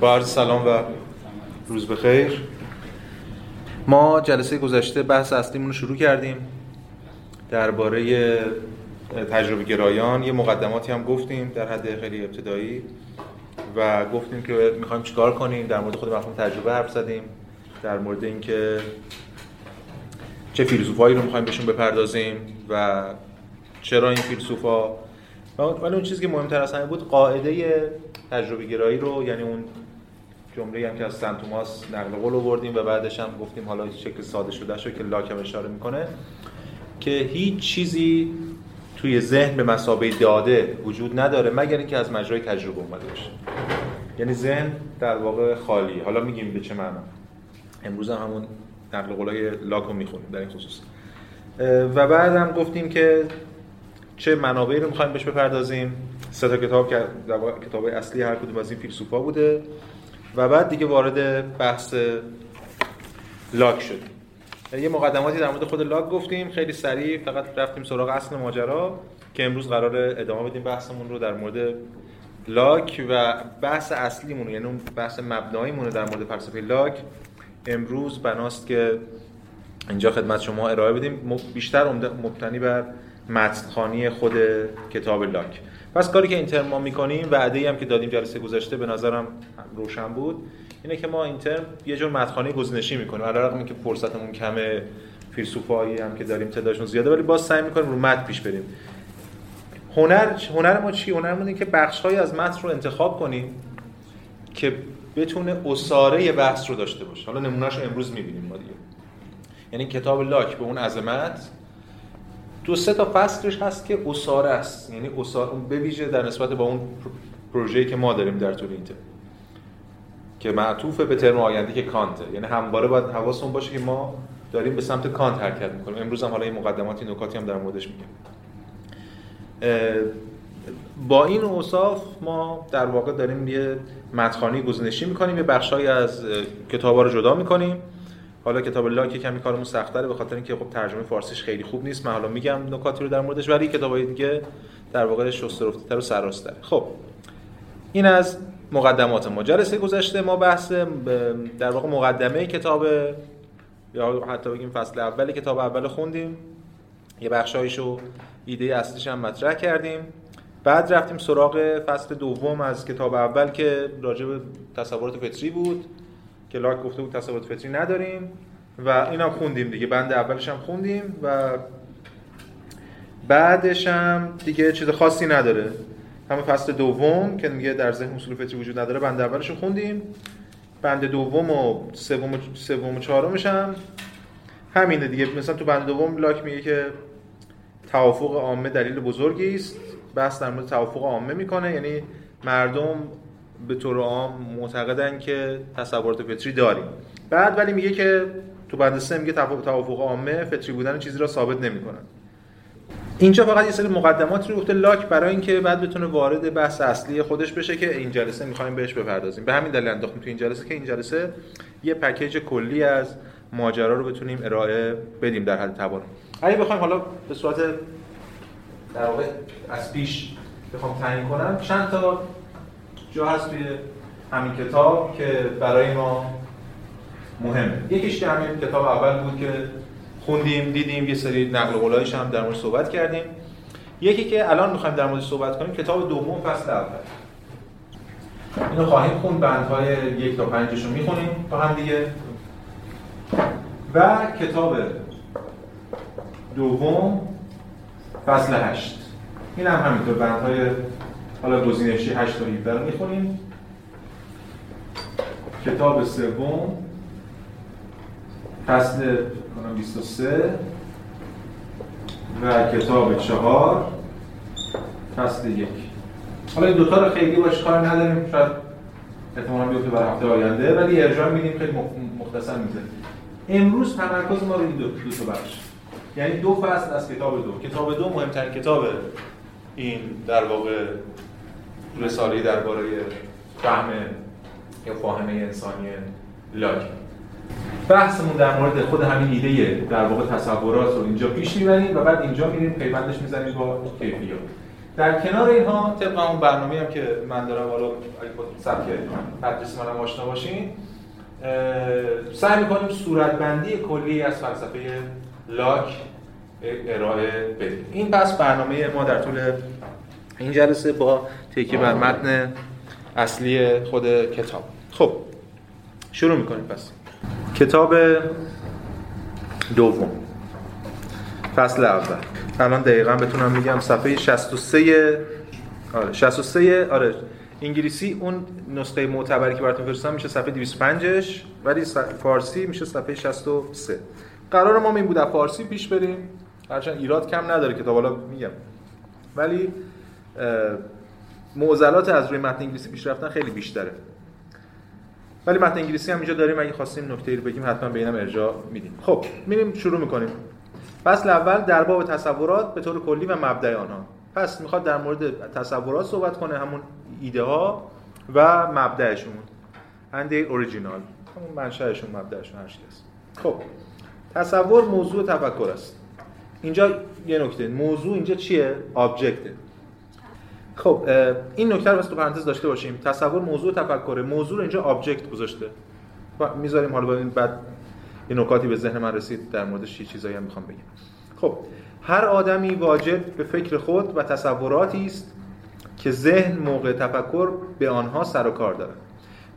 با عرض سلام و روز بخیر. ما جلسه گذشته بحث اصلیمون رو شروع کردیم. درباره تجربه گرایان یه مقدماتی هم گفتیم در حد خیلی ابتدایی و گفتیم که می‌خوایم چیکار کنیم. در مورد خود مفهوم تجربه حرف زدیم. در مورد اینکه چه فیلسوفایی رو می‌خوایم بهشون بپردازیم و چرا این فیلسوفا. ولی اون چیزی که مهمتر از همه بود قاعده تجربه گرایی رو یعنی اون جمله هم که از سنت توماس نقل قول آوردیم و بعدش هم گفتیم حالا شکل ساده شده شو که لاک هم اشاره می‌کنه که هیچ چیزی توی ذهن به مسابقه داده وجود نداره مگر اینکه از مجرای تجربه اومده باشه. یعنی ذهن در واقع خالی. حالا میگیم به چه معنا. امروز هم همون نقل قولای لاک رو می‌خونیم در این خصوص. و بعد هم گفتیم که چه منابعی رو می‌خوایم بهش بپردازیم. سه تا کتاب که کتاب اصلی هر کدوم از این فیلسوفا بوده. و بعد دیگه وارد بحث لاک شدیم. یه مقدماتی در مورد خود لاک گفتیم. خیلی سریع فقط رفتیم سراغ اصل ماجرا که امروز قرار ادامه بدیم بحثمون رو در مورد لاک و بحث اصلیمون یعنی اون بحث مبناییمون در مورد فلسفه لاک. امروز بناست که اینجا خدمت شما ارائه بدیم. بیشتر مبتنی بر متنخانی خود کتاب لاک. پس کاری که این ترم ما می‌کنیم وعده هم که دادیم جلسه گذشته به نظرم روشن بود اینه که ما این ترم یه جور متنخانی گزینشی می‌کنیم. علیرغم اینکه فرصتمون کمه فیلسوفایی هم که داریم تعدادشون زیاده ولی باز سعی می‌کنیم رو متن پیش بریم. هنر هنر ما چی؟ هنر اینه که بخشهایی از متن رو انتخاب کنیم که بتونه اساره بحث رو داشته باشه. حالا نمونهش امروز می‌بینیم ما دیگه. یعنی کتاب لاک به اون عظمت دو سه تا فصلش هست که اساره است. یعنی اساره اون بویژه در نسبت با اون پروژه‌ای که ما داریم در طول این ترم که معطوف به ترم آینده که کانته. یعنی همواره باید حواسمون باشه که ما داریم به سمت کانت حرکت می‌کنیم. امروز هم حالا این مقدماتی نکاتی هم در موردش میگم. با این اوصاف ما در واقع داریم یه متخانی گزینشی می‌کنیم. یه بخشایی از کتابا رو جدا می‌کنیم. حالا کتاب لاک کمی کارمون سخت‌تره به خاطر اینکه خب ترجمه فارسیش خیلی خوب نیست. من حالا میگم نکاتی رو در موردش ولی کتابای دیگه در واقع شسترفته‌تر و سرراست‌تر خب این از مقدمات ما. جلسه گذشته ما بحث در واقع مقدمه کتاب یا حتی بگیم فصل اول کتاب اول خوندیم. یه بخشایشو ایده اصلیش هم مطرح کردیم. بعد رفتیم سراغ فصل دوم از کتاب اول که راجع به تصورات فطری بود. که لاک گفته بود تصورات فطری نداریم و اینم خوندیم دیگه. بند اولش هم خوندیم و بعدش هم دیگه چیز خاصی نداره. همه فصل دوم که میگه در ذهن اصول فطری وجود نداره بند اولش رو خوندیم. بند دوم و سوم و سوم و چهارمش هم همینه دیگه. مثلا تو بند دوم لاک میگه که توافق عامه دلیل بزرگی است. بحث در مورد توافق عامه می‌کنه. یعنی مردم به طور عام معتقدن که تصورات فطری داریم. بعد ولی میگه که تو بند سه میگه توافق عامه فطری بودن چیزی را ثابت نمی‌کنن. اینجا فقط یه سری مقدمات رو گفته لاک برای اینکه بعد بتونه وارد بحث اصلی خودش بشه که این جلسه می‌خوایم بهش بپردازیم. به همین دلیل انداختیم تو این جلسه که این جلسه یه پکیج کلی از ماجرا رو بتونیم ارائه بدیم در حد توان. اگه بخوایم حالا به صورت در واقع از پیش بخوام تعیین کنم چند تا جا هست توی همین کتاب که برای ما مهمه. یکیش که همین کتاب اول بود که خوندیم دیدیم یه سری نقل قولایش هم در مورد صحبت کردیم. یکی که الان می‌خوایم در مورد صحبت کنیم کتاب دوم فصل اول. اینو خواهیم خوند بندهای یک تا پنجش رو می‌خونیم با هم دیگه. و کتاب دوم فصل هشت. این هم همینطور بندهای حالا گزینشی 8 تا 17 رو می‌خونیم. کتاب سوم. فصل 23 و کتاب چهار. فصل یک. حالا این دوتا رو خیلی باش کار نداریم. شاید احتمالا بیفته برای هفته آینده ولی ارجاع میدیم. خیلی مختصر می‌زنیم امروز تمرکز ما رو این دو, دو تا بخش. یعنی دو فصل از کتاب دو. کتاب دو مهمترین کتاب این در واقع رساله درباره فهم یا فاهمه انسانی لاک. بحثمون در مورد خود همین ایده در واقع تصورات رو اینجا پیش می‌بریم و بعد اینجا میریم پیوندش می‌زنیم با کیفیات در کنار اینها طبق اون برنامه هم که من دارم حالا اگه با سبک تدریس منم آشنا باشین سعی می‌کنیم صورتبندی کلی از فلسفه لاک ارائه بدیم. این بس برنامه ما در طول این جلسه با تکیه بر متن اصلی خود کتاب. خب شروع می‌کنیم پس. کتاب دوم. فصل اول. الان دقیقا بتونم میگم صفحه 63 آره 63 آره. انگلیسی اون نسخه معتبری که براتون فرستادم میشه صفحه 205 ولی فارسی میشه صفحه 63 قرار ما این بود فارسی پیش بریم. هرچند ایراد کم نداره کتاب حالا میگم. ولی معضلات از روی متن انگلیسی پیش رفتن خیلی بیشتره. ولی متن انگلیسی هم اینجا داریم اگه خواستیم نکته رو بگیم حتما به اینم ارجاع میدیم. خب میریم شروع می‌کنیم. فصل اول در باب تصورات به طور کلی و مبدأ آنها. پس می‌خواد در مورد تصورات صحبت کنه همون ایده ها و مبدأشون and original همون منشأشون مبدأشون هر خب تصور موضوع تفکر است. اینجا یه نکته. موضوع اینجا چیه؟ object ه خب این نکته رو تو پرانتز داشته باشیم. تصور موضوع تفکره. موضوع رو اینجا object گذاشته. می‌ذاریم حالا بعد یه نکاتی به ذهن من رسید در موردش چی چیزایی هم می‌خوام بگم. خب هر آدمی واجد به فکر خود و تصوراتی است که ذهن موقع تفکر به آنها سر و کار دارد.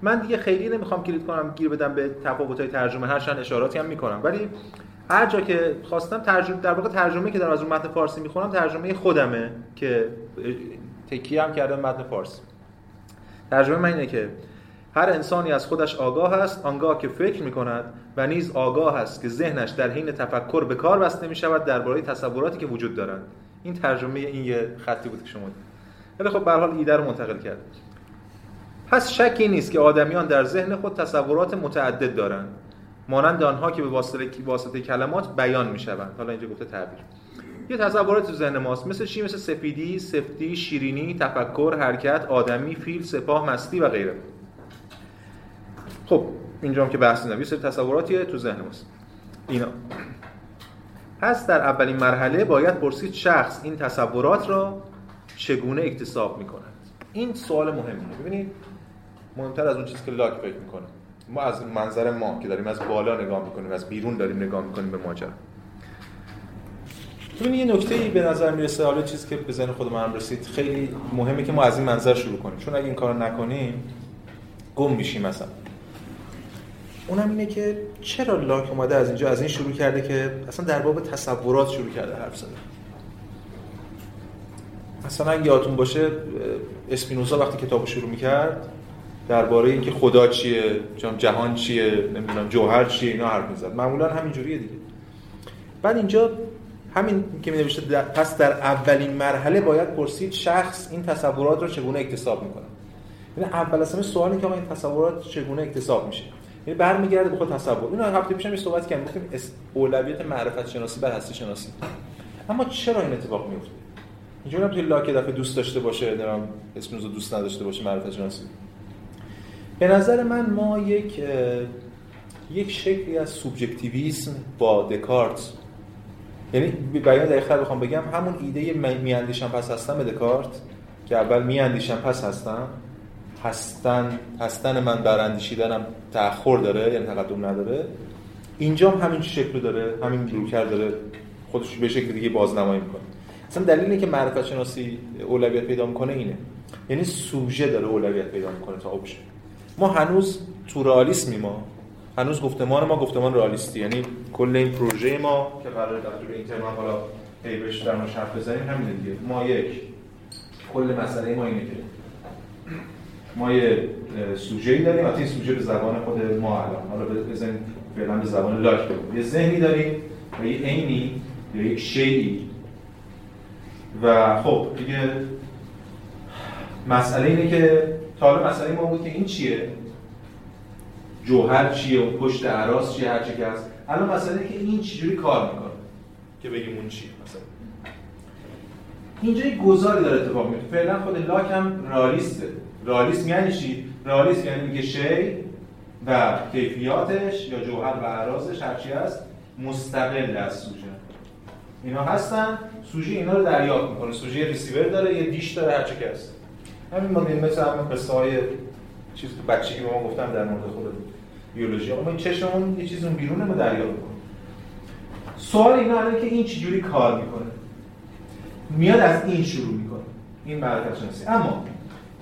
من دیگه خیلی نمی‌خوام کلید کنم گیر بدم به تفاوت‌های ترجمه. هرچند اشاراتی هم می‌کنم. ولی هر جا که خواستم ترجمه در واقع ترجمه که در از متن فارسی می‌خونم ترجمه خودمه که تکیه هم کردم متن فارسی. ترجمه من اینه که هر انسانی از خودش آگاه است آنگاه که فکر می کند و نیز آگاه است که ذهنش در حین تفکر به کار بسته می شود درباره تصوراتی که وجود دارند این ترجمه این یه خطی بود که شما ولی خب به حال ایده رو منتقل کرد. پس شکی نیست که آدمیان در ذهن خود تصورات متعدد دارند. مانند آنها که به واسطه کلمات بیان می شوند حالا اینجا گفته تعبیر. یه تصورات تو ذهن ماست. مثل چی؟ مثل سفیدی، سفتی، شیرینی، تفکر، حرکت، آدمی، فیل، سپاه، مستی و غیره. خب اینجا هم که بحث نمیشه سری تصوراتیه تو ذهن ماست. اینا. پس در اولین مرحله باید پرسید شخص این تصورات را چگونه اکتساب می‌کنه این سوال مهمیه ببینید مهمتر از اون چیزی که لاک فکر می‌کنه. ما از منظر ما که داریم از بالا نگاه می‌کنیم از بیرون داریم نگاه می‌کنیم به ماجرا. ببینید یه نکته ای به نظر می‌رسه؟ حالا چیزی که به ذهن خود من رسید خیلی مهمه که ما از این منظر شروع کنیم. چون اگه این کارو نکنیم گم میشیم مثلا اونم اینه که چرا لاک اومده از اینجا از این شروع کرده که اصلا در باب تصورات شروع کرده حرف زده؟ مثلا یادتون باشه اسپینوزا وقتی کتابو شروع می‌کرد درباره اینکه خدا چیه جهان چیه نمی‌دونم جوهر چیه اینا حرف می‌زد. معمولا همین جوریه دیگه. بعد اینجا همین که می نوشته پس در اولین مرحله باید پرسید شخص این تصورات رو چگونه اکتساب می‌کنه. یعنی اول اصلا سوالی که این تصورات چگونه اکتساب میشه؟ یعنی برمیگرده به خود تصور. اینو هفته پیشم یه صحبت کردیم گفتیم اولویت معرفت شناسی بر هستی شناسی اما چرا این اتفاق میفته اینجوری هم توی لاک دفعه دوست داشته باشه نمی‌دونم اسم دوست نداشته باشه معرفت شناسی به نظر من ما یک یک شکلی از سوبژکتیویسم با دکارت یعنی بیان دقیق‌تر بخوام بگم همون ایده میاندیشم پس هستم به دکارت که اول میاندیشم پس هستم هستن هستن من بر اندیشیدنم تأخر داره یعنی تقدم نداره. اینجا هم همین شکل داره همین روکر داره. خودش به شکل دیگه بازنمایی می‌کنه. اصلا دلیل اینه که معرفت شناسی اولویت پیدا می‌کنه اینه. یعنی سوژه داره اولویت پیدا می‌کنه تا بشه ما هنوز تو رئالیسمی ما. هنوز گفتمان ما گفتمان رئالیستی. یعنی کل این پروژه ما که قرار در طول این ترم حالا پیبش در حرف بزنیم همین دیگه. ما یک کل مسئله ما اینه که ما یه سوژه ای داریم این سوژه به زبان خود ما الان. حالا بزنیم فعلا به زبان لاک بگیم یه ذهنی داریم و یه عینی یا یک شیعی. و خب دیگه مسئله اینه که تا حالا مسئله ما بود که این چیه؟ جوهر چیه و پشت عراس چیه هر چی که هست. الان مسئله که این چجوری کار می‌کنه؟ که بگیم اون چیه مثلا. اینجا یک گذاری داره اتفاق میفته فعلا خود لاک هم رالیسته. رالیسم یعنی چی؟ رالیسم یعنی میگه شی و کیفیاتش یا جوهر و اعراضش هرچی هست مستقل از سوژه. اینا هستن. سوژه اینا رو دریافت می‌کنه. سوژه ریسیور داره یه دیش داره هر چه که هست. همین مدل مثل همین قصه های چیز تو بچگی به ما گفتم در مورد خود بیولوژی. اما این چشممون یه چیز اون بیرونه ما دریافت می‌کنه سوال اینا الان که این چجوری کار می‌کنه؟ میاد از این شروع می‌کنه این معرفت شناسی. اما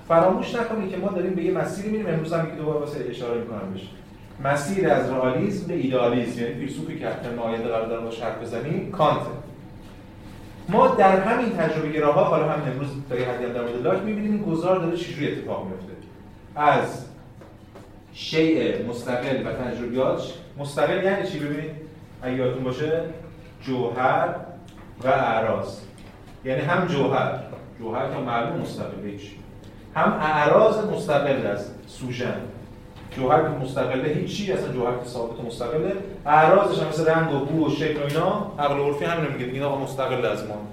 فراموش نکنید که ما داریم به یه مسیری میریم. امروز هم که دوباره واسه اشاره می‌کنم بهش. مسیر از رئالیسم به ایدئالیسم یعنی فیلسوفی که حتی آینده قرار دارم باش حرف بزنیم کانت. ما در همین تجربه گراها حالا هم امروز تا یه حدی در مورد لاک می‌بینیم این گذار داره چجوری اتفاق میفته از شیء مستقل و تجربیات مستقل یعنی چی ببینید؟ اگه یادتون باشه جوهر و اعراض. یعنی هم جوهر جوهر که معلوم مستقل هیچ. هم اعراض مستقل از سوژن. جوهر که مستقله هیچی اصلا جوهر که ثابت مستقله. اعراضش هم مثل رنگ و بو و شکل و اینا. عقل عرفی همین میگه میگه آقا مستقل از ما.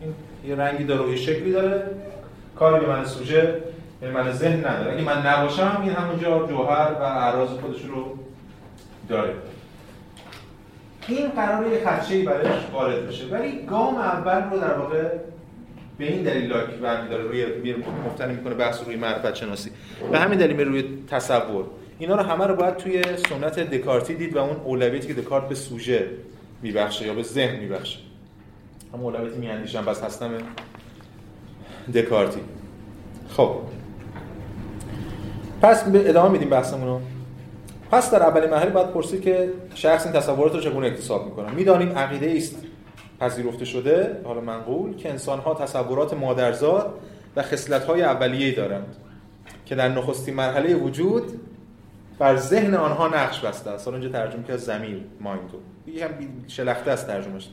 این یه رنگی داره و یه شکلی داره. کاری به من سوژه من ذهن نداره. اگه من نباشم این همونجا جوهر و اعراض خودش رو داره. این قراره یه خدشه‌ای برش وارد بشه. ولی گام اول رو در واقع به این دلیل لاک برمیداره روی مفتنی می‌کنه بحث روی معرفت شناسی به همین دلیل روی تصور. اینا رو همه رو باید توی سنت دکارتی دید و اون اولویتی که دکارت به سوژه میبخشه یا به ذهن میبخشه. هم اولویتی میاندیشم بس هستم دکارتی. خب. پس ادامه میدیم بحثمون رو. پس در اولین مرحله باید پرسید که شخص این تصورات رو چگونه اکتساب می‌کنه. می‌دانیم عقیده است پذیرفته شده حالا منقول که انسان ها تصورات مادرزاد و خصلت های اولیه دارند که در نخستین مرحله وجود بر ذهن آنها نقش بسته است. اینجا ترجمه که زمیر مایندو. یه هم شلخته است ترجمهش.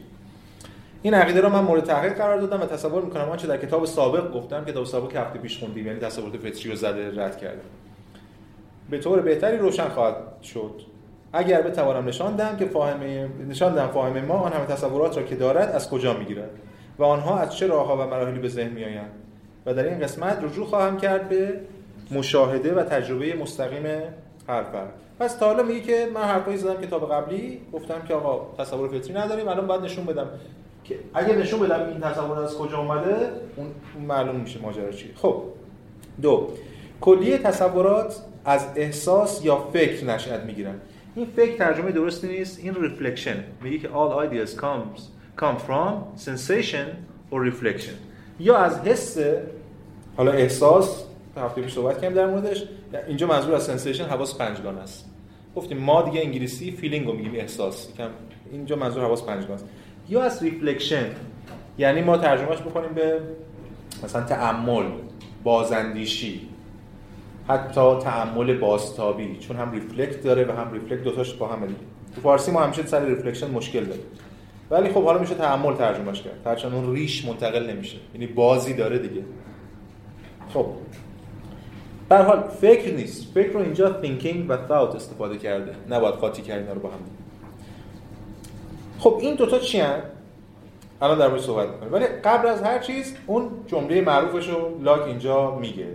این عقیده رو من مورد تحقیق قرار دادم و تصور می‌کنم آنچه در کتاب سابق گفتم کتاب سابق که هفته پیش خوندیم یعنی تصورات فطری رو زده رد کرده به طور بهتری روشن خواهد شد. اگر بتوانم نشان دهم که فاهم نشان دهم فاهم ما آن همه تصورات را که دارد از کجا می‌گیرد؟ و آنها از چه راهها و مراحلی به ذهن میآیند؟ و در این قسمت رجوع خواهم کرد به مشاهده و تجربه مستقیم هر فرد پس تا حالا میگه که من حرفایی زدم کتاب قبلی گفتم که آقا تصور فطری نداریم الان باید نشون بدم که اگه نشون بدم این تصور از کجا اومده اون معلوم میشه ماجرا چیه. خب دو کلیه تصورات از احساس یا فکر نشأت می‌گیرن. این فکر ترجمه درستی نیست این reflection میگه که all ideas comes come from sensation or reflection. یا از حس حالا احساس هفته پیش صحبت کردیم در موردش اینجا منظور از sensation حواس پنجگان است. گفتیم ما دیگه انگلیسی feeling رو میگیم احساس. یکم اینجا منظور حواس پنجگان است. یا از reflection یعنی ما ترجمهش بکنیم به مثلا تأمل بازاندیشی. حتی تأمل بازتابی چون هم reflect داره و هم reflect دوتاش با هم دیگه. تو فارسی ما همیشه سر reflection مشکل داریم. ولی خب حالا میشه تأمل ترجمهش کرد. هرچند اون ریش منتقل نمیشه. یعنی بازی داره دیگه. خب. به حال فکر نیست. فکر رو اینجا thinking و thought استفاده کرده. نباید قاطی کرد اینا رو با هم خب این دوتا چی هن؟ الان در صحبت می‌کنیم. ولی قبل از هر چیز اون جمله معروفش رو لاک اینجا میگه.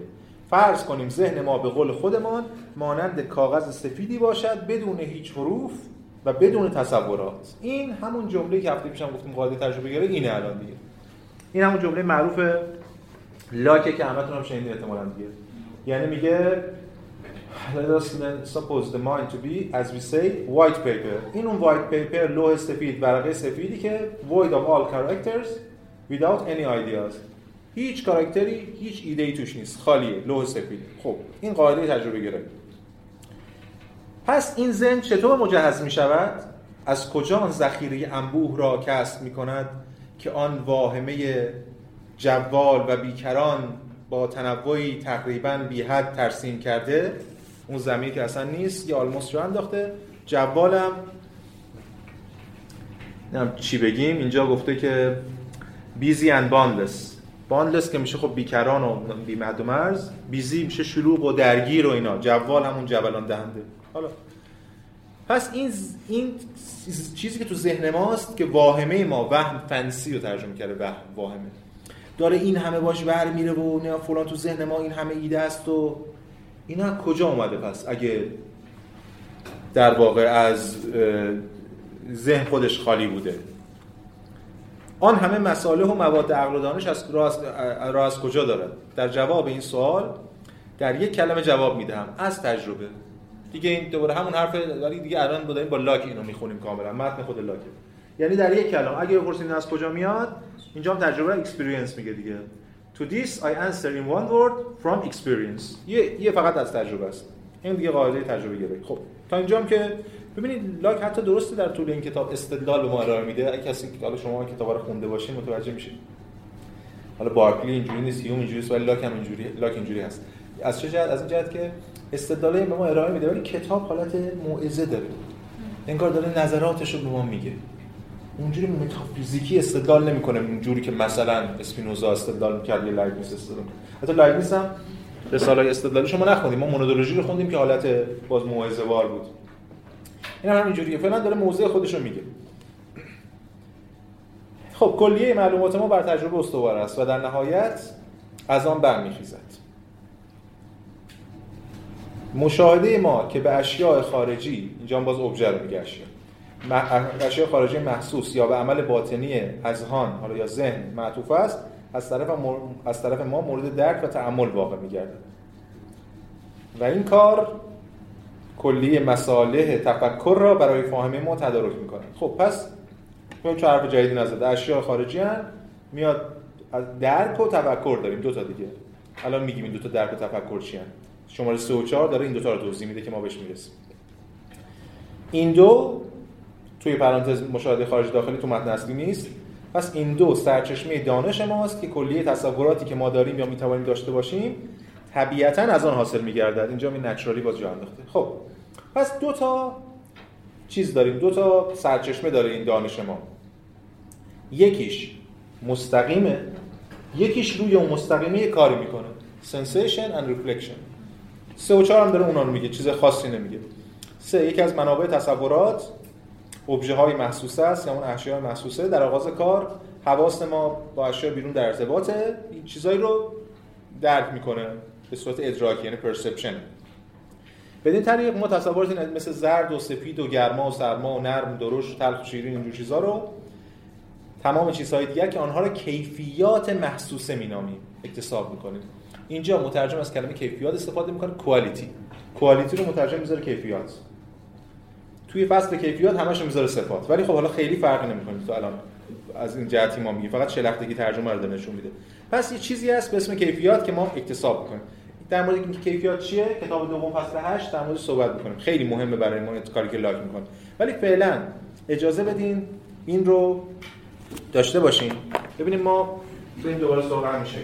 فرض کنیم ذهن ما به قول خودمان مانند کاغذ سفیدی باشد بدون هیچ حروف و بدون تصورات. این همون جمله که هفته پیشم گفتیم قاعده تجربه گره اینه الان دیگه. این همون جمله معروف لاکه که همتون هم شنیدین احتمالاً دیگه. یعنی میگه let us suppose the mind to be as we say white paper. این اون white paper لوح سفید ورقه سفیدی که void of all characters without any ideas. هیچ کاراکتری هیچ ایده ای توش نیست. خالیه لوح سفید. خب این قاعده تجربه گرفت. پس این ذهن چطور مجهز می شود از کجا آن ذخیره انبوه را کسب می کند که آن واهمه جوال و بیکران با تنوعی تقریبا بی حد ترسیم کرده؟ اون زمین که اصلا نیست یه almost رو انداخته. جوالم چی بگیم. اینجا گفته که busy and boundless boundless که میشه خب بیکران و بی مرز busy میشه شلوغ و درگیر و اینا. جوال همون جولان دهنده. حالا. پس این این چیزی که تو ذهن ماست که واهمه ما وهم فنسی رو ترجمه کرده وهم واهمه. داره این همه باش ور میره و نه فلان تو ذهن ما این همه ایده است و اینا کجا اومده پس؟ اگه در واقع از ذهن خودش خالی بوده. آن همه مساله و مواد عقل و دانش از را از, کجا دارد؟ در جواب این سوال در یک کلمه جواب می‌دهم. از تجربه. دیگه این دوباره همون حرف ولی دیگه الان داریم با لاک اینو می‌خونیم کاملا. متن خود لاک. یعنی در یک کلمه. اگه بپرسید از کجا میاد اینجا هم تجربه experience میگه دیگه. To this I answer in one word from experience. یه, یه فقط از تجربه است. این دیگه قاعده تجربه گرایی خب تا اینجا هم که ببینید لاک حتی درسته در طول این کتاب استدلال به ما ارائه میده. اگه کسی که حالا شما کتاب رو خونده باشین متوجه میشید حالا بارکلی اینجوری نیست هیوم اینجوری ولی لاک هم اینجوری لاک اینجوری هست. از چه جهت از این جهت که استدلالی به ما ارائه میده ولی کتاب حالت موعظه داره. انگار داره نظراتش رو به ما میگه. اونجوری متافیزیکی استدلال نمی‌کنه اونجوری که مثلا اسپینوزا استدلال می‌کرد یا لایبنیتس استدلال حتی لایبنیتس هم رساله استدلالی شما نخوندیم. ما مونودولوژی رو خوندیم که حالت باز موعظه بود. این هم همینجوریه. فعلا داره موضع خودش رو میگه. خب کلیه معلومات ما بر تجربه استوار است و در نهایت از آن برمیخیزد. مشاهده ما که به اشیاء خارجی اینجا باز ابژه رو میگه اشیاء خارجی محسوس یا به عمل باطنی اذهان حالا یا ذهن معطوف است از طرف, از طرف ما مورد درک و تعمل واقع میگرده و این کار کلی مصالح تفکر را برای فاهمه ما تدارک می‌کنه. خب پس ما چه حرف جدیدی نزده اشیاء خارجی هن. میاد درک و تفکر داریم. دو تا دیگه. الان میگیم این دو تا درک و تفکر چی هن. شماره 3 و 4 داره این دو تا رو توضیح میده که ما بهش می‌رسیم. این دو توی پرانتز مشاهده خارج داخلی تو متن اصلی نیست. پس این دو سرچشمه دانش ماست که کلیه تصوراتی که ما داریم یا می‌توانیم داشته باشیم طبیعتا از آن حاصل میگردد. اینجا می نچرالی باز جا انداخته. خب پس دو تا چیز داریم. دو تا سرچشمه داره این دانش ما. یکیش مستقیمه. یکیش روی اون مستقیمه کاری می‌کنه. Sensation and reflection. سه و چهار هم داره اونا رو میگه. چیز خاصی نمیگه. سه یکی از منابع تصورات ابژه های محسوسه است یا اون اشیاء محسوسه در آغاز کار. حواس ما با اشیاء بیرون در ارتباطه. این چیزایی رو درک می‌کنه. به صورت ادراکی یعنی پرسپشن بدین طریق ما تصورات مثل زرد و سفید و گرما و سرما و نرم و درشت تلخ و شیرین اینجور چیزا رو تمام چیزهای دیگر که آنها رو کیفیات محسوسه مینامیم اکتساب می‌کنیم. اینجا مترجم از کلمه کیفیات استفاده می‌کنه کوالیتی کوالیتی رو مترجم می‌ذاره کیفیات. توی فصل کیفیات همش می‌ذاره صفات. ولی خب حالا خیلی فرقی نمی‌کنه تو الان. از این جهتی ما میگیم. فقط شلختگی ترجمه رو نشون میده. پس یه چیزی هست به اسم کیفیات که ما اکتساب می‌کنیم. در مورد اینکه کیفیات چیه کتاب دوم فصل 8 در مورد صحبت می‌کنیم. خیلی مهمه برای ما کاری که لاک می‌کنه ولی فعلا اجازه بدین این رو داشته باشیم ببینیم ما این دوباره هم میشه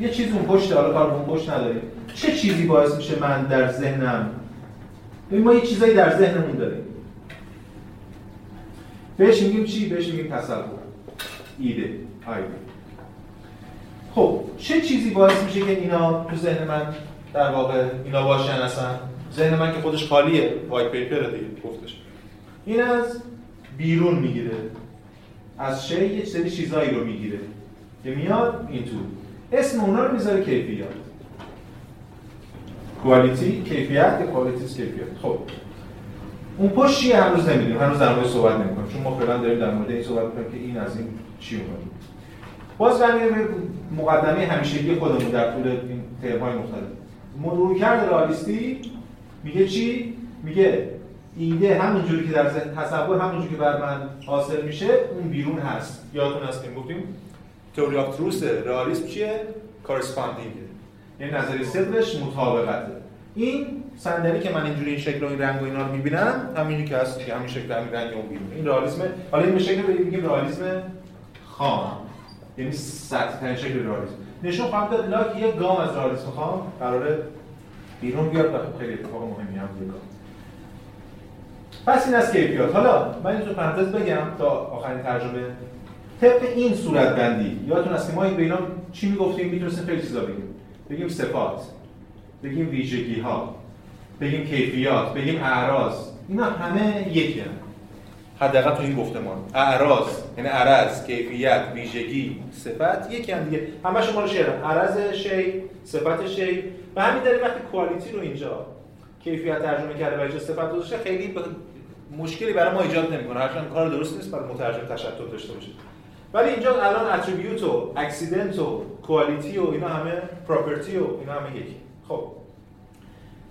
یه چیز اون پشت حالا کار اون پشت نداریم. چه چیزی باعث میشه من در ذهنم؟ ببین ما یه چیزایی در ذهنمون داریم. بهش میگیم چی؟ بهش میگیم تصور. ایده. ایده خب چه چیزی باعث میشه که اینا تو ذهن من در واقع اینا باشن اصلا؟ ذهن من که خودش خالیه. وایت پیپر دیگه گفتش. این از بیرون می‌گیره. از شی یه سری چیزایی رو می‌گیره که میاد این تو. اسم اونا رو می‌ذاره کیفیت. کوالیتی کیفیت یا کوالیتیز کیفیت. خب. اون پشت چیه؟ هنوز نمی‌دونیم هنوز در مورد صحبت نمی‌کنیم چون ما فعلا داریم در مورد این صحبت می‌کنیم که این از این چی اومده. باز برمیگردیم به مقدمه همیشگی خودمون در طول این ترم‌های مختلف. مرورکرد رئالیستی میگه چی؟ میگه ایده همونجوری که در تصور همونجوری که بر من حاصل میشه اون بیرون هست. یادتون هست که گفتیم تئوری آف تروس رئالیسم چیه؟ کارسپاندینگ. یعنی نظریه صدقش مطابقته. این صندلی که من اینجوری این شکل و این رنگ و اینا رو می‌بینم همینی که هست که همین شکل همین رنگ اون بیرون این رئالیسم حالا این به شکل میگیم رئالیسم خام. یعنی سطح شکل رئالیسم. نشون خواهم داد لاک یک گام از رئالیسم خام. قراره بیرون بیاد و خیلی اتفاق مهمی هم دیگه پس این از کیفیات حالا من این تو پرانتز بگم تا آخرین ترجمه طبق این صورت بندی یادتون هست که ما به اینا چی می‌گفتیم؟ می‌تونستیم خیلی چیزا بگیم. بگیم صفات. بگیم ویژگی ها بگیم کیفیات بگیم اعراض. اینا همه یکی هم. حداقل تو این گفتمان. اعراض یعنی عرض کیفیت ویژگی صفت یکی هم دیگه. همه شما رو شعر عرض شی صفت شی. و همین دلیل وقتی کوالیتی رو اینجا کیفیت ترجمه کرده و اینجا صفت گذاشته خیلی مشکلی برای ما ایجاد نمی‌کنه. هرچند کار درست نیست برای مترجم تشتت داشته باشه. ولی اینجا الان اتریبیوت و اکسیدنت و کوالیتی و اینا همه پراپرتی و اینا همه یکی. خب.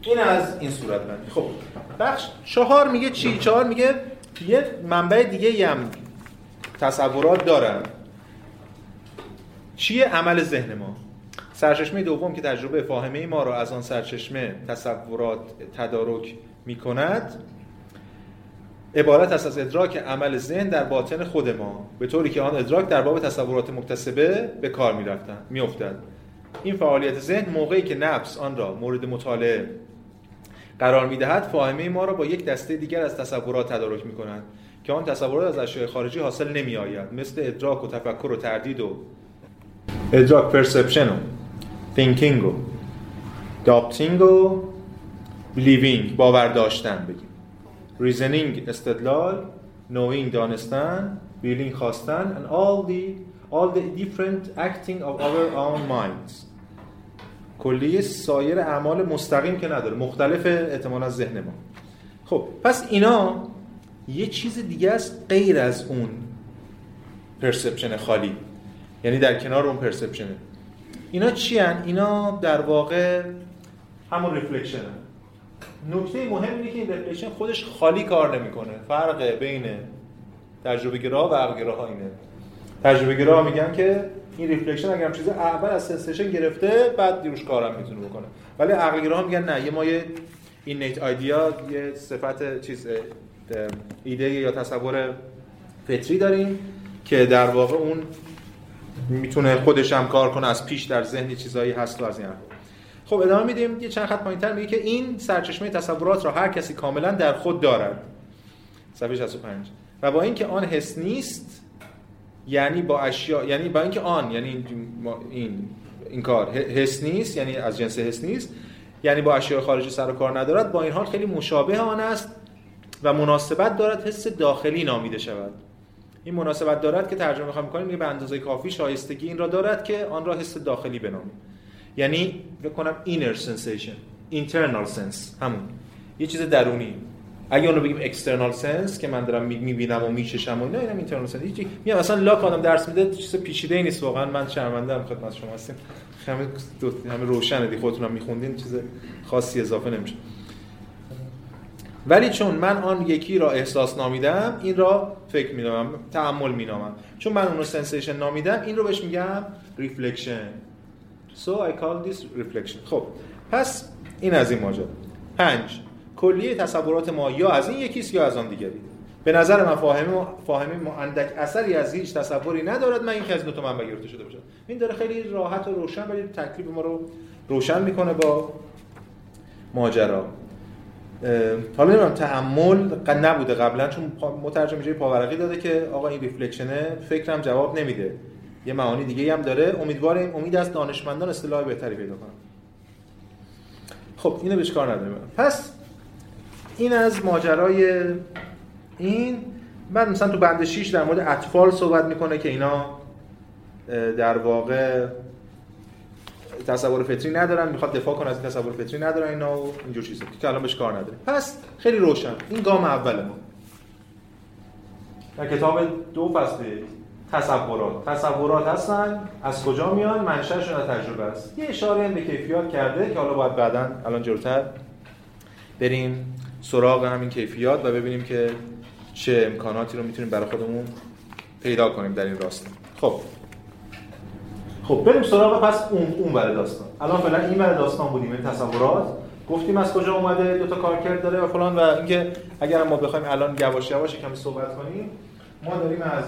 این از این صورت بندی. خب. بخش چهار میگه چی؟ چهار میگه یه منبع دیگه هم تصورات دارن. چیه عمل ذهن ما؟ سرچشمه دوم که تجربه فاهمه ما را از آن سرچشمه تصورات تدارک می کند عبارت است از ادراک عمل ذهن در باطن خود ما به طوری که آن ادراک در باب تصورات مکتسبه به کار می میافتد. این فعالیت ذهن موقعی که نفس آن را مورد مطالعه قرار می‌دهد فاهمه ما را با یک دسته دیگر از تصورات تدارک می کند که آن تصورات از اشیاء خارجی حاصل نمی آید مثل ادراک و تفکر و تردید و ادراک پرسپشن و thinking و داپتینگ و believing باور داشتن بگیم. reasoning استدلال knowing دانستن feeling خواستن and all the all the different acting of our own minds. کلیه سایر اعمال مستقیم که نداره. مختلف احتمال از ذهن ما. خب پس اینا یه چیز دیگه است غیر از اون perception خالی. یعنی در کنار اون perception ه. اینا چی هن؟ اینا در واقع همون reflection هن. نکته مهم اینه که این reflection خودش خالی کار نمی‌کنه. فرق بین تجربه گرا و عقل گرا اینه. تجربه گرا میگن که این reflection اگر چیز اول از sensation گرفته بعد دیروش کارم می‌تونه بکنه. ولی عقل گرا میگن نه یه ما یه innate idea یه صفت چیز ایده یا تصور فطری داریم که در واقع اون می‌تونه خودش هم کار کنه از پیش در ذهنی چیزایی هست و از این خب ادامه میدیم. یه چند خط پایینتر میگه که این سرچشمه تصورات را هر کسی کاملا در خود دارد. صفحه 65 و با اینکه آن حس نیست یعنی با اشیا یعنی با اینکه آن یعنی این این کار حس نیست یعنی از جنس حس نیست یعنی با اشیاء خارجی سر و کار ندارد با این حال خیلی مشابه آن است و مناسبت دارد حس داخلی نامیده شود. این مناسبت دارد که ترجمه می‌خوام می‌کنیم میگه به اندازه کافی شایستگی این را دارد که آن را حس داخلی بنامیم. یعنی فکر کنم inner sensation internal sense همون. یه چیز درونی. اگه اونو بگیم external sense که من دارم می‌بینم و میچشم و اینا اینم internal sense هیچی. میگم اصلا لاک آدم درس میده چیز پیچیده ای نیست واقعا. من شرمنده ام خدمت شما هستم همه دو همه روشنه دی خودتونم میخوندین چیز خاصی اضافه نمیشه. ولی چون من آن یکی را احساس نامیدم این را فکر مینامم تأمل مینامم. چون من اون رو sensation نامیدم این رو بهش میگم reflection so I call this reflection. خب پس این از این ماجرا. پنج. کلیه تصورات ما یا از این یکیست یا از آن دیگری. به نظر من فاهمه فاهمه ما اندک اثری از هیچ تصوری ندارد مگر این که از دو تا منبع گرفته شده باشم. این داره خیلی راحت و روشن ولی تکلیف ما رو روشن می‌کنه با ماجرا. حالا نمی‌دونم تعمل نبوده قبلا چون مترجم جای پاورقی داده که آقا این ریفلکشنه فکرم جواب نمیده. یه معانی دیگه هم داره. امیدواریم امید از دانشمندان اصطلاح بهتری پیدا کنم. خب اینو بهش کار نداریم. پس این از ماجرای این. بعد مثلا تو بند 6 در مورد اطفال صحبت می‌کنه که اینا در واقع تصور فطری ندارن می‌خواد دفاع کنه از این تصور فطری ندارن اینا و اینجور چیزا که الان بهش کار نداره. پس خیلی روشن. این گام اول ما. در کتاب دو فصل تصورات. تصورات هستن. از کجا میان؟ منشأشون از تجربه است. یه اشاره به کیفیات کرده که حالا باید بعدا الان جلوتر بریم. سراغ همین کیفیات و ببینیم که چه امکاناتی رو می‌تونیم برای خودمون پیدا کنیم در این راستا. خب. خب بریم سراغ پس اون اون برای داستان. الان فعلا این برای داستان بودیم این تصورات. گفتیم از کجا اومده دو تا کارکرد داره و فلان و اینکه اگر ما بخوایم الان یواش یواش کمی صحبت کنیم ما داریم از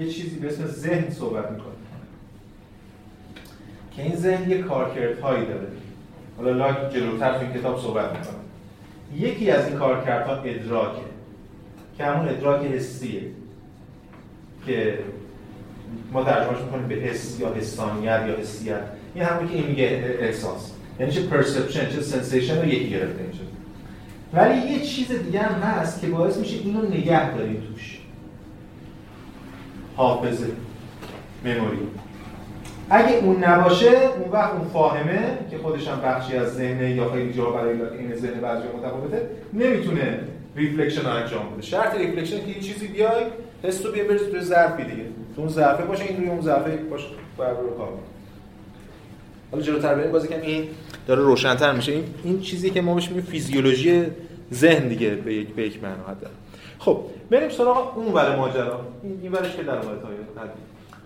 یه چیزی به اسم ذهن صحبت می‌کنیم. که این ذهن یه کارکردهایی داره. حالا لاک جلوتر تو کتاب صحبت می‌کنه. یکی از این کارکردها ادراکه. که همون ادراک حسیه. که ما ترجمهش می‌کنیم به حس یا حسانیت یا حسیت. این همون که این میگه احساس. یعنی چه perception چه sensation رو یکی گرفته میشه ولی یه چیز دیگه هم هست که باعث میشه اینو نگه داریم توش. حافظه memory اگه اون نباشه اون وقت اون فاهمه که خودش هم بخشی از ذهنه یا خیلی جا برای این ذهن بعضی متفاوته نمی‌تونه reflection رو انجام بده. شرط reflection که یه چیزی بیای حس رو بیا بریز توی ظرفی دیگه. تو اون ظرفه باشه این روی اون ظرفه باشه باید رو کار حالا جلوتر بریم بازی کم این داره روشن‌تر میشه. این این چیزی که ما بهش میگیم فیزیولوژی ذهن دیگه به یک به یک معنا خب بریم سراغ اون ور ماجرا. این ورش که در مورد تاریخ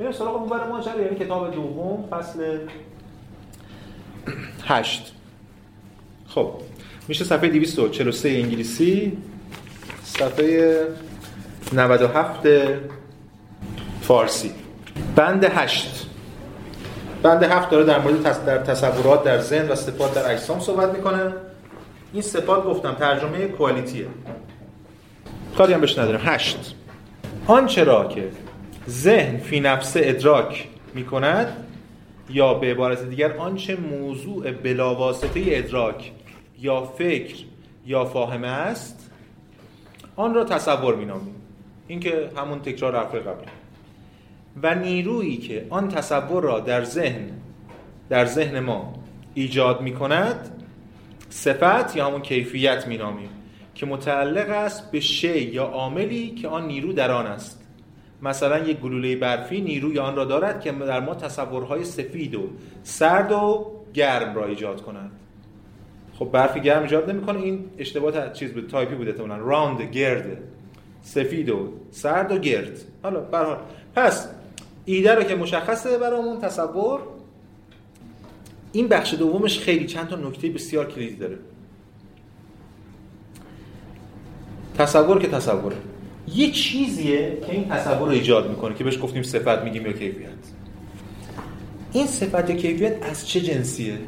بریم سراغ اون ور ماجرا یعنی کتاب دوم فصل 8 خب میشه صفحه 243 انگلیسی صفحه 97 فارسی. بند 8 بند 7 داره در مورد در تصورات در ذهن و صفات در اجسام صحبت می‌کنه. این صفات گفتم ترجمه کوالیتیه. کاری هم بهش نداریم. 8 آنچه را که ذهن فی نفسه ادراک می‌کند یا به عبارت دیگر آنچه موضوع بلاواسطه ادراک یا فکر یا فاهمه است آن را تصور مینامیم. این که همون تکرار حرف قبلی. و نیرویی که آن تصور را در ذهن در ذهن ما ایجاد می کند صفت یا همون کیفیت می نامیم که متعلق است به شی یا عاملی که آن نیرو در آن است. مثلا یک گلوله برفی نیروی آن را دارد که در ما تصورهای سفید و سرد و گرم را ایجاد کند خب برفی گرم ایجاد نمی‌کنه. این اشتباه چیز بود تایپی بوده احتمالاً. round گرد. سفید و سرد و گرد. حالا به پس ایده رو که مشخصه برامون تصور این بخش دومش خیلی چند تا نکته بسیار کلیدی داره. تصور که تصوره. یه چیزیه که این تصور رو ایجاد می‌کنه که بهش گفتیم صفت میگیم یا کیفیت. این صفت یا کیفیت از چه جنسیه؟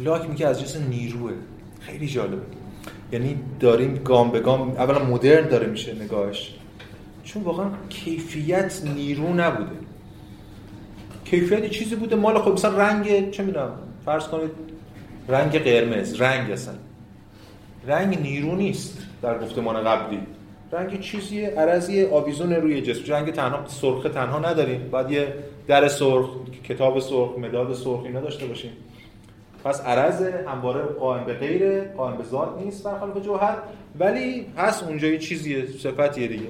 لاک میگه از جنس نیروه. خیلی جالبه. یعنی داریم گام به گام اولا مدرن داره میشه نگاهش. چون واقعا کیفیت نیرو نبوده. کیفیت چیزی بوده مال خب مثلا رنگ چه می‌دونم فرض کنید رنگ قرمز رنگ اصلا. رنگ نیرو نیست در گفتمان قبلی. رنگ چیزی عرضی آویزون روی جسم. رنگ تنها سرخ تنها نداریم باید یه در سرخ کتاب سرخ مداد سرخ اینا داشته باشیم. پس عرض همواره قائم به غیر قائم به ذات نیست برخلاف جوهر. ولی هست اونجا یه چیزیه صفتیه دیگه.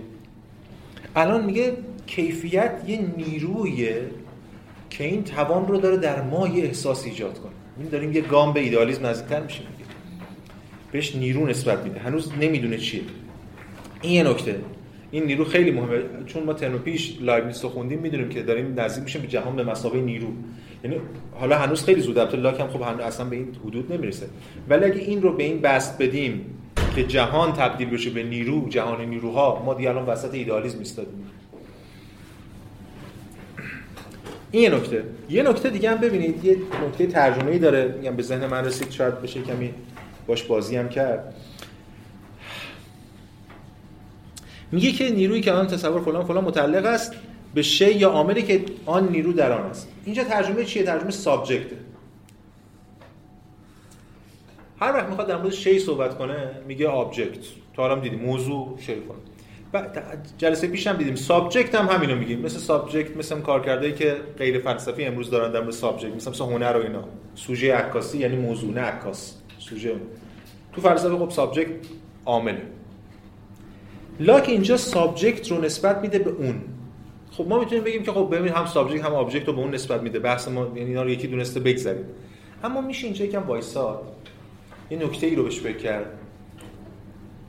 الان میگه کیفیت یه نیرویه که این توان رو داره در ما یه احساس ایجاد کنه. این داریم یه گام به ایدئالیسم نزدیکتر میشیم. بهش نیرو نسبت میده. هنوز نمی‌دونه چیه. این یه نکته. این نیرو خیلی مهمه. چون ما ترم پیش لایبنیتس رو خوندیم می‌دونیم که داریم نزدیک میشیم به جهان به مسابقه نیرو. یعنی حالا هنوز خیلی زود البته لاک هم خب اصلا به این حدود نمی‌رسه. ولی اگه این رو به این بست بدیم که جهان تبدیل بشه به نیرو جهان نیروها ما دیگه الان وسط ایدئالیسم ایستادیم. این یه نکته. یه نکته دیگه هم ببینید. یه نکته ترجمه‌ای داره. میگم به ذهن من رسید. شاید بشه کمی باش بازی هم کرد. میگه که نیرویی که آن تصور فلان فلان متعلق است به شی یا عاملی که آن نیرو در آن است. اینجا ترجمه چیه؟ ترجمه سابجکته هر وقت می‌خواد در مورد شی صحبت کنه میگه object. تا حالا دیدیم. موضوع شی کنه جلسه پیش هم دیدیم. subject هم همینو میگیم. مثل subject مثل کارکردهایی که غیر فلسفی امروز دارن در مورد subject. مثل مثل هنر و اینا. سوژه عکاسی یعنی موضوع نه عکاس. سوژه تو فلسفه خب subject عامله. لاک اینجا subject رو نسبت میده به اون. خب ما می‌تونیم بگیم که خب ببین هم subject هم object رو به اون نسبت میده. بحث ما یعنی اینا رو یکی دونسته بگذاریم. اما میشه اینجا یکم وایساد یه نکته ای رو بهش فکر کرد.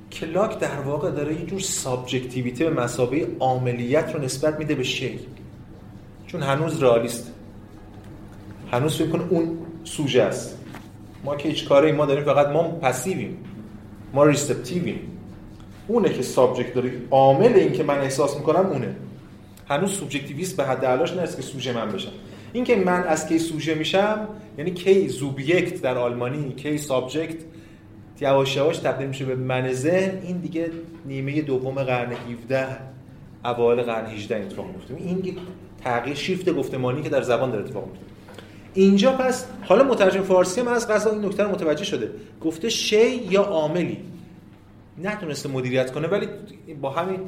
که لاک در واقع داره یه جور subjectivity به مثابه عاملیت رو نسبت میده به شی چون هنوز رئالیست. هنوز فکر کن اون سوژه است. ما که هیچ کاری ما داریم فقط ما passive یم. ما receptive یم اونه که subject داره. عامل این که من احساس می‌کنم اونه. هنوز سوبژکتیویست به حد اعلاش نرسید که سوژه من بشم این که من از کی سوژه میشم یعنی کی زوبیکت در آلمانی کی سابجکت یواش یواش تبدیل میشه به من ذهن. این دیگه نیمه دوم قرن 17 اوایل قرن 18 اتفاق میفته این تغییر شیفت گفتمانی که در زبان داره اتفاق میفته اینجا پس حالا مترجم فارسی هم از قضا این نکته متوجه شده. گفته شی یا عاملی. نتونسته مدیریت کنه ولی با همین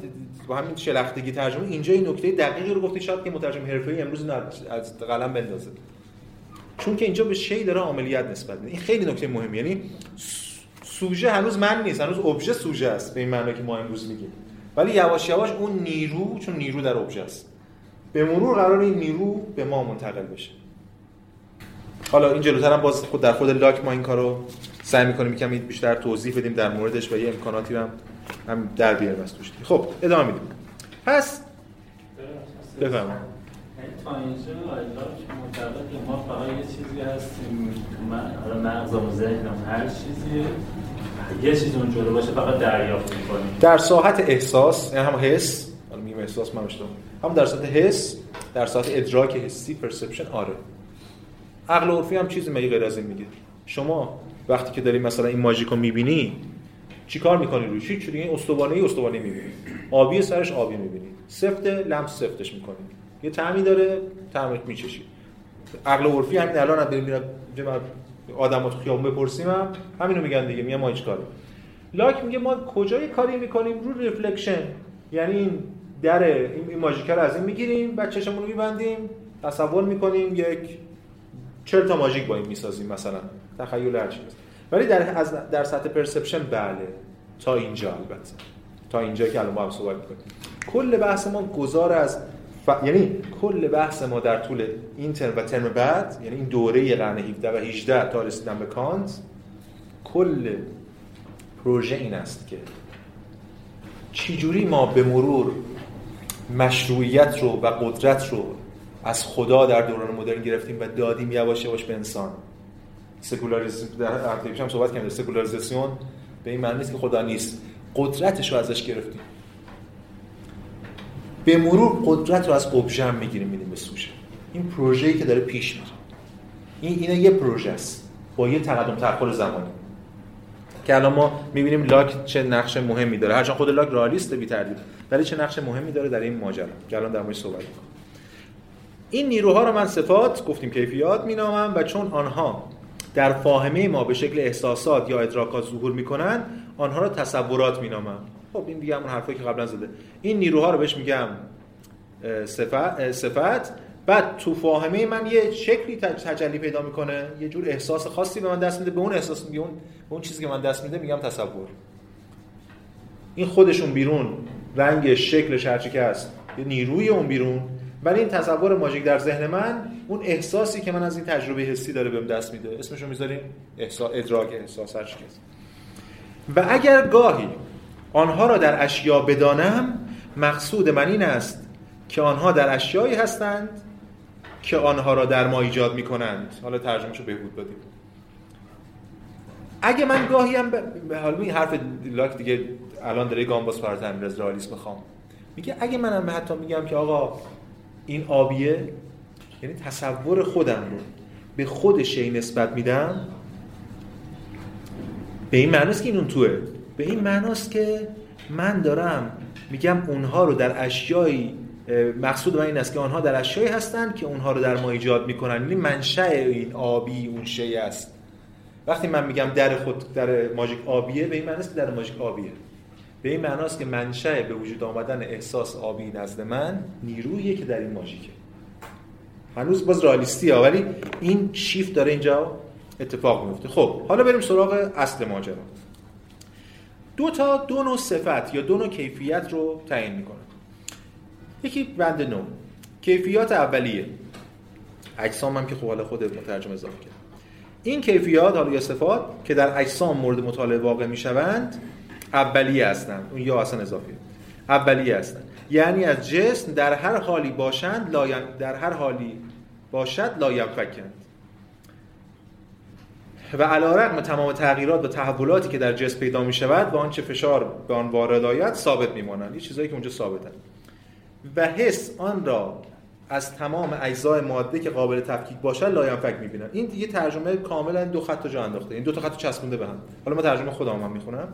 با همین شلختگی ترجمه اینجا این نکته دقیقی رو گفته شاید که مترجم حرفه‌ای امروز از قلم چون که اینجا به شی داره عملیات نسبت میده. این خیلی نکته مهمی یعنی سوژه هنوز من نیست هنوز ابژه سوژه است به این معنی که ما امروز میگیم. ولی یواش یواش اون نیرو چون نیرو در ابژه است. به مرور قرار این نیرو به ما منتقل بشه. حالا این جلوتر هم باز خود در خود لاک ما این کارو سعی می‌کنیم کمی بیشتر توضیح بدیم در موردش و یه امکاناتی هم هم در بیاریم از توش. خب ادامه میدیم. پس بفرمایید. تا اینجا معتقد ما فقط یه چیزی هستیم. من مغزم و ذهنم هر چیزی یه چیز اونجا باشه فقط دریافت می‌کنیم. در ساحت احساس یعنی هم حس. حالا میگم احساس من هم در ساحت حس در ساحت ادراک حسی پرسپشن آره. عقل عرفی هم چیزی مگه غیر از این میگه. شما وقتی که داری مثلا این ماژیکو می‌بینی چیکار می‌کنی روی؟ چی دیگه استوانه ای استوانه می‌بینی. آبی سرش آبی می‌بینی. سفت لمس سفتش می‌کنی. یه طعمی داره طعمش میچشی. عقل عرفی همین الان هم بریم آدمو تو خیابون بپرسیم هم همینو میگن دیگه میگن ما هیچ کاری. لاک میگه ما کجای کاری می‌کنیم؟ رو reflection. یعنی این در این ماژیک رو از این می‌گیریم بعد چشمون رو میبندیم تصور می‌کنیم یک 40 تا ماژیک با این می‌سازیم مثلا. تخیل هر چیز ولی در از در سطح پرسپشن بله. تا اینجا البته. تا اینجا که الان با هم صحبت می‌کنیم. کل بحث ما گذار از ف... یعنی کل بحث ما در طول این ترم و ترم بعد یعنی این دوره قرن 17 و 18 تا رسیدن به کانت کل پروژه این است که چجوری ما به مرور مشروعیت رو و قدرت رو از خدا در دوران مدرن گرفتیم و دادیم یواش یواش به انسان. سکولاریزم در هفته هم صحبت کردیم. سکولاریزاسیون به این معنی نیست که خدا نیست. قدرتش رو ازش گرفتیم. به مرور قدرت رو از ابژه می‌گیریم میدیم به سوشه این پروژه‌ای که داره پیش میره. این اینا یه پروژه است. با یه تقدم تأخر زمانی. که الان ما می‌بینیم لاک چه نقش مهمی داره. هرچند خود لاک رئالیست بی تردید ولی چه نقش مهمی داره در این ماجرا. که الان در موردش صحبت می‌کنم. این نیروها رو من صفات گفتیم کیفیات مینامم و چون آنها در فاهمه ما به شکل احساسات یا ادراکات ظهور می‌کنن آنها رو تصورات مینامم خب این دیگه همون حرفایی که قبلا زده. این نیروها رو بهش میگم صفت, صفت. بعد تو فاهمه من یه شکلی تجلی پیدا می‌کنه یه جور احساس خاصی به من دست میده. به اون احساس میگه اون به اون چیزی که من دست میده میگم تصور. این خودشون بیرون رنگش شکلش هرچی که هست یه نیروی اون بیرون. ولی این تصور ماژیک در ذهن من اون احساسی که من از این تجربه حسی داره بهم دست میده. اسمشو می‌ذاریم احساس ادراک احساس هر و اگر گاهی آنها را در اشیا بدانم مقصود من این است که آنها در اشیایی هستند که آنها را در ما ایجاد می کنند حالا ترجمهشو بهبود بدیم اگه من گاهی هم به حال این حرف لاک دیگه الان داره گامباس فراتر از رئالیسم می‌خوام میگه اگه منم حتی میگم که آقا این آبیه یعنی تصور خودم رو به خود شی نسبت میدم. به این معناست که این اون توه. به این معناست که من دارم میگم اونها رو در اشیایی مقصود من این است که آنها در اشیایی هستند که اونها رو در ما ایجاد می‌کنن. یعنی منشأ این آبی اون شی است. وقتی من میگم در خود در ماژیک آبیه به این معنی است که در ماژیک آبیه. به این معناست که منشأ به وجود آمدن احساس آبی نزد من نیرویی که در این ماژیکه. هنوز باز رالیستی ها ولی این شیفت داره اینجا اتفاق میفته. خب حالا بریم سراغ اصل ماجرا. دو تا دو نوع صفت یا دو نوع کیفیت رو تعیین می‌کنه. یکی بند نو. کیفیات اولیه. اجسام هم که خب خود مترجم اضافه کرد این کیفیات حالا یا صفات که در اجسام مورد مطالعه واقع می‌شوند اولیه هستند اون یا اصلا اضافه اولیه هستند یعنی از جسم در هر حالی باشند لایم در هر حالی باشد لایم فکند و علیرغم تمام تغییرات و تحولاتی که در جسم پیدا می شود و آنچه فشار به آن وارد آید ثابت میمانند. این چیزایی که اونجا ثابتن. و حس آن را از تمام اجزای ماده که قابل تفکیک باشد لاینفک می‌بینن این دیگه ترجمه کاملا دو خط جا انداخته. این دو تا خط چسبونده به هم. حالا ما ترجمه خودم هم می‌خونم.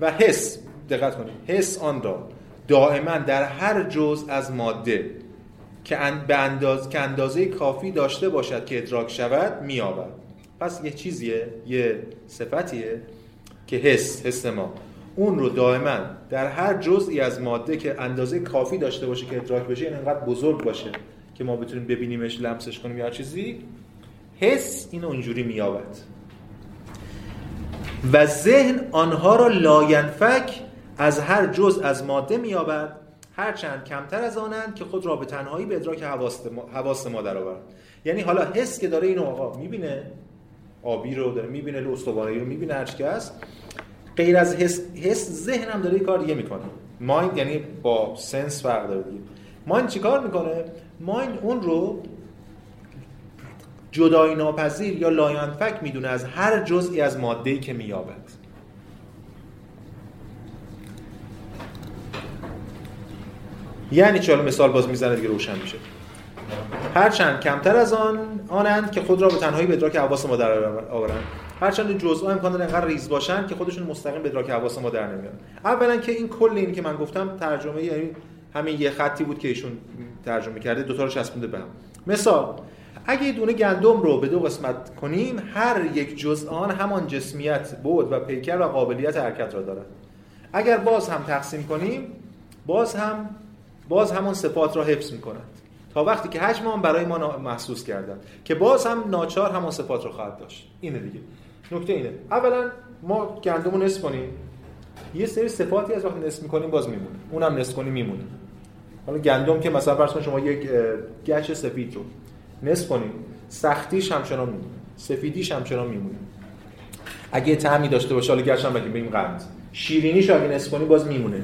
و حس دقت کنید حس آن را دائما در هر جز از ماده که به انداز که اندازه کافی داشته باشد که ادراک شود مییابد. پس یه چیزیه یه صفتیه که حس حس ما. اون رو دائما در هر جزئی از ماده که اندازه کافی داشته باشه که ادراک بشه یعنی انقدر بزرگ باشه که ما بتونیم ببینیمش لمسش کنیم یا چیزی حس اینو اونجوری میابد و ذهن آنها را لاینفک از هر جز از ماده مییابد. هرچند کمتر از آنند که خود را به تنهایی به ادراک حواس ما, درآورد. یعنی حالا حس که داره اینو آقا می‌بینه آبی رو داره می‌بینه استوانه رو می‌بینه هر هست غیر از حس, حس ذهن هم داره کار دیگه می‌کنه. mind یعنی با sense فرق داره دیگه. mind چیکار می‌کنه؟ mind اون رو جدای ناپذیر یا لاینفک می‌دونه از هر جزئی از ماده‌ای که مییابد. یعنی چه مثال باز می‌زنه دیگه روشن میشه. هرچند کمتر از آن آنند که خود را به تنهایی به ادراک حواس ما در آورند. هرچند جزء امکان داره انقدر ریز باشن که خودشون مستقیم به ادراک حواس ما در نمیارن اولا که این کل این که من گفتم ترجمه یعنی همین یه خطی بود که ایشون ترجمه کرده دو تا رو چسبونده به هم. مثال اگه دونه گندم رو به دو قسمت کنیم هر یک جزء آن همان جسمیت بود و پیکر و قابلیت حرکت را دارد. اگر باز هم تقسیم کنیم باز هم باز همون صفات را حفظ می‌کنند تا وقتی که حجم آن برای ما محسوس کردن که باز هم ناچار همون صفات رو خواهد داشت. اینه دیگه. نکته اینه. اولا ما گندم رو نصف کنیم. یه سری صفاتی از وقتی نصف می‌کنیم باز میمونه. اونم نصف کنیم میمونه. حالا گندم که مثلا فرض شما یک گچ سفید رو. نصف کنیم. سختیش همچنان میمونه. سفیدیش همچنان میمونه. اگه طعمی داشته باشه حالا گچ هم بگیم قند. شیرینیش اگه نصف کنیم باز میمونه.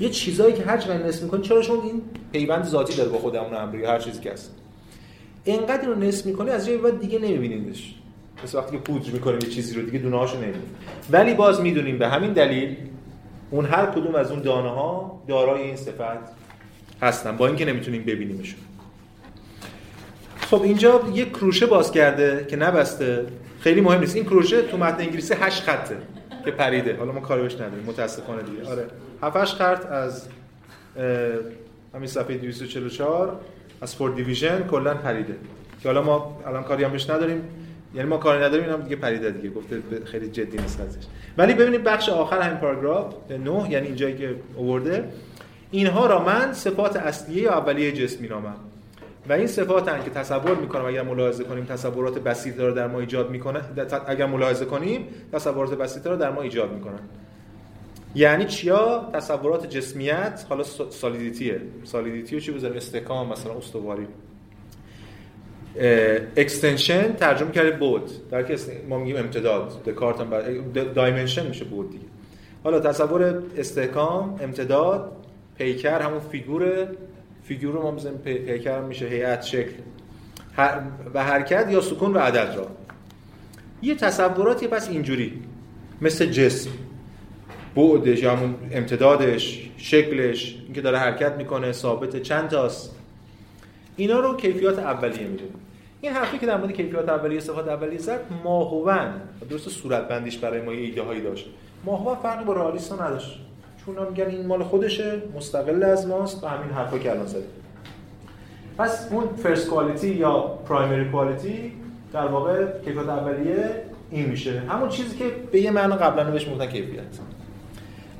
یه چیزایی که هر چقدر نصف می‌کنی چرا چون این پیوند ذاتی داره با خودمون هم هر چیزی که هست. اینقدر رو نصف می‌کنی از جای بعد دیگه نمیبینیدش. مثل وقتی که پودر می‌کنیم یه چیزی رو دیگه دونه هاشو نمی‌بینیم. ولی باز می‌دونیم به همین دلیل اون هر کدوم از اون دانه ها دارای این صفت هستن با اینکه نمی‌تونیم ببینیمشون. خب اینجا یه کروشه باز کرده که نبسته. خیلی مهم نیست. این کروشه تو متن انگلیسی 8 خطه که پریده. حالا ما کاری بهش نداریم. متاسفانه دیگه. آره. 7 خط از همین صفحه 244 از فور دیویژن کلا پریده. که حالا ما الان کاری هم بهش نداریم. یعنی ما کاری نداریم اینم دیگه پریده دیگه. گفته خیلی جدی نیست ازش. ولی ببینید بخش آخر همین پاراگراف 9 یعنی اینجایی که آورده. اینها را من صفات اصلیه یا اولیه جسم می‌نامم و این صفات که تصور می‌کنم اگر ملاحظه کنیم تصورات بسیطه رو در ما ایجاد می‌کنه اگر ملاحظه کنیم تصورات بسیطه رو در ما ایجاد می‌کنن یعنی چیا؟ تصورات جسمیت حالا solidity ه. solidity رو چی بذاریم استحکام مثلا استواری. extension ترجمه کرده بود. در که ما میگیم امتداد. دکارت هم dimension میشه بود دیگه. حالا تصور استحکام امتداد پیکر همون فیگور فیگور ما می‌زنیم پیکر میشه هیئت شکل. و حرکت یا سکون و عدد را. یه تصوراتی پس اینجوری. مثل جسم. بعدش یا همون امتدادش شکلش اینکه داره حرکت می‌کنه ثابت چند تاست. اینا رو کیفیات اولیه می‌دونیم. این حرفی که در مورد کیفیات اولیه صفات اولیه زد ماهون درست صورت بندیش برای ما یه ایده هایی داشت. ماهون فرقی با رئالیست نداشت. چون میگن این مال خودشه مستقل از ماست و همین حرفا که الان زدیم. پس اون فرست کوالیتی یا پرایمری کوالیتی در واقع کیفیت اولیه این میشه. همون چیزی که به یه معنی قبلا بهش می‌گفتن کیفیت.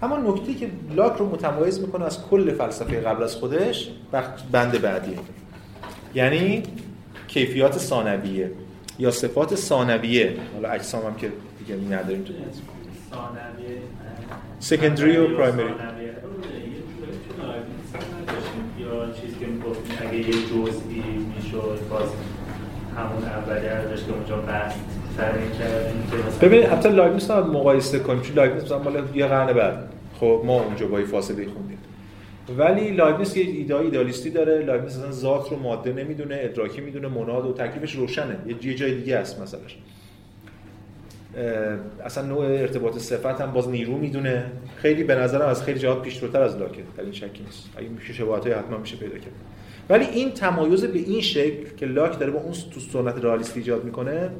اما نکته که لاک رو متمایز می‌کنه از کل فلسفه قبل از خودش بند بعدیه. یعنی کیفیات ثانویه یا صفات ثانویه. حالا اجسام هم که دیگه نداریم تو ثانویه. secondary و primary چیزی که اگه یه جزئی می‌شد باز همون اولی ازش که اونجا بحث ببین البته لایبنیتس رو مقایسه کنیم چون لایبنیتس مثلا مال یه قرن بعد. خب ما اونجا با فاصله خوندیم. ولی لایبنیتس یه ایده ایدالیستی داره لایبنیتس اصلا ذات رو ماده نمی‌دونه ادراکی می‌دونه مناد و تکلیفش روشنه. یه جای دیگه است مثلا اصلا نوع ارتباط صفت هم باز نیرو می‌دونه. خیلی به نظرم از خیلی جهات پیشروتر از لاکه در این شکی نیست. اگه میشه شباهت حتما میشه پیدا کرد. ولی این تمایز به این شکل که لاک داره با اون تو سنت رئالیستی ایجاد می‌کنه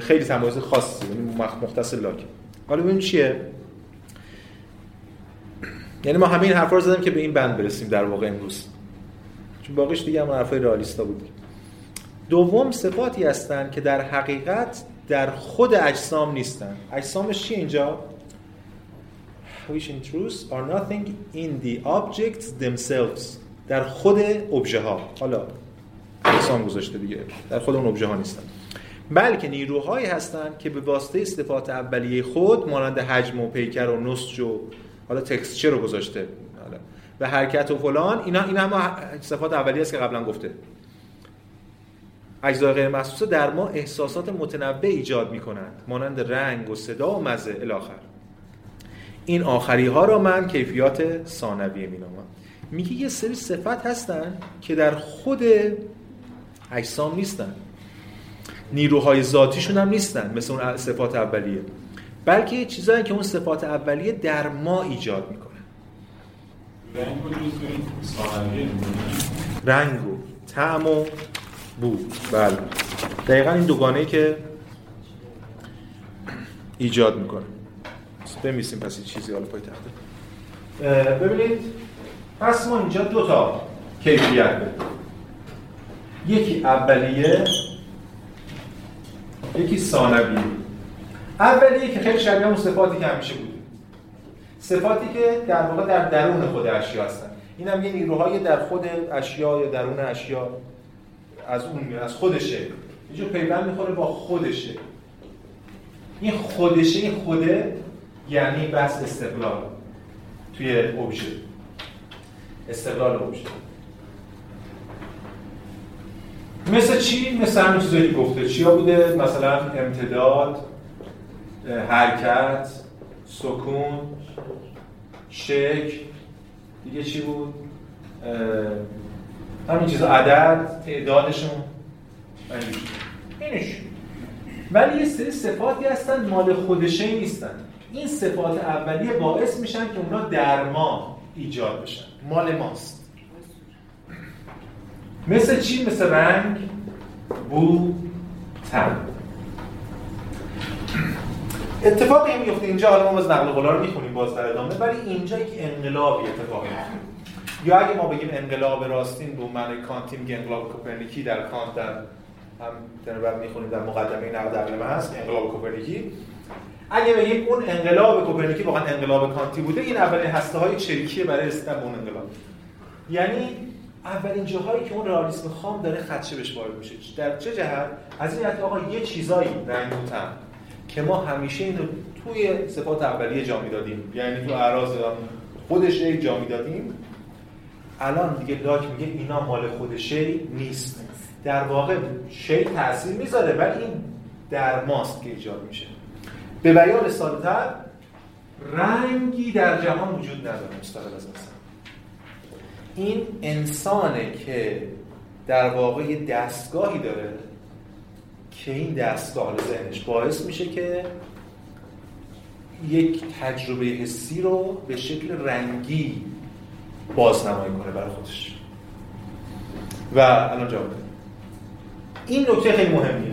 خیلی تمایز خاصی. یعنی مختص لاک. حالا ببینیم چیه. یعنی ما همه این حرفا رو زدیم که به این بند برسیم در واقع امروز. چون باقیش دیگه هم حرفای رئالیستا بود. دوم صفاتی هستن که در حقیقت در خود اجسام نیستن. اجسامش چی اینجا؟ Which in truth are nothing in the objects themselves. در خود ابژه ها حالا اجسام گذاشته دیگه. در خود اون ابژه ها نیستن. بلکه نیروهایی هستند که به واسطه صفات اولیه خود مانند حجم و پیکر و نسج و حالا تکسچر رو گذاشته. حالا. و حرکت و فلان اینا این هم صفات اولیه است که قبلا گفته. اجزای غیر محسوسه در ما احساسات متنوع ایجاد می کنند مانند رنگ و صدا و مزه. الاخر. این آخری ها را من کیفیات ثانویه می نامم میگه یه سری صفت هستن که در خود اجسام نیستن. نیروهای ذاتیشون هم نیستن مثل اون صفات اولیه. بلکه چیزایی که اون صفات اولیه در ما ایجاد می‌کنه. رنگ و تعم و بو بله. دقیقا این دوگانه که ایجاد می‌کنه. بمیسیم پس چیزی حالا پای تخته. ببینید پس ما اینجا دو تا کیفیت یکی اولیه یکی ثانویه. اولیه که خیلی شبیه اون صفاتی که همیشه بود. صفاتی که در واقع در درون خود اشیا هستن. این هم یه نیروهای در خود اشیا یا درون اشیا. از اون میاد از خودشه یه جور پیوند می‌خوره با خودشه این خودشه این خوده یعنی بس استقلال توی اوبژه استقلال اوبژه مثل چی؟ مثل همین چیزایی که گفته چیا بوده؟ مثلا امتداد حرکت سکون شک دیگه چی بود؟ همین چیزا عدد تعدادشون. اینش. ولی یه سری صفاتی هستن مال خودشه نیستن. این صفات اولیه باعث میشن که اونا در ما ایجاد بشن. مال ماست. مثل چی؟ مثل رنگ بو تم اتفاقی میفته. اینجا حالا ما از نقل قولا رو می‌خونیم باز در ادامه ولی اینجا یک انقلابی اتفاقی میفته. یا اگه ما بگیم انقلاب راستین به معنی کانتی میگه انقلاب کوپرنیکی در کانت در هم در می‌خونیم در مقدمه نقد عقل هست انقلاب کوپرنیکی. اگه بگیم اون انقلاب کوپرنیکی واقعا انقلاب کانتی بوده این اولین هسته های چریکیه برای رسیدن به اون انقلاب. یعنی اولین جاهایی که اون رئالیسم خام داره خدشه بهش وارد میشه. در چه جهت؟ از این آقا یه چیزایی رنگوتن که ما همیشه اینو توی صفات اولیه جا می‌دادیم. یعنی تو اعراض خودش یک جا می‌دادیم. الان دیگه لاک میگه اینا مال خود شی نیست. در واقع شی تاثیر می‌ذاره ولی این در ماست که ایجاد میشه. به بیان ساده‌تر رنگی در جهان وجود نداره مستقل از اصلا این انسانه که در واقع دستگاهی داره که این دستگاه ذهنش باعث میشه که یک تجربه حسی رو به شکل رنگی بازنمایی کنه برای خودش. و الان جواب این نکته خیلی مهمیه.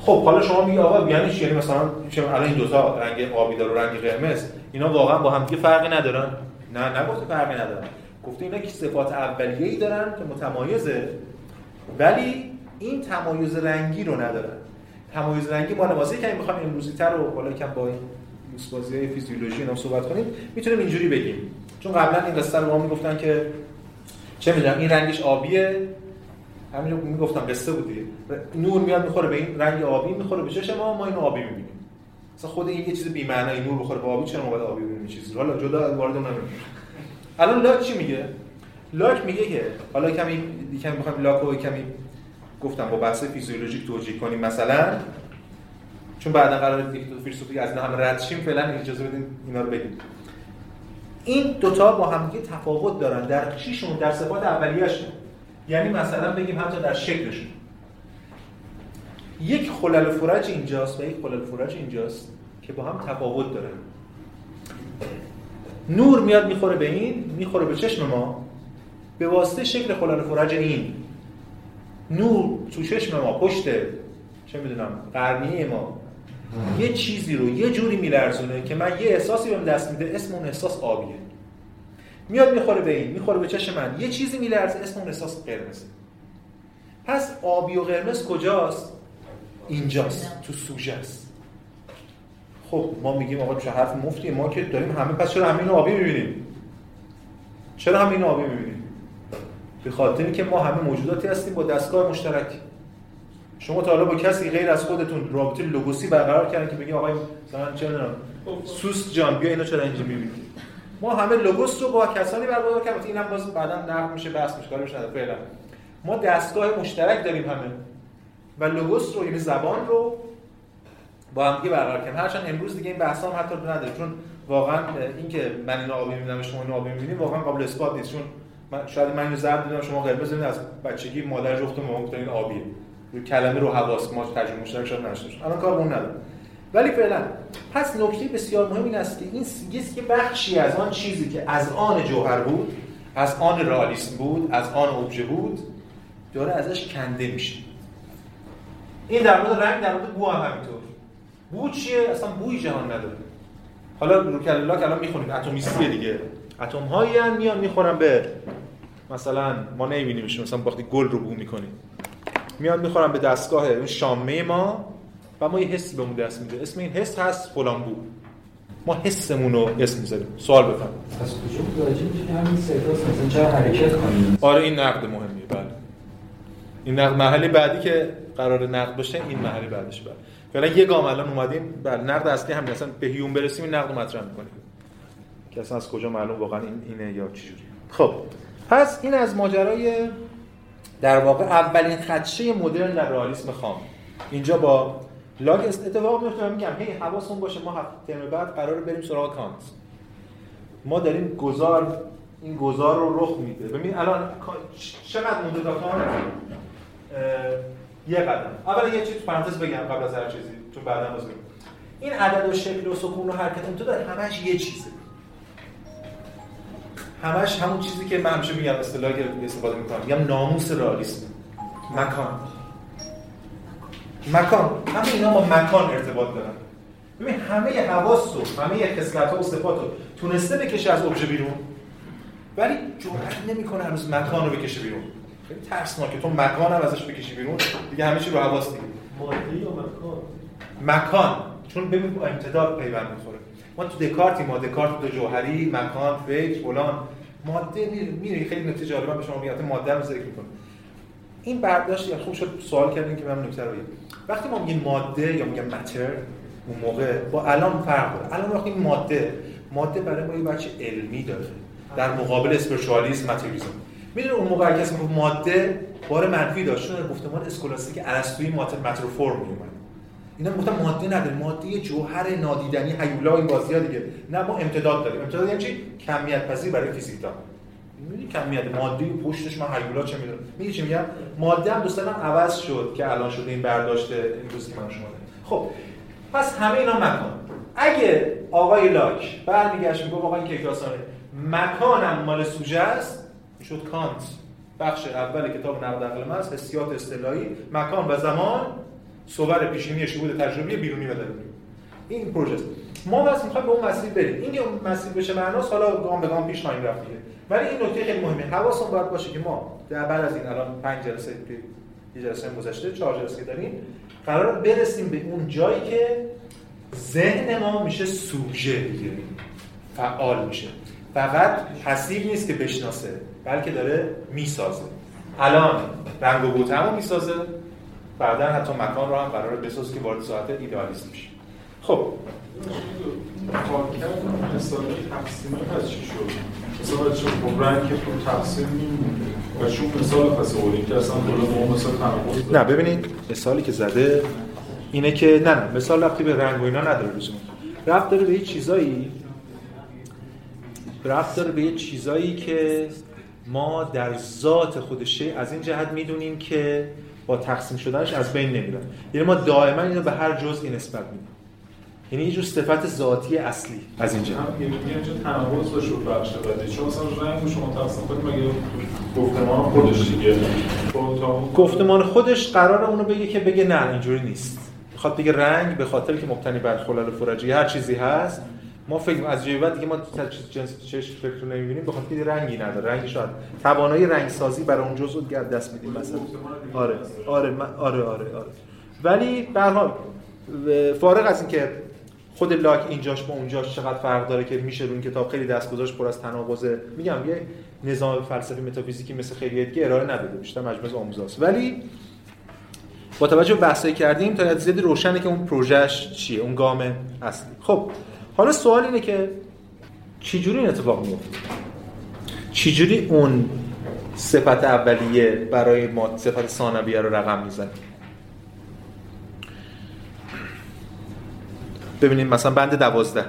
خب حالا شما میگی آقا یعنی یعنی مثلا الان این دوتا رنگ آبی و رنگ قرمز اینا واقعا با هم دیگه فرقی ندارن. نه نگفته فرقی ندارن. گفته اینا که صفات اولیه ای دارن که متمایزه ولی این تمایز رنگی رو ندارن. تمایز رنگی مال واسه که می‌خوام امروزی تر و بالا کم با این بازی های فیزیولوژی اینا صحبت کنیم می‌تونیم اینجوری بگیم. چون قبلا این قصه رو ما می‌گفتن که چه می‌دونم این رنگش آبیه. همین رو می‌گفتم قصه بودی نور میاد می‌خوره به این رنگ آبی می‌خوره به چشم ما ما اینو آبی می‌بینیم. مثلا خود این یه چیز بی معنی نور بخوره به آبی چرا ما باید آبی ببینیم چیزی حالا جدا وارد اون الان لاک چی میگه؟ لاک میگه که حالا کمی کمی می‌خوام لاک رو کمی گفتم با بحث فیزیولوژیک توجیه کنیم. مثلا چون بعدا قرار یک دو فیلسوفی از اینا هم رد شیم فعلا اجازه بدیم اینا رو بگیم. این دوتا با هم تفاوت دارن. در چیشون در صفات اولیه‌شون. یعنی مثلا بگیم حتی در شکلشون. یک خلل فرج اینجاست و یک خلل فرج اینجاست که با هم تفاوت دارن. نور میاد می‌خوره به این می‌خوره به چشم ما. به واسطه شکل خلل فرج این. نور تو چشم ما پشت چه می‌دونم قرنیه ما. یه چیزی رو یه جوری میلرزونه که من یه احساسی بهم دست میده اسم اون احساس آبیه. میاد می‌خوره به این می‌خوره به چشم من. یه چیزی میلرزه اسم اون احساس قرمزه پس آبی و قرمز کجاست؟ اینجاست تو سوژه است. خب ما میگیم آقا چه حرف مفتیه. ما که داریم همه پس چرا همین آبی می‌بینیم؟ چرا همین آبی می‌بینیم؟ به خاطر که ما همه موجوداتی هستیم با دستگاه مشترک. شما تا حالا با کسی غیر از خودتون رابطه لوگوسی برقرار کردن که بگی آقای مثلا چه می‌دونم سوس جان بیا اینو چرا اینجا می‌بینی؟ ما همه لوگوس رو با کسانی برقرار کردیم. اینم باز بعدا نقد میشه بحث میشه کارش نداره فعلا. ما دستگاه مشترک داریم همه و لوگوس رو یعنی زبان رو با هم دیگه برقرار کردیم. هرچند امروز دیگه این بحثا هم حتی نداره چون واقعا اینکه من اینو آبی می‌بینم شما اینو آبی می‌بینید واقعا قابل اثبات نیست. چون من شاید من اینو زرد دیدم شما قرمز از بچگی مادر جفت ما گفتن آبیه کلمه رو حواس ما ترجمه مشترک شاید نشه الان کار اون نداره ولی فعلا پس نکته بسیار مهم این است که این یه بخشی از آن چیزی که از آن جوهر بود از آن رئالیسم بود از آن ابژه بود داره ازش کنده میشه. این در مورد رنگ در مورد بو هم همینطور. بو چیه؟ اصلا بوی جهان نداره. حالا رو کلاک الان می‌خونید اتمیستیه دیگه. اتم هایی میان می‌خورن به مثلا ما نمیبینیمش مثلا وقتی گل رو بو می‌کنیم. میان می‌خورن به دستگاه اون شامه ما و ما یه حسی بهمون دست میده. اسم این حس هست فلان بو. ما حسمون رو اسم می‌ذاریم. سوال بفهم پس کجا راجع میشه همین سیتاس مثلا چرا حرکت کنیم؟ آره این نقد مهمیه. بله. این نقد مرحله بعدی که قرار نقد بشه این مرحله بعدش بله. فعلا یه گام الان اومدیم. بر نقد اصلی همین. اصلا به هیوم برسیم این نقد رو مطرح می‌کنیم. که اصلا از کجا معلوم واقعا این اینه یا چجوری خب پس این از ماجرای در واقع اولین خدشه مدرن در رئالیسم خام. اینجا با لاگ اتفاق میفته میگم هی حواسمون باشه ما هفته بعد قرار بریم سراغ کانت. ما داریم گذار این گذار رو رخ میده. ببین الان چقدر مونده تا کانت یه قدم. اول یه چیز پرانتز بگم قبل از هر چیزی چون بعدا باز این عدد و شکل و سکون و حرکت تو داره همش یه چیزه. همش همون چیزی که من همیشه میگم اصطلاحی که استفاده می‌کنم. میگم ناموس رئالیسم. مکان. مکان. همه اینا با مکان ارتباط دارن. ببین همه حواس و همه خصلت ها و صفات رو تونسته بکشه از ابژه بیرون ولی جرأت نمی‌کنه هنوز مکان رو بکشه بیرون. خیلی ترسناکه. تو مکان هم ازش بکشی بیرون دیگه همه چی رو حواس دیگه ماده یا مکان؟ مکان. چون ببین با امتداد پیوند می‌خوره. ما تو دکارتی ما دکارت دو جوهری مکان فکر فلان. ماده میره خیلی نکته جالبه به شما میاد. ماده رو ذکر می‌کنه. این برداشت یا خوب شد سوال کردین که من نکته رو بگم. وقتی ما میگیم ماده یا میگیم ماتر اون موقع با الان فرق داره. الان وقتی ماده ماده برای ما یه بچه علمی داره. در مقابل اسپریچوالیسم ماتریالیسم می‌دونی اون موقع کسی ماده بار منفی داشت. چون گفتمان اسکولاستیک ارسطویی ماتر فرم میومد اینا گفتن ماده نداره. ماده جوهر نادیدنی هیولا این بازی دیگه. نه ما امتداد داریم. امتداد یعنی چی؟ کمیت پذیر برای فیزیکا می‌دونی کمیت ماده پشتش من هیولا چه می‌دونم؟ میگی چی میگم؟ ماده هم دوستان عوض شد که الان شده این برداشت امروزی من شما خب پس همه اینا مکان. اگه آقای لاک برمیگشت میگه آقا این کیکاسانه مکانم مال سوژه است. شد کانت. بخش اول کتاب نقد عقل محض حسیات اصطلاحی. مکان و زمان. صور پیشینی شهود تجربی بیرونی و درونی این پروژه ما واسه می‌خوایم به اون مسیر بریم. این مسیر بشه معناست حالا گام به گام پیش خواهیم رفت ولی این نکته خیلی مهمه. حواسمون باید باشه که ما در بعد از این الان پنج جلسه یه جلسه گذشته چهار جلسه داریم قرار برسیم به اون جایی که ذهن ما میشه سوژه دیگه فعال میشه. فقط پسیو نیست که بشناسه بلکه داره می‌سازه. الان رنگ و بوتمو می‌سازه. بعدا حتی مکان رو هم قرار بسازه که وارد ساعت ایدئالیست میشه خب چی شد؟ مثلا که تو تقسیم چون کلا نه ببینید مثالی که زده اینه که نه نه مثال رفتی به رنگ و اینا نداره لزوما رفت داره به یه چیزایی رفت داره به یه چیزایی که ما در ذات خودشه از این جهت می‌دونیم که با تقسیم شدنش از بین نمیرن یعنی ما دائما اینو به هر جزئی نسبت میدیم. یعنی یه جور صفت ذاتی اصلی از اینجا. هم یعنی اینجا تناقض چون مثلا رنگ شما تقسیم کنید مگه گفتمان خودش دیگه؟ گفتمان خودش قرار اونو بگه که بگه نه اینجوری نیست. می‌خواد بگه رنگ به خاطر که مبتنی بر خلل فرجی هر چیزی هست ما فکر از جای بعد دیگه ما جنس چشم فکر رو نمی‌بینیم بخاطر که رنگی نداره. رنگی شاید توانایی رنگ سازی برای اون جزء دیگه دست میدیم. مثلا. آره. آره آره آره آره. ولی به هر حال فارغ از اینکه خود لاک اینجاش با اونجاش چقدر فرق داره که میشه اون کتاب خیلی دست گذاشت پر از تناقضه میگم یه نظام فلسفی متافیزیکی مثل خیلی دیگه ارائه نداده بیشتر مجموعه آموزاست. ولی با توجه به بحثی کردیم تا زیادی روشنه که اون پروژهش چیه اون گام اصلی. خب حالا سوال اینه که چجوری این اتفاق میفته چجوری اون صفت اولیه برای ما صفت ثانویه رو رقم می‌زنه؟ ببینید مثلا بند دوازده.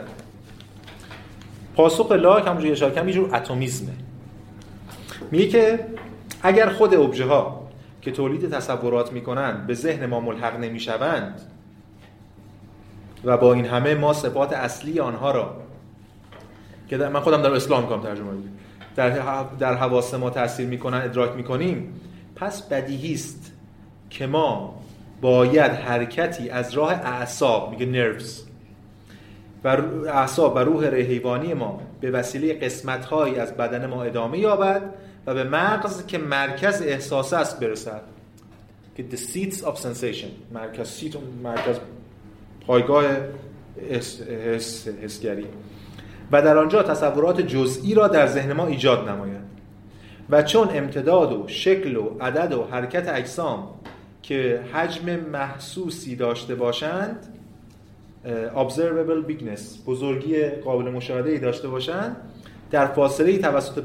پاسخ لاک همونجوری اشاره کردم یه جور اتمیزمه. میگه که اگر خود ابژه ها که تولید تصورات می‌کنن به ذهن ما ملحق نمی‌شوند و با این همه ما صفات اصلی آنها را که من خودم در اسلام کنم ترجمه در در حواس ما تاثیر می‌کنن ادراک می‌کنیم. پس بدیهی است که ما باید حرکتی از راه اعصاب میگه نروز و اعصاب و روح حیوانی ما به وسیله قسمتهایی از بدن ما ادامه یابد و به مغز که مرکز احساس است برسد که the seats of sensation مرکز سیت مرکز پایگاه حس، حسگری. و در آنجا تصورات جزئی را در ذهن ما ایجاد نماید. و چون امتداد و شکل و عدد و حرکت اجسام که حجم محسوسی داشته باشند observable bigness بزرگی قابل مشاهده ای داشته باشند در فاصله ای توسط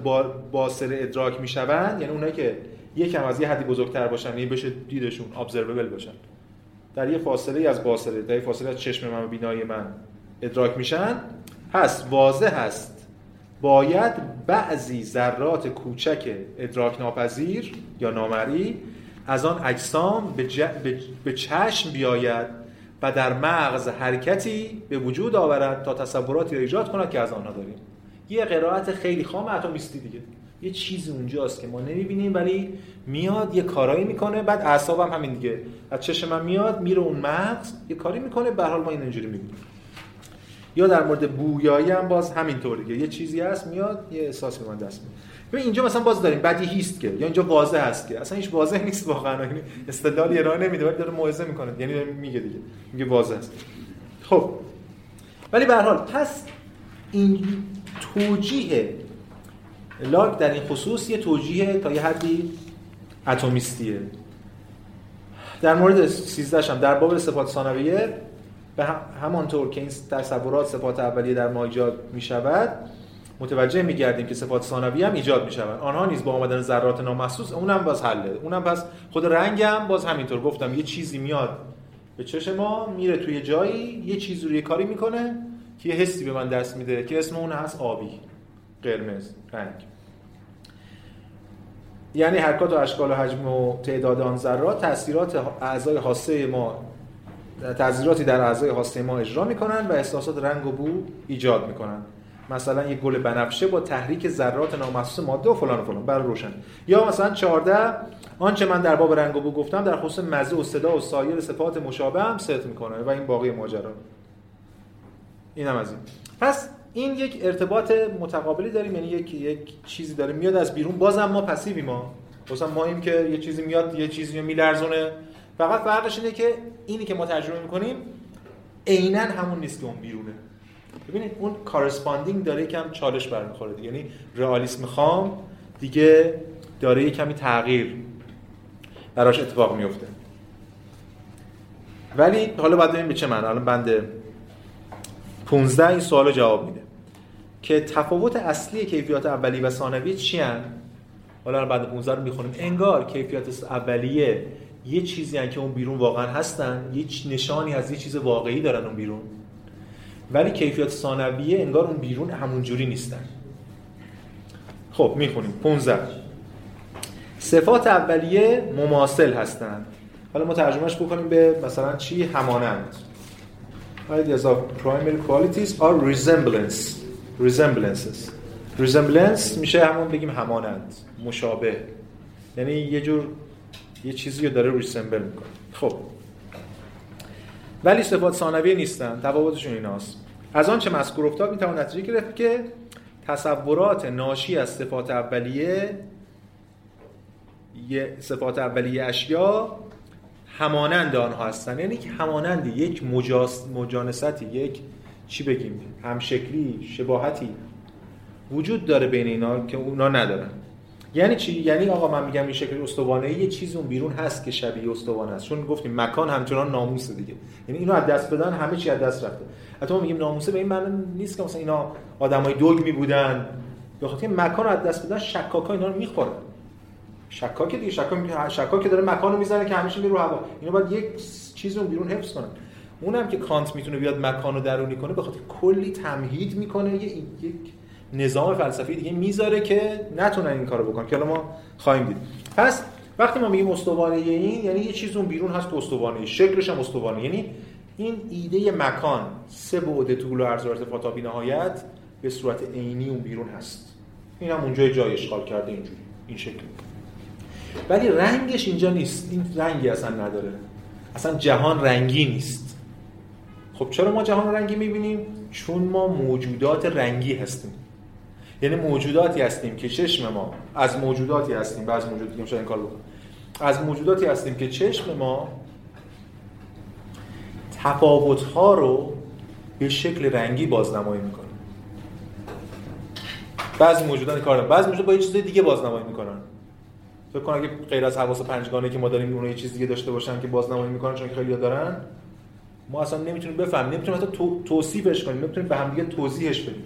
باسره ادراک می شوند یعنی اونایی که یکم از یه حدی بزرگتر باشن یعنی بشه دیدشون observable باشن. در یه فاصله از باسره در یه فاصله از چشم من و بینایی من ادراک میشن. پس واضح هست. باید بعضی ذرات کوچک ادراک ناپذیر یا نامری از آن اجسام به, به چشم بیاید و در مغز حرکتی به وجود آورد تا تصوراتی را ایجاد کند که از آنها داریم. یه قرائت خیلی خام اتمیستی دیگه. یه چیزی اونجاست که ما نمی‌بینیم ولی میاد یه کارایی می‌کنه. بعد اعصابم همین دیگه. از چشم من میاد میره اون مغز یه کاری می‌کنه. به حال ما این اینجوری می‌بینیم. یا در مورد بویایی هم باز همینطور دیگه. یه چیزی هست میاد یه احساس به من دست میده. ببین اینجا مثلا باز داریم. بدیهی است که یا اینجا واضح هست که. اصلا هیچ واضح نیست واقعا. یعنی استدلال ارائه نمیده ولی داره موعظه می‌کنه. یعنی میگه دیگه. میگه واضح است خب. ولی به هر حال پس این توجیه لاک در این خصوص یه توجیه تا یه حدی اتمیستیه. در مورد 13 هم در باب صفات ثانویه به همانطور که این تصورات صفات اولیه در ما ایجاد می شود متوجه می گردیم که صفات ثانویه هم ایجاد می شود آنها نیز با آمدن ذرات نامحسوس اونم باز حله. اونم پس خود رنگ هم باز همینطور. گفتم یه چیزی میاد به چشم ما میره توی جایی یه چیزی رو یه کاری می‌کنه که یه حسی به من دست میده که اسم اون هست آبی. قرمز رنگ. یعنی حرکات و اشکال و حجم و تعداد آن ذرات تاثیرات اعضای حاسه ما تاثیراتی در اعضای حاسه ما اجرا می‌کنن و احساسات رنگ و بو ایجاد می‌کنن مثلا یه گل بنفشه با تحریک ذرات نامحسوس ماده و فلان و فلان. برای روشن. یا مثلا 14 آنچه من در باب رنگ و بو گفتم در خصوص مزه و صدا و سایر صفات مشابه هم ست می‌کنه و این باقی ماجرا. اینم از این. پس این یک ارتباط متقابلی داریم یعنی یک یک چیزی داره میاد از بیرون. بازم ما پسیوی ما مثلا ما این که یه چیزی میاد یه چیزی رو میلرزونه. فقط فرقش اینه که اینی که ما تجربه می‌کنیم عینا همون نیست که اون بیرونه. ببینید اون کارسپاندینگ داره یکم چالش برمیخوره دیگه. یعنی رئالیسم خام دیگه داره کمی تغییر براش اتفاق میفته ولی حالا بعد ببینیم به چه معنی. الان بند 15 این سوال جواب میده. که تفاوت اصلی کیفیات اولیه و ثانویه چی هن؟ حالا بعد 15 رو می‌خونیم. انگار کیفیات اولیه یه چیزی هن که اون بیرون واقعا هستن یه نشانی از یه چیز واقعی دارن اون بیرون. ولی کیفیات ثانویه انگار اون بیرون همون جوری نیستن. خب می‌خونیم. 15 صفات اولیه مماثل هستند حالا ما ترجمهش بکنیم به مثلا چی؟ همانند. Ideas of primary qualities are resemblance. Resemblances. Resemblance میشه همون بگیم همانند مشابه. یعنی یه جور یه چیزی رو داره ریسمبل می‌کنه. خب. ولی صفات ثانویه نیستن تفاوتشون ایناست. از آنچه مذکور افتاد می‌توان نتیجه گرفت که تصورات ناشی از صفات اولیه یه صفات اولیه اشیا همانند آنها هستن. یعنی که همانند یک مجاس مجانستی یک چی بگیم؟ همشکلی شباهتی وجود داره بین اینا که اونا ندارن. یعنی چی؟ یعنی آقا من میگم این شکل استوانه یه چیز اون بیرون هست که شبیه استوانه است. چون گفتیم مکان همچنان ناموسه دیگه. یعنی اینو از دست بدن همه چی از دست رفته. حتی ما میگیم ناموسه به این معنی نیست که مثلا اینا آدمای دوگمی بودن. به خاطر مکان رو از دست بدن شکاکا اینا رو می‌خورن. شکاک دیگه شکاک شکاک داره مکان رو می‌زنه که همیشه میره رو هوا. اینا باید یک چیز بیرون حفظ کنن. اونم که کانت می‌تونه بیاد مکان رو درونی کنه به خاطر کلی تمهید می‌کنه یک نظام فلسفی دیگه می‌ذاره که نتونن این کارو بکنن که الان ما خواهیم دید. پس وقتی ما میگیم استوانه این یعنی یه چیز اون بیرون هست استوانه شکلش هم استوانه. یعنی این ایده مکان سه بعد طول و عرض و ارتفاع تا نهایت به صورت عینی اون بیرون هست. این هم اونجا جای اشغال کرده اینجوری این شکل. ولی رنگش اینجا نیست. این رنگی اصلا نداره. اصلا جهان رنگی نیست. خب چرا ما جهان رنگی می‌بینیم؟ چون ما موجودات رنگی هستیم. یعنی موجوداتی هستیم که چشم ما از موجوداتی هستیم. بعض موجوداتی که این کار بکنم از موجوداتی هستیم که چشم ما تفاوت ها رو به شکل رنگی بازنمایی می‌کنه. بعضی موجودات کار بعضی موجودات با یه چیز دیگه بازنمایی می‌کنن. فکر کنم اگه غیر از حواس پنجگانه که ما داریم اون یه چیز دیگه داشته باشن که بازنمایی می‌کنن چون خیلی دارن. ما اصلا نمی‌تونیم بفهمیم نمی‌تونیم حتی توصیفش کنیم نمی‌تونیم به هم دیگه توضیحش بدیم.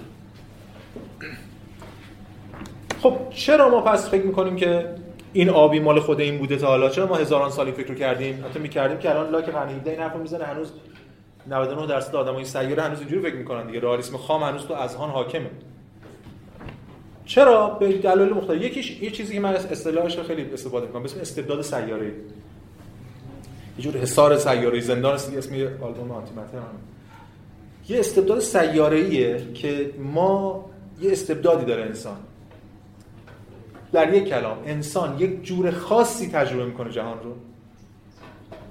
خب چرا ما پس فکر می‌کنیم که این آبی مال خود این بوده تا حالا؟ چرا ما هزاران سالی فکر کردیم؟ حتی می‌کردیم که الان لاک قرن 17 این حرفو می‌زنه هنوز 99 درصد آدمای سیاره هنوز اینجوری فکر می‌کنن دیگه. رئالیسم خام هنوز تو اذهان حاکمه. چرا؟ به دلایل مختلف. یکیش یه چیزی که من اصطلاحش رو خیلی استفاده می‌کنم. به اسم استبداد سیاره یه جور حصار سیاره زندان است اسم آلبوم آنتی یه استبداد سیاره که ما یه استبدادی داره انسان. در یک کلام انسان یک جور خاصی تجربه می‌کنه جهان رو.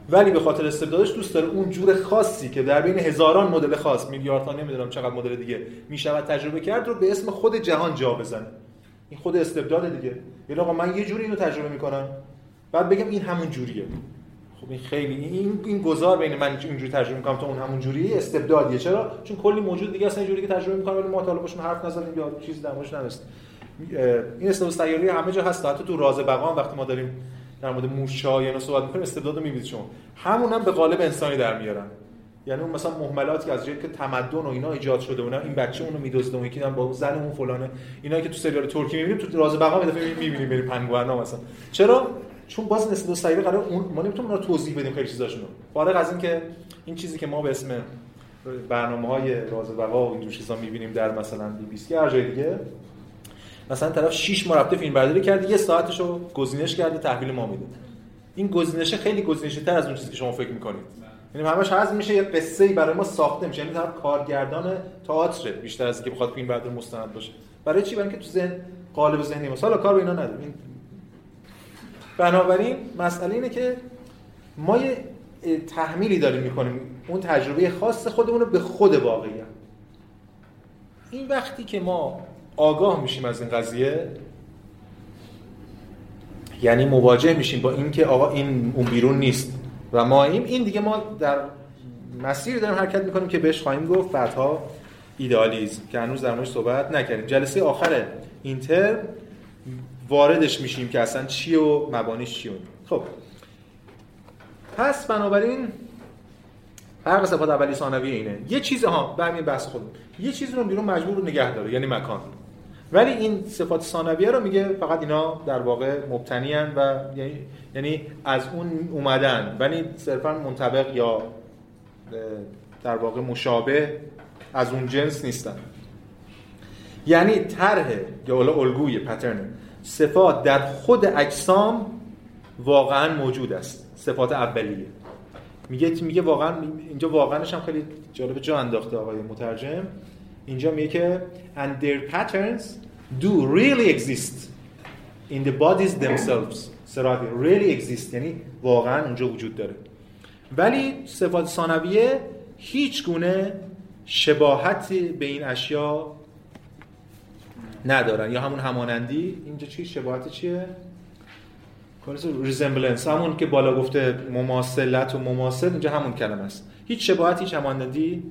ولی به خاطر استبدادش دوست داره اون جور خاصی که در بین هزاران مدل خاص میلیاردها نمی‌دونم چقدر مدل دیگه می‌شود تجربه کرد رو به اسم خود جهان جا بزنه این خود استبداد دیگه. یعنی آقا من یه جوری اینو تجربه می‌کنم بعد بگم این همون جوریه. خب این خیلی این این گذار بین من اینجوری تجربه می‌کنم تو اون همون جوری استبدادیه. چرا؟ چون کلی موجود دیگه اصلا اینجوری که تجربه می‌کنم ولی ما تا حرف نزدیم یا چیزی در موردش این استبداد سیاری همه جا هست. حتی تو راز بقا وقتی ما داریم در مورد مورچه‌ها یا صحبت می‌کنیم استبداد رو می‌بینید شما. همون هم به قالب انسانی در میارن. یعنی اون مثلا مهملاتی که از جایی که تمدن و اینا ایجاد شده بودن این بچه اونو میدزده اون یکی با زن اون فلانه. اینا که تو سریال ترکی می‌بینیم تو راز بقا دفعه می‌بینیم بریم پنگوانا مثلا. چرا؟ چون باز استبداد سیاری قرار اون ما نمی‌تونیم رو توضیح بدیم خیلی چیزاشونو. فارغ از اینکه این چیزی که ما به اسم برنامه‌های راز بقا و این جور چیزا می‌بینیم در مثلا بی بی سی هر جای دیگه مثلا طرف 6 ماه رفته فیلم برداری کرده یه ساعتشو گزینش کرده تحویل ما میده. این گزینشه خیلی گزینشه تر از اون چیزی که شما فکر می‌کنید. یعنی همش هست میشه یه قصه ای برای ما ساخته میشه. یعنی طرف کارگردان تئاتر بیشتر از اینکه بخواد فیلم بردار مستند باشه. برای چی؟ برای اینکه تو ذهن قالب ذهنی ما. حالا کار به اینا نداریم. بنابراین مسئله اینه که ما یه تحمیلی داریم می‌کنیم. اون تجربه خاص خودمون رو به خود واقعیت این وقتی که ما آگاه میشیم از این قضیه یعنی مواجه میشیم با اینکه آقا این اون بیرون نیست. و ما این این دیگه ما در مسیر داریم حرکت می‌کنیم که بهش خواهیم گفت بعدها ایدالیزم که هنوز در موردش صحبت نکردیم. جلسه آخر اینتر واردش میشیم که اصلا چیه و مبانیش چیه خب. پس بنابراین فرق صفات اولی ثانوی اینه. یه چیز ها برمی بحث خود یه چیز رو بیرون مجبور رو نگه داره یعنی مکان. ولی این صفات ثانویه رو میگه فقط اینا در واقع مبتنی و یعنی-, یعنی از اون اومدن. ولی صرفا منطبق یا در واقع مشابه از اون جنس نیستن. یعنی طرح یا الگوی پترن صفات در خود اجسام واقعا موجود است. صفات اولیه. میگه میگه واقعا اینجا واقعاش هم خیلی جالب جا انداخته آقای مترجم. اینجا میگه که and their patterns do really exist in the bodies themselves. سرابی really exist. یعنی واقعا اونجا وجود داره. ولی صفات ثانویه هیچ گونه شباهتی به این اشیا ندارن. یا همون همانندی؟ اینجا چی؟ شباهت چیه؟ ریزمبلنس همون که بالا گفته مماثلت و مماثل اینجا همون کلمه است. هیچ شباهتی هیچ همانندی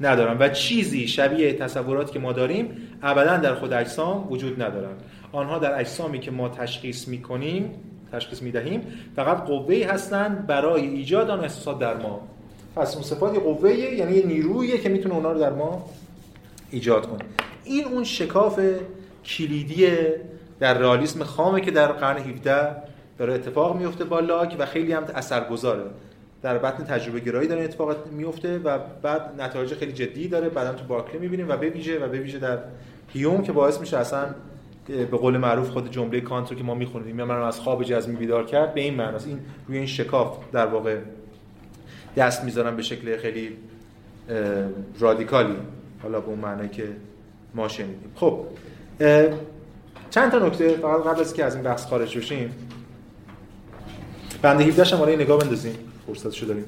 ندارن. و چیزی شبیه تصوراتی که ما داریم ابدا در خود اجسام وجود ندارن. آنها در اجسامی که ما تشخیص می‌کنیم تشخیص می‌دهیم فقط قوه‌ای هستند برای ایجاد آن احساسات در ما. پس اون صفات قوه یعنی نیرویی که می‌تونه اونا رو در ما ایجاد کنه. این اون شکاف کلیدی در رئالیسم خامه که در قرن 17 داره اتفاق میفته با لاک و خیلی هم اثرگذاره. در بطن تجربه گرایی داره اتفاق میفته و بعد نتایج خیلی جدی داره. بعدا تو بارکلی می‌بینیم و به و به در هیوم که باعث میشه اصلا به قول معروف خود جمله کانت رو که ما می‌خونیم من از خواب جزمی بیدار کرد به این معناست. این روی این شکاف در واقع دست می‌ذارن به شکل خیلی رادیکالی. حالا به اون معنی که ما شنیدیم. خب چند تا نکته فقط قبل از که از این بحث خارج بشیم؟ بنده 17 شماره نگاه بندازیم. فرصتشو داریم.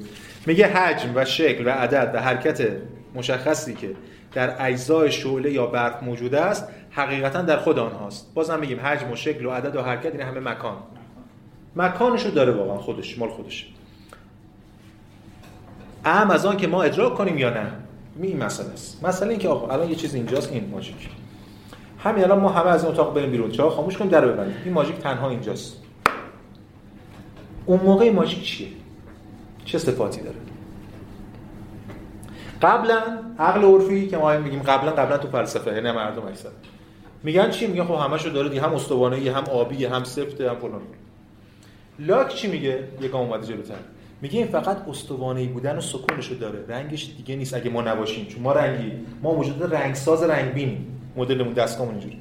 میگه حجم و شکل و عدد و حرکت مشخصی که در اجزای شعله یا برق موجود است حقیقتا در خود آنهاست. بازم میگیم حجم و شکل و عدد و حرکت این همه مکان. مکانشو داره واقعا خودش مال خودش. اهم از آن که ما ادراک کنیم یا نه؟ این مسئله است. مسئله این که آقا الان یه چیز اینجاست این ماژیک همین الان ما همه از این اتاق بریم بیرون. چرا؟ خاموش کنیم در ببندیم. این ماژیک تنها اینجاست. اون موقع ماژیک چیه؟ چه صفاتی داره؟ قبلا عقل عرفی که ما میگیم قبلا قبلا تو فلسفه یعنی مردم اکثر. میگن چی؟ میگن خب همشو داره دی هم استوانه هم آبی هم سفته هم فلان. لاک چی میگه؟ گام اومده جلوتر. میگه این فقط استوانه بودن و سکونشو داره. رنگش دیگه نیست اگه ما نباشیم چون ما رنگی ما موجود رنگساز رنگبین مدلمون دستگاهمون اینجوری.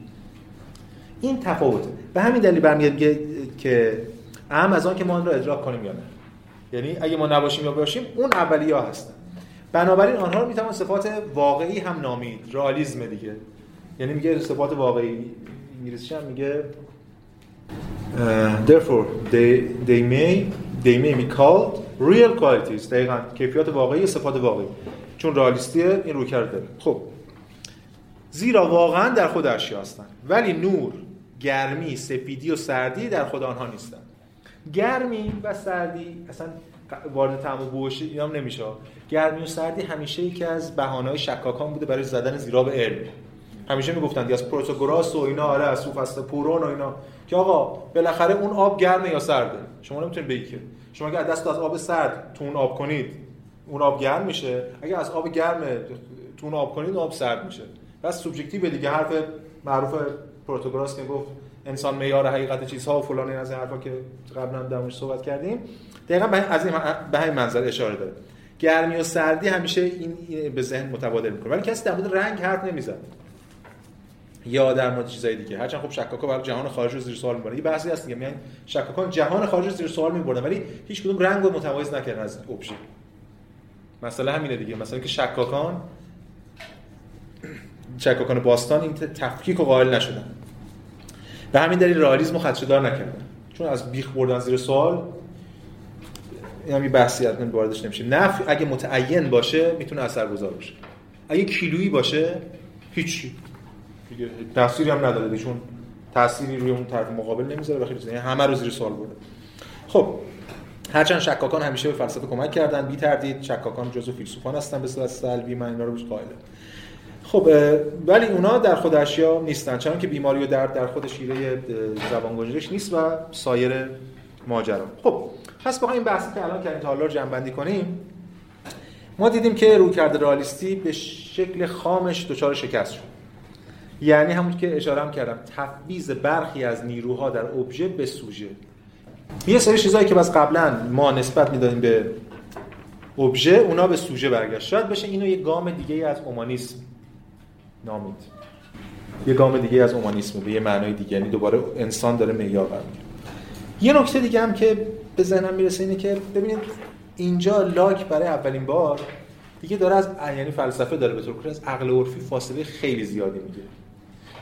این تفاوته. به همین دلیل برمیاد که اهم از آن که ما آن را ادراک کنیم یا نه. یعنی اگه ما نباشیم یا باشیم اون ها هستن. بنابراین آنها رو می‌توان صفات واقعی هم نامید. رئالیسم دیگه. یعنی میگه صفات واقعی انگلیسیش هم میگه uh, therefore they, they may they may be called real qualities. دقیقا. کیفیات واقعی صفات واقعی. چون رئالیستیه این رو کرده خب. زیرا واقعا در خود اشیا هستن ولی نور گرمی سفیدی و سردی در خود آنها نیستن گرمی و سردی اصلا وارد طعم و بوش هم نمیشه. گرمی و سردی همیشه یکی از بهانه‌های شکاکان بوده برای زدن زیرا علم. همیشه می‌گفتن از پروتوگراس و اینا آره از سوفست پورون و اینا. که آقا بالاخره اون آب گرمه یا سرده؟ شما نمی‌تونید بگید که. شما اگه دست از آب سرد تو اون آب کنید اون آب گرم میشه. اگه از آب گرم تو اون آب کنید آب سرد میشه. بس سوبژکتیو دیگه حرف معروف پروتوگراس که گفت انسان معیار حقیقت چیزها و فلان از این حرفا که قبلا در صحبت کردیم. دقیقا از این به همین منظر اشاره داره. گرمی و سردی همیشه این به ذهن متبادل می‌کنه. ولی کسی در مورد رنگ حرف نمی‌زنه. یا در مورد چیزای دیگه. هرچند خب شکاکا برای جهان خارج رو زیر سوال می‌برن. یه بحثی هست دیگه. میگن شکاکان جهان خارج رو زیر سوال میبردن ولی هیچ کدوم رنگ رو متمایز نکردن از ابژه مثلا همینه دیگه. مثلا که شکاکان شکاکان باستان این تفکیک و قائل نشدن. به همین دلیل رئالیسم رو خدشه‌دار نکردن. چون از بیخ بردن زیر سوال این هم بحثی از واردش نمیشه. نفی اگه متعین باشه می‌تونه اثرگذار باشه. اگه کیلویی باشه هیچی. دیگه تأثیری هم نداره چون تأثیری روی اون طرف مقابل نمی‌ذاره و خیلی یعنی همه رو زیر سوال برده. خب هرچند شکاکان همیشه به فلسفه کمک کردن بی تردید شکاکان جزو فیلسوفان هستن به صورت سلبی. من اینا رو بهش قائلم. خب ولی اونا در خود اشیا نیستن چون که بیماری و درد در خود شیره زبان گنجش نیست و سایر ماجرا. خب پس بخوایم این بحثی که الان کردیم تا حالا جنبندی کنیم ما دیدیم که روی کرده رالیستی به شکل خامش دچار شکست شد. یعنی همون که اشاره هم کردم تفویض برخی از نیروها در ابژه به سوژه. یه سری چیزایی که بس قبلا ما نسبت می‌دادیم به ابژه اونا به سوژه برگشت. شاید بشه اینو یه گام دیگه از اومانیسم نامید. یه گام دیگه از اومانیسم به یه معنای دیگه یعنی دوباره انسان داره معیار برمیگرده. یه نکته دیگه هم که به ذهنم می‌رسه اینه که ببینید اینجا لاک برای اولین بار دیگه داره از یعنی فلسفه داره به طور از عقل عرفی فاصله خیلی زیادی می‌گیره.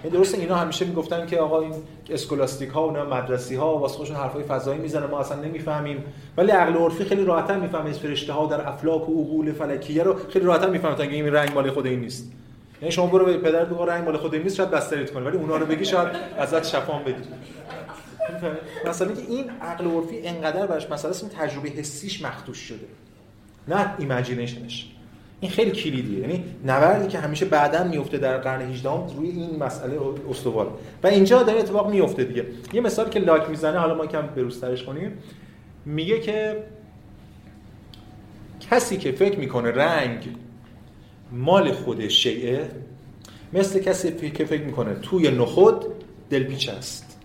این درسته اینا همیشه می‌گفتن که آقا این اسکولاستیک ها و مدرسی ها واسه خودشون حرفای فضایی می‌زنه ما اصلا نمی‌فهمیم. ولی عقل عرفی خیلی راحت‌تر می‌فهمه فرشته ها در افلاک و عقول فلکیه رو خیلی راحت‌تر می‌فهمن تا این رنگ مال خود این نیست. یعنی شما برو به پدر بگو رنگ مال خود نیست شاید بستریت کنه ولی اونا رو بگی شاید ازت شفام بگیری مثلا که این عقل عرفی انقدر براش مسئله این تجربه حسیش مخدوش شده. نه imagination ش این خیلی کلیدیه. یعنی نبردی که همیشه بعدا میفته در قرن 18 هم روی این مسئله استوار و اینجا داره اتفاق میفته دیگه. یه مثال که لاک می‌زنه حالا ما کم بروزترش کنیم. میگه که کسی که فکر می‌کنه رنگ مال خود شیعه مثل کسی که فکر می‌کنه توی نخود دلپیچه است.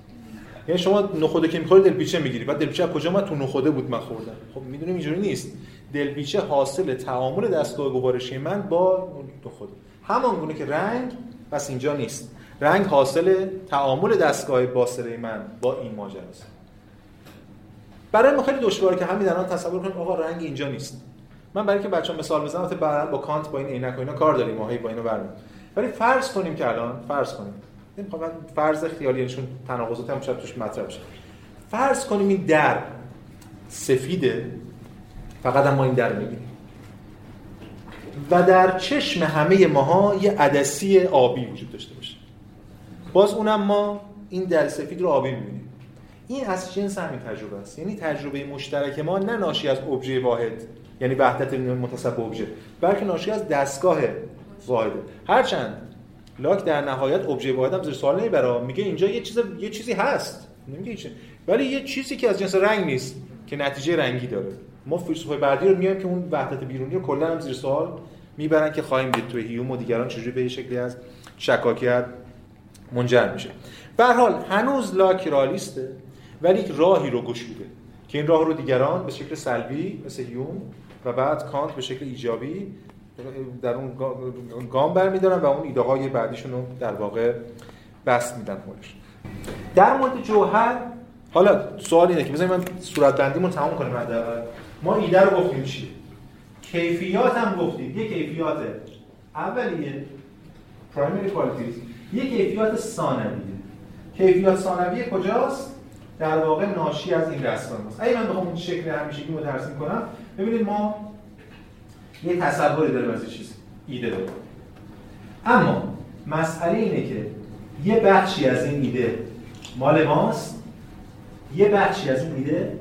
یعنی شما نخوده که می‌خوری دلپیچه می‌گیری. بعد دلپیچه کجا من تو نخوده بود من خوردم. خب می‌دونیم اینجوری نیست. دلپیچه حاصل تعامل دستگاه گوارشی من با نخوده همان گونه که رنگ پس اینجا نیست. رنگ حاصل تعامل دستگاه باصره من با این ماجرا است. برای ما خیلی دشواره که همین الان تصور کنیم آقا رنگ اینجا نیست. من برای که بچه‌ها مثال بزنم بعدا با کانت با این عینک و اینا کار داریم ما با اینو برمیم ولی فرض کنیم که الان فرض کنیم. نمی‌خوام من فرض خیالی نشون تناقضات هم شاید توش مطرح بشه فرض کنیم این در سفیده فقط هم ما این در می‌بینیم. و در چشم همه ماها یه عدسی آبی وجود داشته باشه. باز اونم ما این در سفید رو آبی می‌بینیم. این از جنس همین تجربه است. یعنی تجربه مشترک ما نه ناشی از ابژه واحد یعنی وحدت متصب به ابژه. بلکه ناشی از دستگاه واحده هرچند لاک در نهایت ابژه واحد هم زیر سوال نمی‌بره. میگه اینجا یه چیز یه چیزی هست. نمیگه چیزی ولی یه چیزی که از جنس رنگ نیست که نتیجه رنگی داره. ما فیلسوفای بعدی رو میایم که اون وحدت بیرونی رو کلا هم زیر سوال می‌برن که خواهیم دید تو هیوم و دیگران چجوری به شکلی از شکاکیت منجر میشه. به حال هنوز لاک رالیسته ولی راهی رو گشوده. که این راه رو دیگران به شکل سلبی مثل هیوم و بعد کانت به شکل ایجابی در اون گام برمیدارن و اون ایده های بعدیشون رو در واقع بست میدن خودش. در مورد جوهر حالا سوال اینه که بذاریم من صورت بندیمون تمام کنیم حداقل ما ایده رو گفتیم چیه؟ کیفیات هم گفتیم. یه کیفیات اولیه پرایمری کوالیتیز یه کیفیات ثانویه. کیفیات ثانویه کجاست؟ در واقع ناشی از این دستگاه است اگه من بخوام اون شکل همیشگی رو ترسیم کنم ببینید ما یه تصوری داریم از چیز ایده داریم اما مسئله اینه که یه بخشی از این ایده مال ماست یه بخشی از این ایده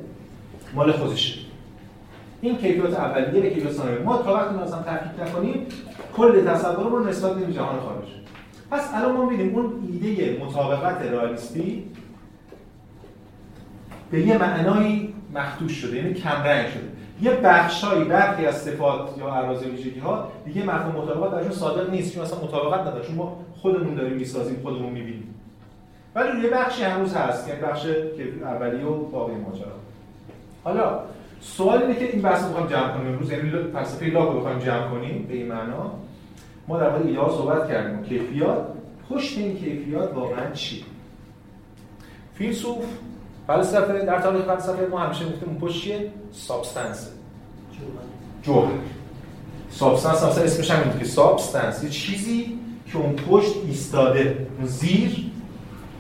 مال خودشه. این کیفیات اولیه به کیفیات ثانویه ما تا وقتی اصلا تفکیک نکنیم کل تصور رو نسبت به جهان خارج. پس الان ما می‌بینیم اون ایده مطابقت رئالیستی به یه معنایی مخدوش شده یعنی کم رنگ شده. یه بخشایی برخی از صفات یا اراضی ویژگی ها دیگه مفهوم مطابقت درشون صادق نیست چون اصلا مطابقت نداره. چون ما خودمون داریم می‌سازیم خودمون می‌بینیم. ولی یه بخشی هنوز هست یعنی بخش که اولیه و باقی ماجرا. حالا سوال اینه که این بحث رو بخوایم جمع کنیم امروز یعنی فلسفه لاک رو بخوایم جمع کنیم به این معنا. ما در مورد ایده صحبت کردیم. کیفیات پشت این کیفیات واقعا چی؟ فیلسوف فلسفه در تاریخ فلسفه ما همیشه گفتیم اون پشت چیه؟ substance جوهر. substance اصلا اسمش هم که substance یه چیزی که اون پشت ایستاده اون زیر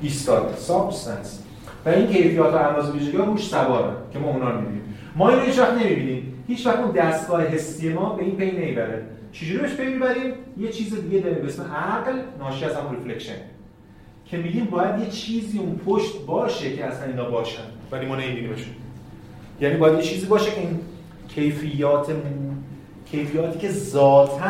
ایستاده. سابستنس و این کیفیات و اندازه ویژگی ها روش سواره که ما اونا رو می‌بینیم. ما اینو هیچ وقت نمی‌بینیم. هیچ وقت اون دستگاه حسی ما به این پی نمی‌بره چجوری بهش پی می‌بریم؟ یه چیز دیگه داریم به اسم عقل ناشی از همون ریفلکشن که میگیم باید یه چیزی اون پشت باشه که اصلا اینا باشن. ولی ما نمیبینیمشون. یعنی باید یه چیزی باشه که این کیفیات کیفیاتی که ذاتا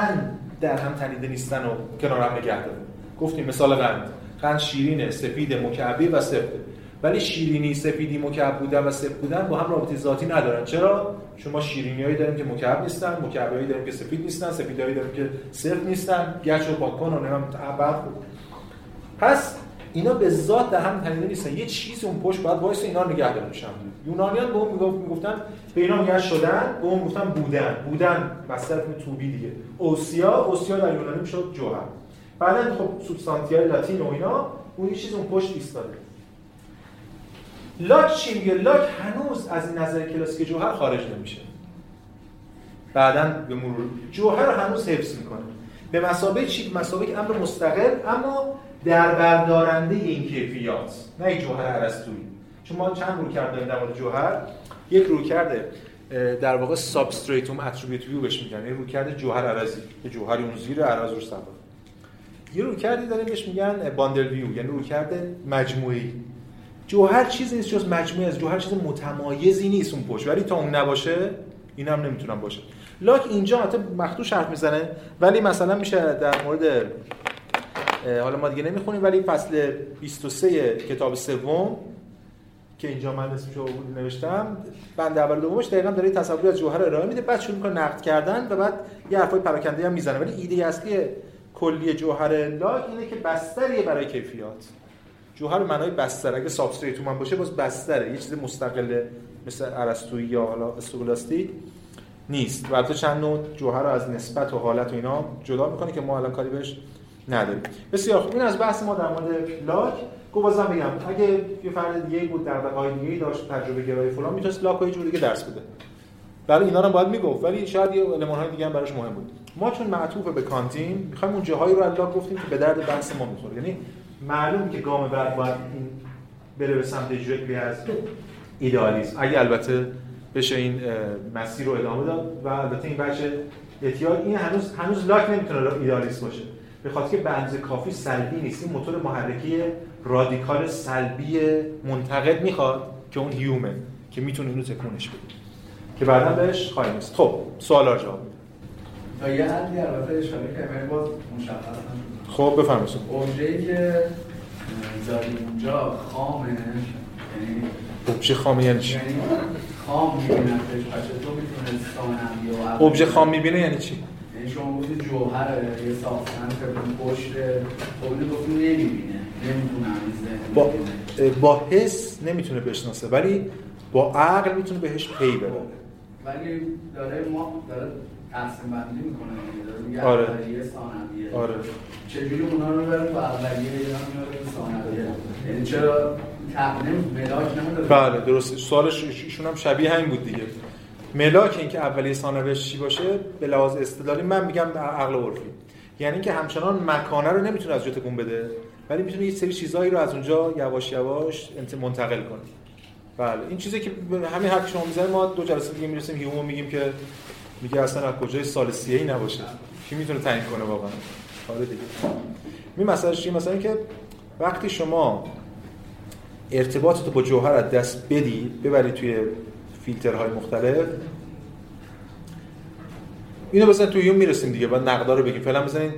در هم تنیده نیستن و کنار هم نگه داره گفتیم مثال قند. قند شیرینه سفید مکعبی و سفته ولی شیرینی سفیدی مکعب بودن و سفت بودن با هم رابطه ذاتی ندارن. چرا؟ چون ما شیرینیایی داریم که مکعب نیستن مکعبی داریم که سفید نیستن سفیدایی داریم که سفت نیستن. گچ و پاک‌کن و نمی‌دونم پس اینا به ذات در هم تنیده نیستن. یه چیزی اون پشت باید وایس اینا نگه داره میشن یونانیان به اون می‌گفت می‌گفتن به اینا میگن شدن به اون گفتن بودن. بودن مصدر توبی دیگه. اوسیا اوسیا در یونانی می‌شد جوهر. بعدا خب سوبستانتیال لاتین و اینا اون یه چیز اون پشت ایستاده. لاک چی میگه؟ لاک هنوز از نظر کلاسیک جوهر خارج نمیشه. بعدا به مرور جوهر هنوز حفظ می‌کنه. به مسابقه چی مسابقه امر مستقل اما در بردارنده این کیفیات نه جوهر ارسطویی چون ما چند رویکرد داریم در مورد جوهر؟ یک رویکرد در واقع substratum attribute view بهش میگن. یه رویکرد جوهر عرضی که جوهری اون زیر عرض رو سوار. یه رویکردی داریم بهش میگن bundle view یعنی رویکرد مجموعی جوهر چیزی نیست جز مجموعه از جوهر چیز متمایزی نیست اون پشت. ولی تا اون نباشه این هم نمی‌تونم باشه. لاک اینجا حتی مخدوش حرف می‌زنه ولی مثلا میشه در مورد حالا ما دیگه نمی‌خونیم ولی فصل 23 کتاب سوم که اینجا من اسمشو نوشتم بند اول دومش دقیقا داره تصوری از جوهر ارائه میده بعد شروع می‌کنه نقد کردن و بعد یه حرفای پراکنده هم می‌زنه. ولی ایده اصلی کلی جوهر لاک اینه که بستریه برای کیفیات. جوهر معنای بستر. اگه substratum هم باشه باز بستره. یه چیز مستقل مثل ارسطویی یا حالا اسکولاستیک نیست. و البته چند نوع جوهر رو از نسبت و حالت و اینا جدا می‌کنه که ما الان کاری بهش نداریم. بسیار خوب. این از بحث ما در مورد لاک. گو بازم بگم اگه یه فرد دیگه بود در واقع دیگه داشت تجربه گرایی فلان می‌تونست لاک یه جور دیگه درس بده. برای اینا رو باید می‌گفت ولی شاید یه المان های دیگه هم براش مهم بود. ما چون معطوف به کانتین می‌خوایم اون جاهایی رو لاک گفتیم که به درد بحث ما می‌خوره. یعنی معلوم که گام بعد باید این بره به سمت جوکلی از ایدئالیسم. اگه البته بشه این مسیر رو ادامه داد و البته این بچه احتیاج این هنوز هنوز لاک نمی‌تونه ایدئالیست باشه. به خاطر که بنز کافی سلبی نیست. این موتور محرکی رادیکال سلبی منتقد می‌خواد که اون هیومن که می‌تونه اینو تکونش بده. که بعدا بهش خواهیم است خب سوالا جواب تا یه حدی البته اشاره که باز مشخص خب بفرمایید. اوبژه‌ای که زادیم اونجا خامه یعنی اوبژه خامه یعنی چی؟ یعنی خام می‌بینه تو می‌تونه ثانوی و اوبژه خام می‌بینه یعنی چی؟ یعنی شما گفتید جوهر یه ساختن که پشت خب گفتید نمی‌بینه با با حس نمی‌تونه بشناسه ولی با عقل می‌تونه بهش پی ببره ولی داره ما داره تقسیم بندی می‌کنه داره میگه آره. ثانویه. آره. چجوری اونا رو بره تو اولیه یا ثانویه؟ یعنی چرا تقنیم ملاک نمیداره؟ بله درسته. سوالش ایشون هم شبیه همین بود دیگه. ملاک این که اولیه ثانویه چی باشه به لحاظ استدلالی من میگم عقل عرفی. یعنی که همچنان مکانه رو نمی‌تونه از جا تکون بده ولی می‌تونه یه سری چیزایی رو از اونجا یواش یواش منتقل کنه. بله این چیزی که همین حرف شما می‌زنید ما دو جلسه دیگه می‌رسیم هیومو میگیم که میگه اصلا از کجای سال سی ای نباشه. کی می‌تونه تعیین کنه واقعا؟ حالا دیگه. می مثلا چی مثلا که وقتی شما ارتباطت با جوهر از دست بدی ببری توی فیلترهای مختلف. اینو بزن توی یوم می‌رسیم دیگه بعد نقدا رو بگیم. فعلا بزنین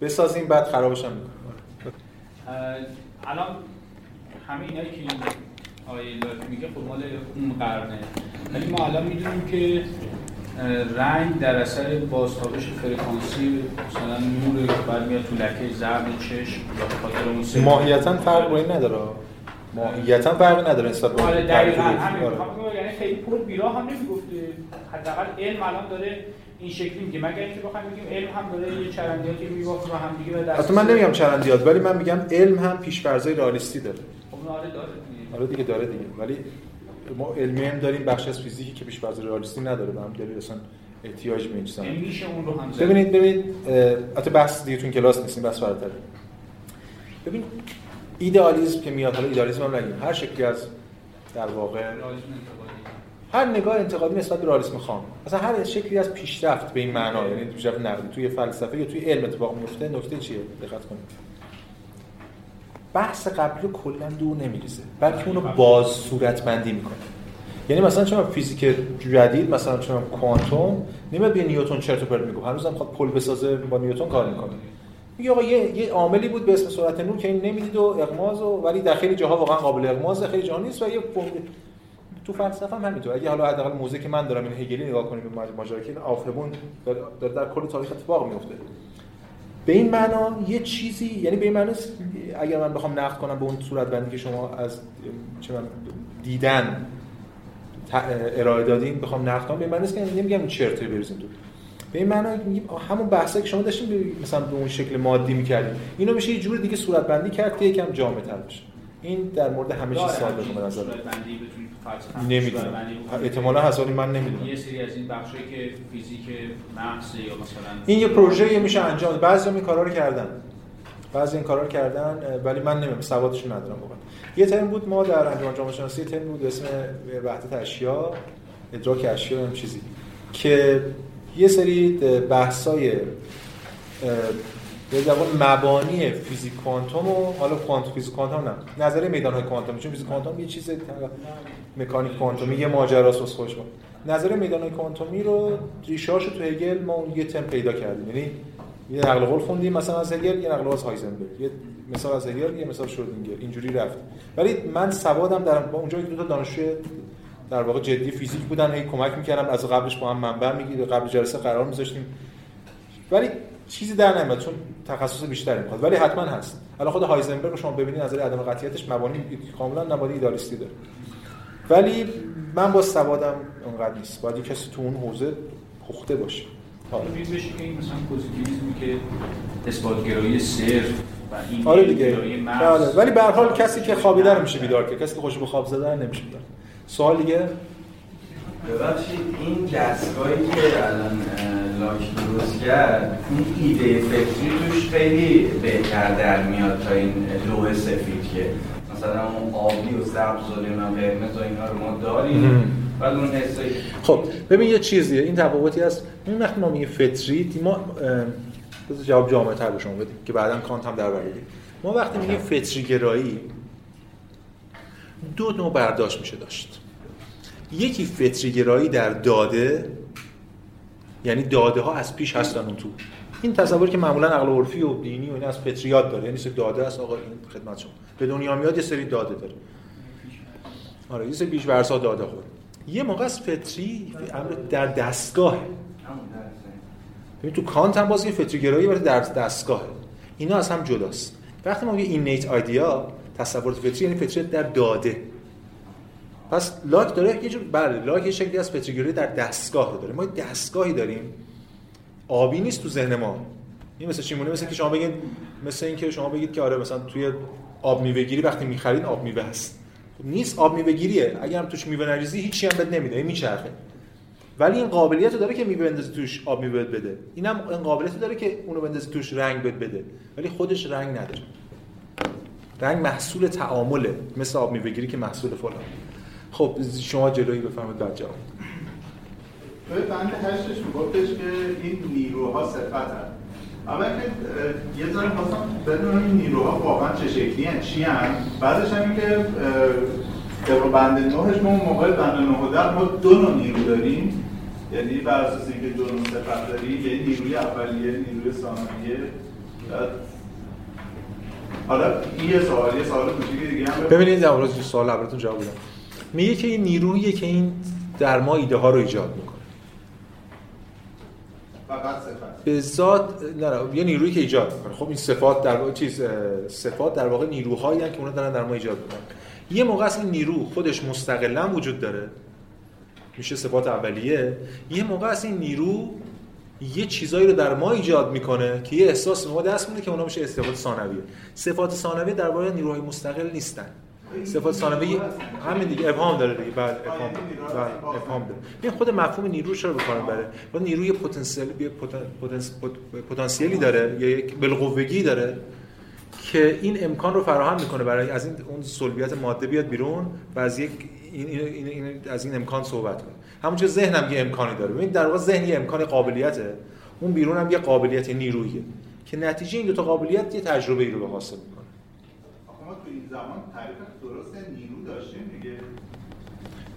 بسازیم بعد خرابش هم الان همه اینایی که آیه میگه خب مال اون قرنه. ولی ما الان می‌دونیم که رنگ در اثر بازتابش فرکانسی مثلا نور که برمیاد تو لکه زرد چشم یا به خاطر اون ماهیتا فرق این نداره. ماهیتا فرق نداره نسبت به آره دقیقاً همین. یعنی خیلی پر بیرا هم نمی‌گفته. حداقل علم الان داره این شکلی میگه. مگر اینکه بخوایم بگیم علم هم داره یه چرندیاتی میبافه و هم دیگه به دست من نمیگم چرندیات ولی من میگم علم هم پیش‌فرضای رئالیستی داره. خب آره داره دیگه. آره دیگه داره دیگه. ولی ما علمی هم داریم بخش از فیزیکی که پیش‌فرض رئالیستی نداره. به هم دلیل اصلا احتیاج به این چیزا میشه اون رو هم ببینید ببینید البته بحث دیگه تو کلاس نیستیم بس فراتره. ببین ایدئالیسم که میاد حالا ایدئالیسم هم نگیم. هر شکلی از در واقع هر نگاه انتقادی نسبت به رئالیسم خام. مثلا هر شکلی از پیشرفت به این معنا یعنی پیشرفت نقدی توی فلسفه یا توی علم اتفاق میفته نکته چیه؟ دقت کنید. بحث قبلی کلا دور نمیریزه. بلکه اونو باز صورت بندی می‌کنه. یعنی مثلا چون فیزیک جدید مثلا چون کوانتوم نمیاد به نیوتن چرت و پرت میگه. هنوز هم خود پل بسازه با نیوتن کار می‌کنه میگه آقا یه یه عاملی بود به اسم سرعت نور که این نمی‌دید و اغماز و ولی در خیلی جاها واقعا قابل اغماز خیلی جاها نیست و یه تو فلسفه هم همینطور. اگه حالا حداقل موزه که من دارم این هگلی نگاه کنیم به ماجرا که آفربون در, در کل تاریخ اتفاق میفته به این معنا یه چیزی یعنی به این معنا اگر من بخوام نقد کنم به اون صورت بندی که شما از چه من دیدن ارائه دادین بخوام نقد کنم به این معنی که نمیگم چرت بریزیم تو به این معنا همون بحثی که شما داشتین مثلا به اون شکل مادی می‌کردین. اینو میشه یه جور دیگه صورت بندی کرد که یکم جامع‌تر بشه. این در مورد همه چیز ساده به نظر نمی‌دونم. احتمالا حسابی من نمی‌دونم. یه سری از این بخشایی که فیزیک مغز یا مثلا این یه پروژه میشه انجام. بعضی این کارا رو کردن. بعضی این کارا رو کردن ولی من نمی‌دونم. سوادش ندارم واقعا. یه ترم بود ما در انجمن جامعه شناسی ترم بود اسم وحدت اشیا ادراک اشیا هم چیزی. که یه سری بحثای به مبانی فیزیک کوانتوم و حالا کوانتوم فیزیک کوانتوم نه. نظریه میدان های کوانتوم چون فیزیک کوانتوم یه چیز مکانیک کوانتومی یه ماجراست واسه خوش نظریه میدان کوانتومی رو ریشه‌اشو تو هگل ما اون یه تم پیدا کردیم. یعنی یه نقل قول خوندیم مثلا از هگل یه نقل قول از هایزنبرگ. یه مثال از هگل یه مثال شرودینگر. اینجوری رفت. ولی من سوادم در با اونجا دو تا دانشجو در واقع جدی فیزیک بودن هی کمک می‌کردم از قبلش با هم منبع می‌گیره قبل جلسه قرار میذاشتیم. ولی چیزی در نمیاد چون تخصص بیشتری می‌خواد. ولی حتما هست. الان خود هایزنبرگ شما ببینید نظر عدم قطعیتش مبانی کاملا مبانی ایدالیستی داره. ولی من با سوادم اونقدر نیست. باید کسی تو اون حوزه پخته باشه. حالا بشه که این مثلا پوزیتیویسمی که اثباتگرایی صرف و این آره دیگه. بله. ولی به هر حال کسی که خوابیده رو میشه بیدار که کسی که خوش به خواب زده نمیشه بیدار سوال دیگه؟ ببخشید این دستگاهی که الان لاک درست کرد این ایده فکری توش خیلی بهتر در میاد تا این لوح سفید که مثلا اون آبی و سبز و نمی‌دونم قرمز و اینا رو ما داریم بعد اون خب ببین یه چیزیه این تفاوتی هست. اون وقتی ما میگه فطری ما بذار جواب جامعه تر به شما بدیم که بعدا کانت هم در بردیم ما وقتی میگیم فطری گرایی دو نوع برداشت میشه داشت. یکی فطری گرایی در داده یعنی داده ها از پیش هستن اون تو. این تصوری که معمولا عقل عرفی و دینی و این از فطریات داره یعنی سری داده است آقا این خدمت شما. به دنیا میاد یه سری داده داره. آره یه سری پیش ورسا داده خود. یه موقع از فطری امر در دستگاه. ببین تو کانت هم باز فطری گرایی برای در دستگاهه اینا از هم جداست. وقتی ما میگیم اینیت ایدیا تصورات فطری یعنی فطریت در داده. پس لاک داره یه جور بله لاک یه شکلی از فطری در دستگاه رو داره. ما دستگاهی داریم. آبی نیست تو ذهن ما. این مثل چی مثل که شما بگید مثل اینکه شما بگید که آره مثلا توی آب میوه گیری وقتی می‌خرید آب میوه هست. خب نیست آب میوه گیریه. اگر هم توش میوه نریزی هیچی هم بد نمیده. میچرخه. ولی این قابلیت رو داره که میوه بندازی توش آب میوه بده. اینم این قابلیت داره که اونو بندازی توش رنگ بد بده. ولی خودش رنگ نداره. رنگ محصول تعامله مثل آب میوه گیری که محصول فلان. خب شما جلویی بفرمایید بعد جواب. توی بند هشتش میگفتش که این نیروها صفت هست. اول که یه ذره خواستم بدونم این نیروها واقعا چه شکلی هن چی هن بعدش هم که بند نوهش ما موقع بند نه در ما دو نوع نیرو داریم. یعنی بر اساس اینکه دو نوع صفت داریم یعنی نیروی اولیه نیروی ثانویه. حالا یه سوال یه سوال کوچیک دیگه هم ببینید در مورد سوال اولتون جواب بدم. میگه که این نیرویی که این در ما ایده ها رو ایجاد می‌کنه. فقط صفت. به ذات نه نه یه نیرویی که ایجاد می‌کنه. خب این صفات در واقع چیز صفات در واقع نیروهایی که اونا دارن در ما ایجاد می‌کنن. یه موقع این نیرو خودش مستقلا وجود داره. میشه صفات اولیه. یه موقع از این نیرو یه چیزایی رو در ما ایجاد می‌کنه که یه احساس ما دست میده که اونا میشه صفات ثانویه. صفات ثانویه در واقع نیروهای مستقل نیستن. صفات ثانوی همین دیگه ابهام داره دیگه. بعد ابهام بله ابهام داره. این خود مفهوم نیرو چرا کار بره و نیروی پتانسیل پتانسیلی داره یا یک بالقوگی داره که این امکان رو فراهم می‌کنه برای از این اون سلبیات ماده بیاد بیرون و از یک این, این, این از این امکان صحبت کنه. همونجوری ذهن هم یه امکانی داره. ببین در واقع ذهن یه امکان قابلیته. اون بیرون هم یه قابلیت نیروییه که نتیجه این دو تا قابلیت یه تجربه ای رو به حاصل می‌کنه. ما تو این زمان تعریف درست نیرو داشتیم دیگه.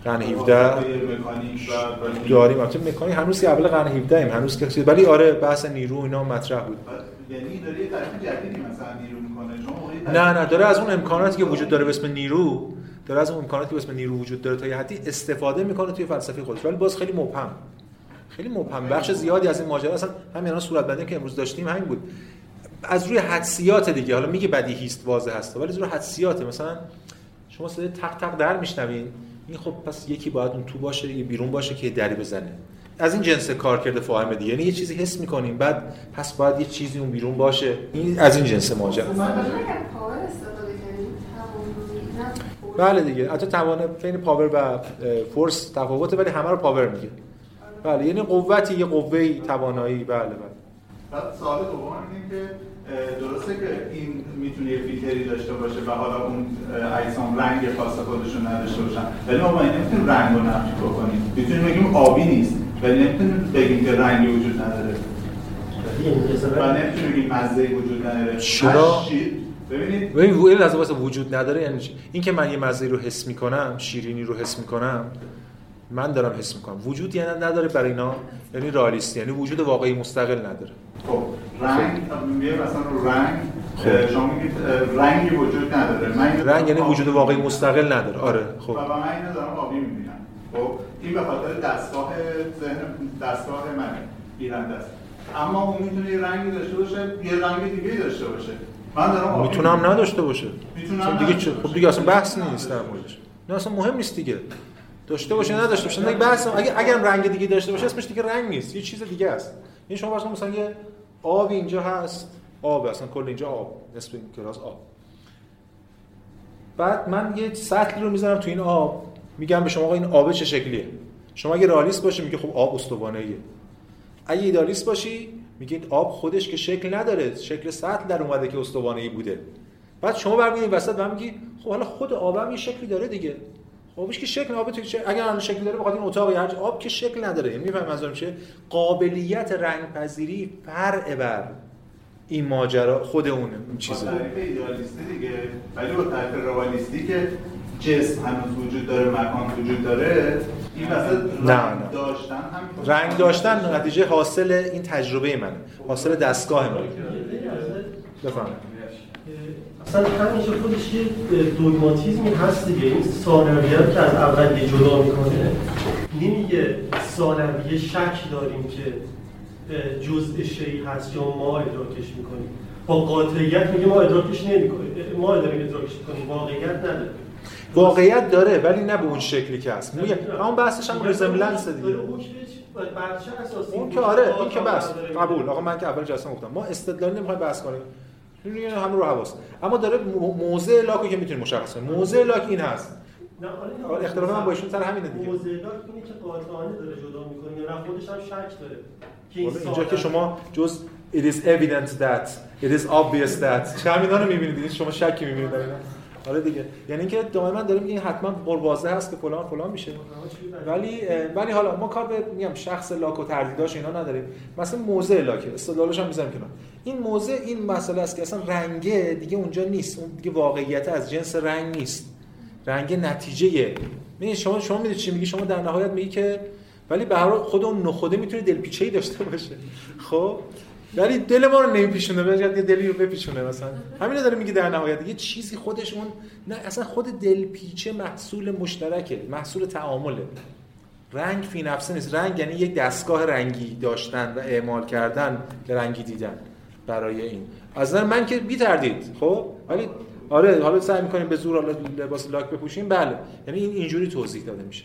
قرن 17 مکانیک و داریم. البته مکانیک هنوز که اول قرن 17 ایم هنوز که ولی آره بحث نیرو اینا مطرح بود. یعنی داره یه تعریف جدیدی مثلا نیرو می‌کنه. نه نه داره از اون امکاناتی که وجود داره به اسم نیرو داره از امکاناتی به اسم نیرو وجود داره تا یه حدی استفاده می‌کنه توی فلسفه خودش. ولی باز خیلی مبهم. خیلی مبهم. بخش زیادی از این ماجرا اصلا همین الان صورت بندی که امروز داشتیم همین بود. از روی حدسیات دیگه حالا میگه بدیهی است واضح هست ولی از روی حدسیات مثلا شما صدای تق تق در میشنوین. این خب پس یکی باید اون تو باشه یه بیرون باشه که دری بزنه. از این جنس کار کرده فاهمه دیگه. یعنی یه چیزی حس می‌کنیم بعد پس باید یه چیزی اون بیرون باشه. این از این جنس ماجرا. بله دیگه. حتی توان بین پاور و فورس تفاوته ولی همه رو پاور میگه بله یعنی قوتی یه قوه توانایی. بله بله. بعد سوال دوم اینه که درسته که این می‌تونه یه فیلتری داشته باشه و حالا اون اجسام رنگ خاص خودشون نداشته باشن. ولی ما نمی‌تونیم رنگ رو نفی بکنیم. می‌تونیم بگیم آبی نیست ولی نمی‌تونیم بگیم که رنگی وجود نداره. و نمی‌تونیم بگیم مزه وجود نداره. چرا؟ ببینید. ببین این لحظه واسه وجود نداره یعنی این که من یه مزه رو حس می‌کنم شیرینی رو حس می‌کنم من دارم حس می‌کنم. وجود یعنی نداره برای اینا یعنی رالیستی یعنی وجود واقعی مستقل نداره. خب رنگ مثلا رو رنگ خب. شما میگید رنگی وجود نداره. من رنگ یعنی وجود واقعی مستقل نداره. آره خب. و من اینو دارم آبی می‌بینم. خب این به خاطر دستگاه ذهن دستگاه منه گیرنده است. اما اون می‌تونه یه رنگی داشته باشه یه رنگ دیگه داشته باشه. من دارم می‌تونم نداشته باشه. می‌تونم دیگه چه خب دیگه اصلا بحث نیست در موردش. نه اصلا مهم نیست دیگه. داشته باشه نداشته باشه دیگه بحث اگه اگر رنگ دیگه داشته باشه اسمش دیگه رنگ نیست. یه چیز دیگه است. این شما مثلا مثلا یه آب اینجا هست. آب اصلا کل اینجا آب. نصف این کلاس آب. بعد من یه سطلی رو می‌ذارم تو این آب. میگم به شما آقا این آب چه شکلیه؟ شما اگه رالیست باشی میگه خب آب استوانه ایه اگه ایدالیست باشی میگید آب خودش که شکل نداره شکل سطل در اومده که استوانه ای بوده. بعد شما برمیگردید وسط و میگی خب حالا خود آبم یه شکلی داره دیگه. آبش که شکل آب تو اگر الان شکل داره بخاطر این اتاق یا آب که شکل نداره. یعنی میفهم منظورم چه؟ قابلیت رنگ پذیری فرع بر این ماجرا خود اون چیزه. دیگه. ولی با تعریف روالیستی که جسم هنوز وجود داره مکان وجود داره این نه نه. داشتن هم رنگ داشتن نتیجه حاصل این تجربه من حاصل دستگاه من. بفهم اصلا همینجا خودش یه دوگماتیزمی هست دیگه این ثانویه که از اولیه جدا می‌کنه. نمیگه ثانویه شک داریم که جزء شیء هست یا ما ادراکش می‌کنیم. با قاطعیت میگه ما ادراکش نمی‌کنیم ما داریم ادراکش می‌کنیم واقعیت نداره. واقعیت داره ولی نه به اون شکلی که هست. میگه اون بحثش هم resemblance دیگه. اون که آره این که بس قبول. آقا من که اول جلسه گفتم. ما استدلال نمی‌خوایم بحث کنیم. این همه رو حواس. اما داره موضع لاکو که می‌تونیم مشخص کنیم. موضع لاک این هست. نه اختلاف من با ایشون سر همینه دیگه. موضع لاک اینه که قاطعانه داره جدا می‌کنه یا خودش هم شک داره که اینجا که شما جز it is evident that it is obvious that. چه همینا رو می‌بینید. شما شکی می‌بینید. در اینا آره دیگه. یعنی اینکه دائما داریم این حتما واضح هست که فلان فلان میشه. ولی ولی حالا ما کار به میگم شخص لاک و تردیداش اینا نداریم. مثلا موضع لاک استدلالش هم می‌ذارم کنار. این موضع این مسئله است که اصلا رنگه دیگه اونجا نیست. اون دیگه واقعیت از جنس رنگ نیست. رنگ نتیجه می شما شما می‌دونید چی میگی؟ شما در نهایت میگی که ولی به هر خود اون نخوده می‌تونه دلپیچه‌ای داشته باشه. خب؟ ولی دل ما رو نمیپیشونه بجد یه دلی رو بپیچونه مثلا. همین داره میگه در نهایت. یه چیزی خودش اون نه اصلا خود دلپیچه محصول مشترکه محصول تعامله. رنگ فی نفسه نیست. رنگ یعنی یک دستگاه رنگی داشتن و اعمال کردن به رنگی دیدن برای این. از نظر من که بی تردید خب؟ ولی آره حالا سعی می‌کنیم به زور حالا لباس لاک بپوشیم. بله. یعنی این اینجوری توضیح داده میشه.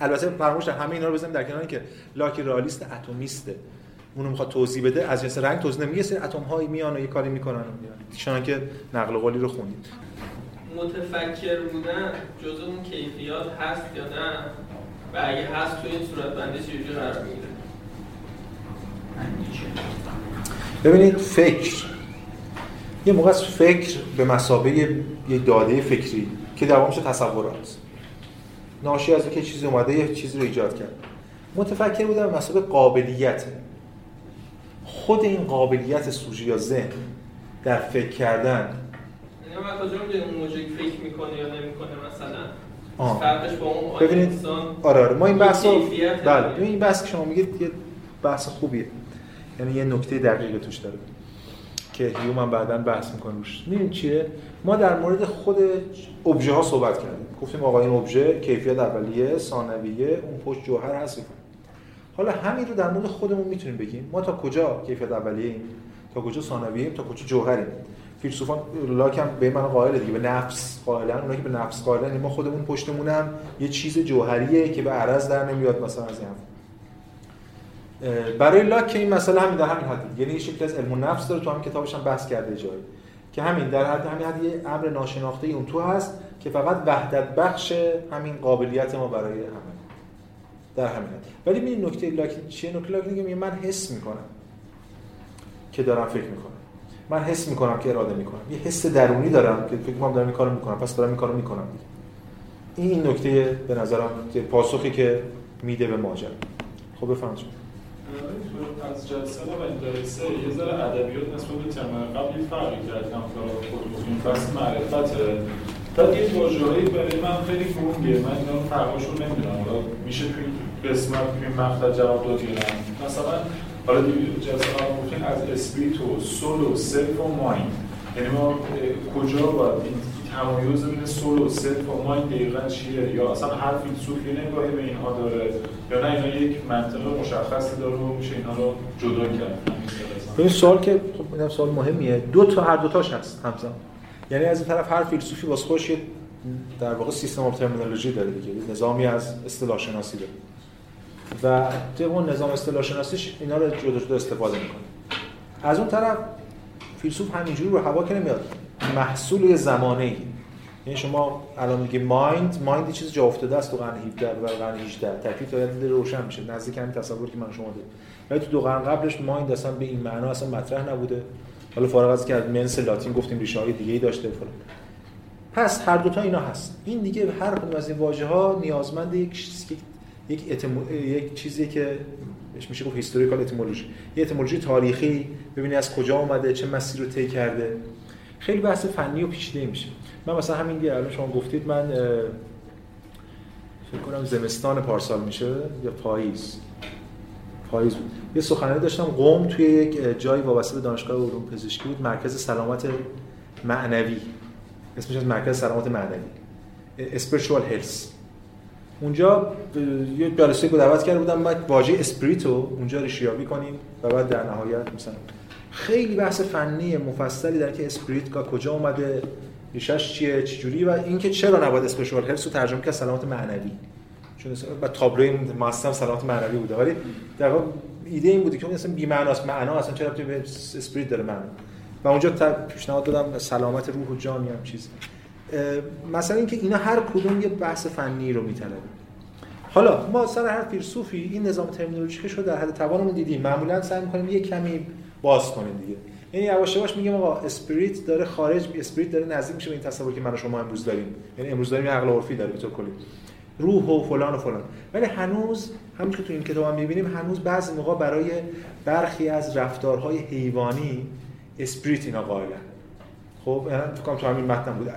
البته فراموش همه اینا رو بزنیم در کنار که لاک رالیست اتمیسته. اونو می‌خواد توضیح بده از جنس رنگ توضیح نمیگه سری اتم هایی میان و یه کاری می‌کنن چون که نقل قولی رو خوندید متفکر بودن جزء اون کیفیات هست یا نه؟ و اگه هست تو این صورت بنده چجوری قرار می‌گیره؟ ببینید فکر. یه موقع از فکر به مسابقه یه داده فکری که دوامش تصورات ناشی از اینکه چیزی اومده یه چیزی رو ایجاد کرد. متفکر بودن مسابقه قابلیته. خود این قابلیت سوژه یا ذهن در فکر کردن. یعنی من کجا اون موجود فکر می‌کنه یا نمی‌کنه مثلا؟ فرقش با اون ببینید آره آره. ما این بحث بله این بحث که شما میگید یه بحث خوبیه. یعنی یه نکته دقیقی توش داره که هیوم هم بعدا بحث می‌کنه روش. می‌دونید چیه؟ ما در مورد خود ابژه ها صحبت کردیم. گفتیم آقا این ابژه کیفیت اولیه ثانویه اون پشت جوهر هست حالا همین رو در مورد خودمون می‌تونیم بگیم. ما تا کجا کیفیت اولیه تا کجا ثانویه تا کجا جوهریم؟ فیلسوفان لاک هم به من قائل دیگه به نفس قائلن اونایی که به نفس قائلن ما خودمون پشتمون هم یه چیز جوهریه که به عرض در نمیاد مثلا از این برای لاک این مسئله همین در همین حد یعنی یه شکلی از علم نفس داره تو هم کتابش هم بحث کرده جایی که همین در حد همین حد یه امر ناشناخته اون تو هست که فقط وحدت بخش همین قابلیت ما برای همه. در همین ولی این نکته لاک چیه نکته لاک میگه من حس می‌کنم که دارم فکر می‌کنم. من حس می‌کنم که اراده می‌کنم. یه حس درونی دارم که فکر می‌کنم دارم این کارو می‌کنم. پس دارم این کارو می‌کنم این نکته به نظرم پاسخی که میده به ماجرا. خب بفرمایید. از جلسه و جلسه یه ذره ادبیات نسبت به ترم قبل یه فرقی تا خود این فصل معرفت بعد یه واژه‌ای برای من خیلی گنگه. من اینا فرقاشو نمی‌دونم. میشه توی قسمت این مقطع جواب داد یا نه مثلا حالا جلسه قبل از spirit و soul و self و mind یعنی ما کجا باید این تمایز بین soul و self و mind دقیقا چیه؟ یا اصلا هر فیلسوف یه نگاهی به اینها داره؟ یا نه اینا یک منطق مشخصی داره و میشه اینها رو جدا کرد؟ این سوال که خب سوال مهمیه. دو تا هر دو تاش هست همزمان. یعنی از این طرف هر فیلسوفی واسه خودش در واقع سیستم اف ترمینولوژی داره دیگه. نظامی از اصطلاح شناسی داره. و طبق اون نظام اصطلاح شناسیش اینا رو جدا جدا استفاده می‌کنه. از اون طرف فیلسوف همینجوری رو هوا که نمیاد محصول یه زمانه ای یعنی شما الان میگه مایند مایند چیز جا افتاده است تو قرن 17 و قرن 18 تکلیف باید روشن میشه. نزدیک همین تصوری که من شما دید ولی تو دو قرن قبلش مایند اصلا به این معنا اصلا مطرح نبوده. حالا فارغ از که منس لاتین گفتیم ریشه های دیگه ای داشته فلان. پس هر دوتا اینا هست. این دیگه هر کدوم از این واژه ها نیازمند یک یک اتمو... یک چیزی که میشه گفت هیستوریکال اتمولوژی یه اتمولوژی تاریخی ببینی از کجا اومده چه مسیر رو طی کرده. خیلی بحث فنی و پیچیده میشه. من مثلا همین دیگه الان شما گفتید من فکر کنم زمستان پارسال میشه یا پاییز. پاییز بود. یه سخنرانی داشتم قم توی یک جایی وابسته به دانشگاه علوم پزشکی بود مرکز سلامت معنوی. اسمش از مرکز سلامت معنوی. spiritual health اونجا یه جلسه رو دعوت کرده بودم بعد واژه spirit و اونجا ریشه‌یابی کنیم و بعد در نهایت مثلا خیلی بحث فنی مفصلی در که spirit کا کجا اومده ریشش چیه چجوری و اینکه چرا نباید spiritual health رو ترجمه کرد سلامت معنوی. چون و تابلوی ماستم سلامت معنوی بوده. ولی در واقع ایده این بودی که اون اصلا بی معناست معنا اصلا چرا به spirit داره معنا. و اونجا پیشنهاد دادم سلامت روح و جان یا هم چیز اه، مثلا اینکه اینا هر کدوم یه بحث فنی رو میطلبه حالا ما سر هر فیلسوفی این نظام ترمینولوژیکش رو در حد توانمون دیدیم. معمولا سعی می‌کنیم یه کمی باز کنیم دیگه. یعنی یواش یواش میگیم آقا spirit داره خارج spirit داره نزدیک میشه به این تصوری که من و شما امروز داریم. یعنی امروز داریم عقل عرفی داره به طور کلی. روح و فلان و فلان. ولی هنوز همونطور که تو این کتاب هم می‌بینیم هنوز بعضی موقع برای برخی از رفتارهای حیوانی spirit اینا قائلن. خب یعنی فکر کنم تو همین متن بود.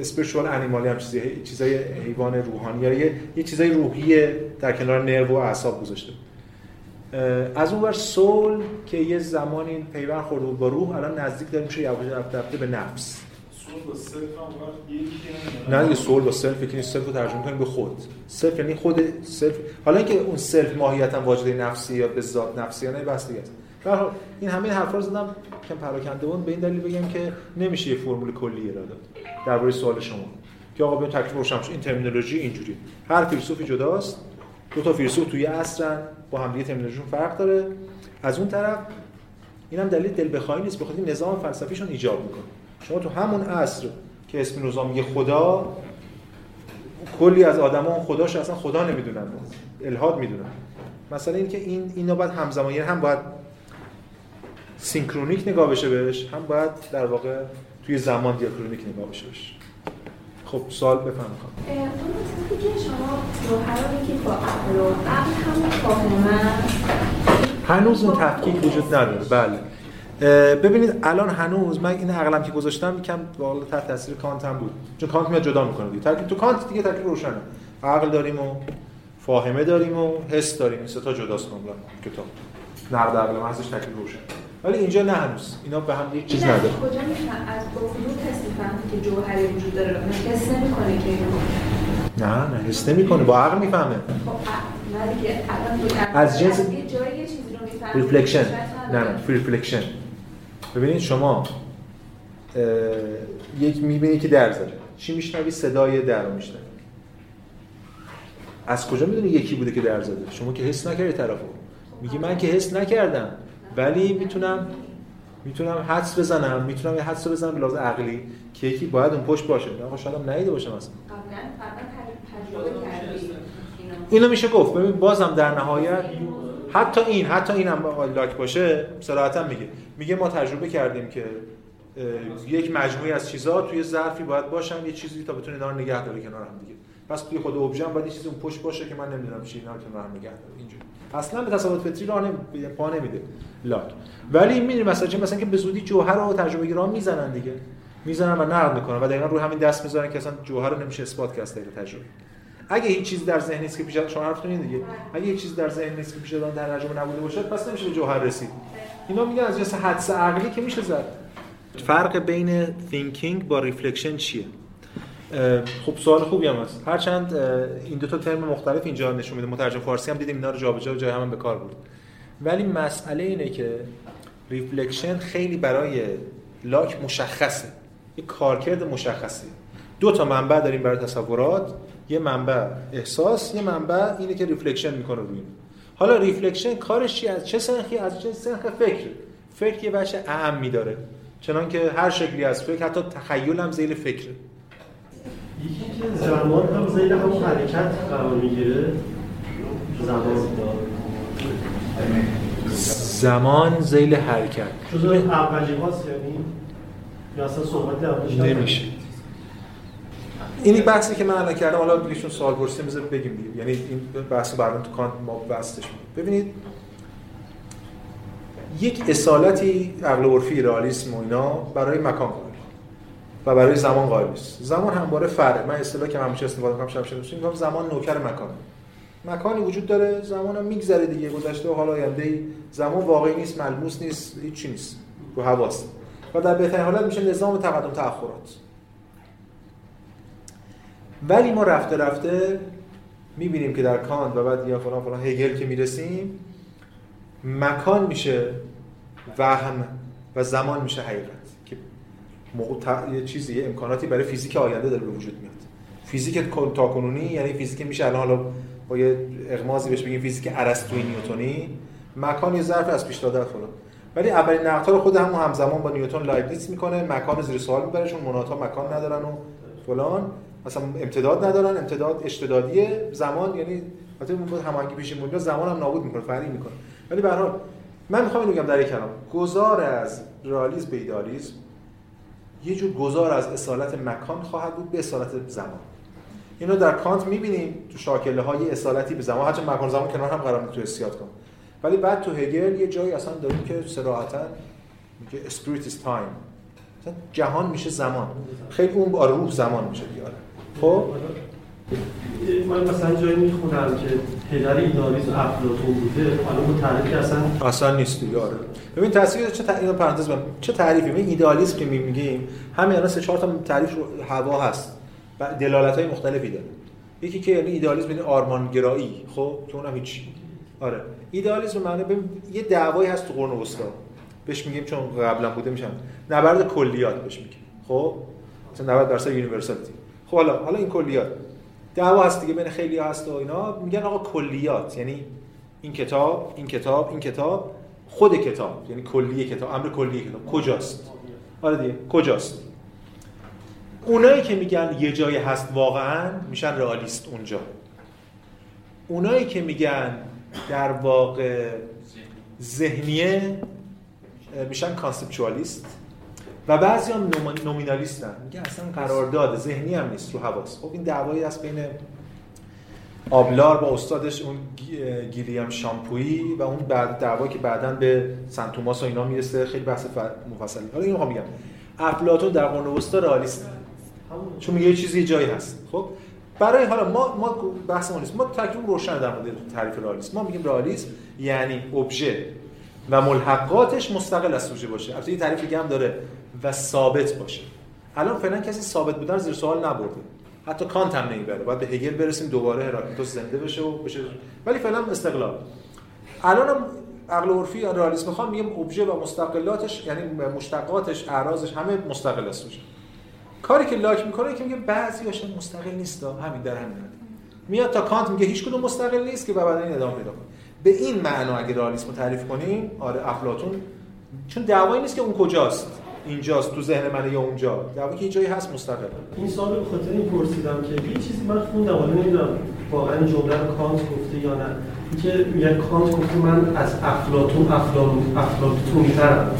spiritual animal ی هم چیزی چیزای حیوان روحانی یا یه, یه چیزای روحی در کنار nerve و اعصاب گذاشته از اون ور soul که یه زمانی پیوند خورده بود با روح الان نزدیک داره میشه یواش یواش رفته به نفس. هم یکی نه دیگه soul با self که self رو ترجمه کنیم به خود. self یعنی خود سلف. حالا اینکه اون self ماهیتا واجد نفسی یا به ذات نفسی یا نه بحث دیگه است. به این همه حرفا رو زدم کم پراکنده بود به این دلیل بگم که نمیشه یه فرمول کلی ارائه داد درباره سوال شما. که آقا بیایم تکلیف روشن. این ترمینولوژی اینجوری. هر فیلسوفی جداست. دو تا فیلسوف توی عصرن. با هم دیگه ترمینولوژیشون فرق داره. از اون طرف اینم دلیل دل بخواهی نیست. بخاطر نظام فلسفیشون ایجاب می‌کنه شما تو همون عصر که اسپینوزا میگه خدا کلی از آدما اون خداش اصلا خدا نمی‌دونن. الحاد می‌دونن. مثلا اینکه این اینا باید همزمان یعنی هم باید synchronic نگاه بشه بهش هم باید در واقع توی زمان diachronic نگاه بشه بهش. خب سوال بفهم کنم اون که شما با همون فاهمه هنوز اون تفکیک وجود نداره. بله. ببینید الان هنوز من این عقلم که گذاشتم یکم واقعا تحت تاثیر کانت هم بود. چون کانت میاد جدا می‌کنه دیگه. ترکیب تو کانت دیگه ترکیب روشنه. عقل داریم و فاهمه داریم و حس داریم. این سه تا جداست کاملا کتاب. نقد عقل محضش ترکیب روشن. ولی اینجا نه هنوز. اینا به هم یک چیز نداره. کجا می‌تونه از کسی که جوهری وجود داره حس نمی‌کنه که نه نه حس نمی‌کنه با عقل می‌فهمه. خب عقل- نه دیگه الان تو از جنس- یه جایی یه چیزی رو می‌فهمه. reflection نه. نه reflection ببینید شما یک می‌بینی که در زده چی میشنوی؟ صدای در رو میشنوی. از کجا می‌دونی یکی بوده که در زده شما که حس نکردی طرفو. میگی من که حس نکردم. ولی می‌تونم می‌تونم حدس بزنم می‌تونم یه حدس بزنم به لحاظ عقلی که یکی باید اون پشت باشه. آقا شاید هم ندیده باشم اصلا. اینو. میشه گفت. ببین بازم در نهایت حتی این حتی این هم لاک باشه صراحتا میگه. میگه ما تجربه کردیم که یک مجموعه از چیزها توی ظرفی باید باشن یه چیزی تا بتونه اینا رو نگه داره کنار هم دیگه. پس توی خود ابژه هم باید یه چیزی اون پشت باشه که من نمی‌دونم چی اینا رو کنار هم نگه داره اینجوری. اصلا به تصورات فطری راه. پا نمیده. لاک. ولی می‌دونی مثلا چه مثلا که به زودی جوهر رو تجربه گرام می‌زنن دیگه. می‌ذارن و نقد می‌کنن. و دقیقا روی همین دست می‌ذارن که اصلا جوهر رو نمیشه اثبات کرد از طریق تجربه. اگه هیچ چیزی در ذهن نیست که پیش شما حرفتون این دیگه. اگه هیچ چیزی در ذهن نیست که پیش آدم در تجربه نبوده باشه پس نمیشه به جوهر رسید. اینا میگن از جنس حدس عقلی که میشه زد. فرق بین thinking با reflection چیه؟ خب سوال خوبی هم هست. هرچند این دو تا ترم مختلف اینجا نشون میده. مترجم فارسی هم دیدیم اینا رو جابجا جای هم به کار بود. ولی مسئله اینه که reflection خیلی برای لاک مشخصه. یه کارکرد مشخصی دو تا منبع داریم برای تصورات. یه منبع احساس یه منبع اینه که reflection می‌کنه روی حالا reflection کارش چی از چه سنخی از چه سنخ فکر؟ فکر یه وجه اعم داره چنان که هر شکلی از فکر حتی تخیل هم ذیل فکره. یکی که زمان هم زیل همون حرکت قرار می‌گیره. زمان. زمان زیل حرکت. جزء اولی هاست یعنی یا اصلا صحبت نمیشه. اینی بحثی که من الان کردم حالا دیگه سوال پرسیدم بذار بگیم دیگه. یعنی این بحث بعدا تو کانت ما بحثش ببینید یک اصالتی عقل عرفی رئالیسم و اینا برای مکان و برای زمان قائل نیست. زمان همواره فرع من اصطلاحی که همیشه استفاده می‌کنم شب شب میگم زمان نوکر مکان. مکانی وجود داره زمان هم میگذره دیگه گذشته و حالا آینده زمان واقعی نیست ملموس نیست هیچ نیست. رو حواست. و در بهترین حالت میشه نظام تقدم تأخرات. ولی ما رفته رفته می‌بینیم که در کانت و بعد یا فلان فلان هگل که می‌رسیم مکان میشه وهم و زمان میشه حقیقت. موقع یه چیزی یه امکاناتی برای فیزیک آینده داره به وجود میاد. فیزیک تاکنونی یعنی فیزیک میشه الان حالا با یه اغمازی بهش بگیم فیزیک ارسطویی نیوتونی. مکان یه ظرف از پیش داده فلان. ولی اولین نقطه رو خود همون همزمان با نیوتن لایبنیتس می‌کنه. مکان زیر سوال می‌بره چون مناتا مکان ندارن و فلان. مثلا امتداد ندارن. امتداد اشتدادیه زمان یعنی البته بود هماهنگی پیش مونده زمان هم نابود می‌کنه فرقی می‌کنه. ولی به هر حال من می‌خوام اینو بگم در یک کلام. گذار از رئالیسم به ایدالیسم یه جور گذار از اصالت مکان خواهد بود به اصالت زمان. اینو در کانت می‌بینیم تو شاکله های اصالتی به زمان. هرچند مکان زمان کنار هم قرار تو اسیات کن ولی بعد تو هگل یه جایی اصلا داریم که صراحتا میگه spirit is time. جهان میشه زمان. خیلی اون با روح زمان میشه دیاره خب؟ من مثلا جایی می‌خونم که پدر ایدالیسم افلاطون بوده حالا اون تعریفی اصلا اصلا نیست دیگه آره. ببین تصویر چه اینو پرانتز بگم چه تعریفی؟ ببین ایدالیسم که میگیم همین الان سه چهار تا تعریف رو هوا هست و دلالت های مختلفی داره. یکی که یعنی ایدالیسم یعنی آرمانگرایی خب؟ که اونم هیچ آره. ایدالیسم معنی ببین یه دعوایی هست تو قرن وسطا. بهش میگیم چون قبلا بوده میشن. نبرد کلیات بهش میگیم خب؟ مثلا نبرد بر سر یونیورسالیتی. خب حالا حالا این کلیات. دعوا هست دیگه بین خیلی هست و اینا. میگن آقا کلیات یعنی این کتاب این کتاب این کتاب خود کتاب یعنی کلیه کتاب امر کلیه کتاب. کجاست؟ آره دیگه کجاست؟ اونایی که میگن یه جایی هست واقعا میشن رئالیست اونجا. اونایی که میگن در واقع ذهنیه میشن کانسپچوالیست. و بعضی هم نومینالیستن. میگه اصلا قرارداد ذهنی هم نیست رو حواس خب این دعوایی از بین آبلار با استادش اون گیلیم شامپویی و اون بعد دعوا که بعدا به سنت توماس و اینا می‌رسه. خیلی بحث مفصلی. حالا اینو میگم افلاطون در قرن وسطا رئالیست. چون میگه یه چیزی جایی هست. خب؟ برای حالا ما ما بحث ما نیست. ما تکلیف روشن در مورد تعریف رئالیسم ما میگیم رئالیسم یعنی ابژه و ملحقاتش مستقل از سوژه باشه. البته این تعریف دیگه هم داره. و ثابت باشه. الان فعلا کسی ثابت بودن زیر سوال نبرده. حتی کانت هم نمی‌بره. باید به هگل برسیم دوباره هراکلیتوس زنده بشه و بشه. ولی فعلا استقلال. الان هم عقل عرفی یا رئالیسم می‌خوام میگم ابژه و مستقلاتش یعنی مشتقاتش اعراضش همه مستقل است کاری که لاک می‌کنه که میگه بعضیاش مستقل نیست همین در همین میاد تا کانت میگه هیچ کدوم مستقل نیست که بعد این ادامه پیدا کنه. به این معنا اگه رئالیسم تعریف کنیم آره افلاطون چون دعوایی نیست که اون کجاست. اینجاست تو ذهن من یا اونجا؟ دعوا که یه جایی هست مستقل. این سوال به خاطر این پرسیدم که یه چیزی من خوندم ولی نمی‌دونم واقعا جمله رو کانت گفته یا نه. که میگه کانت گفته من از افلاطون افلاطون افلاطون ترم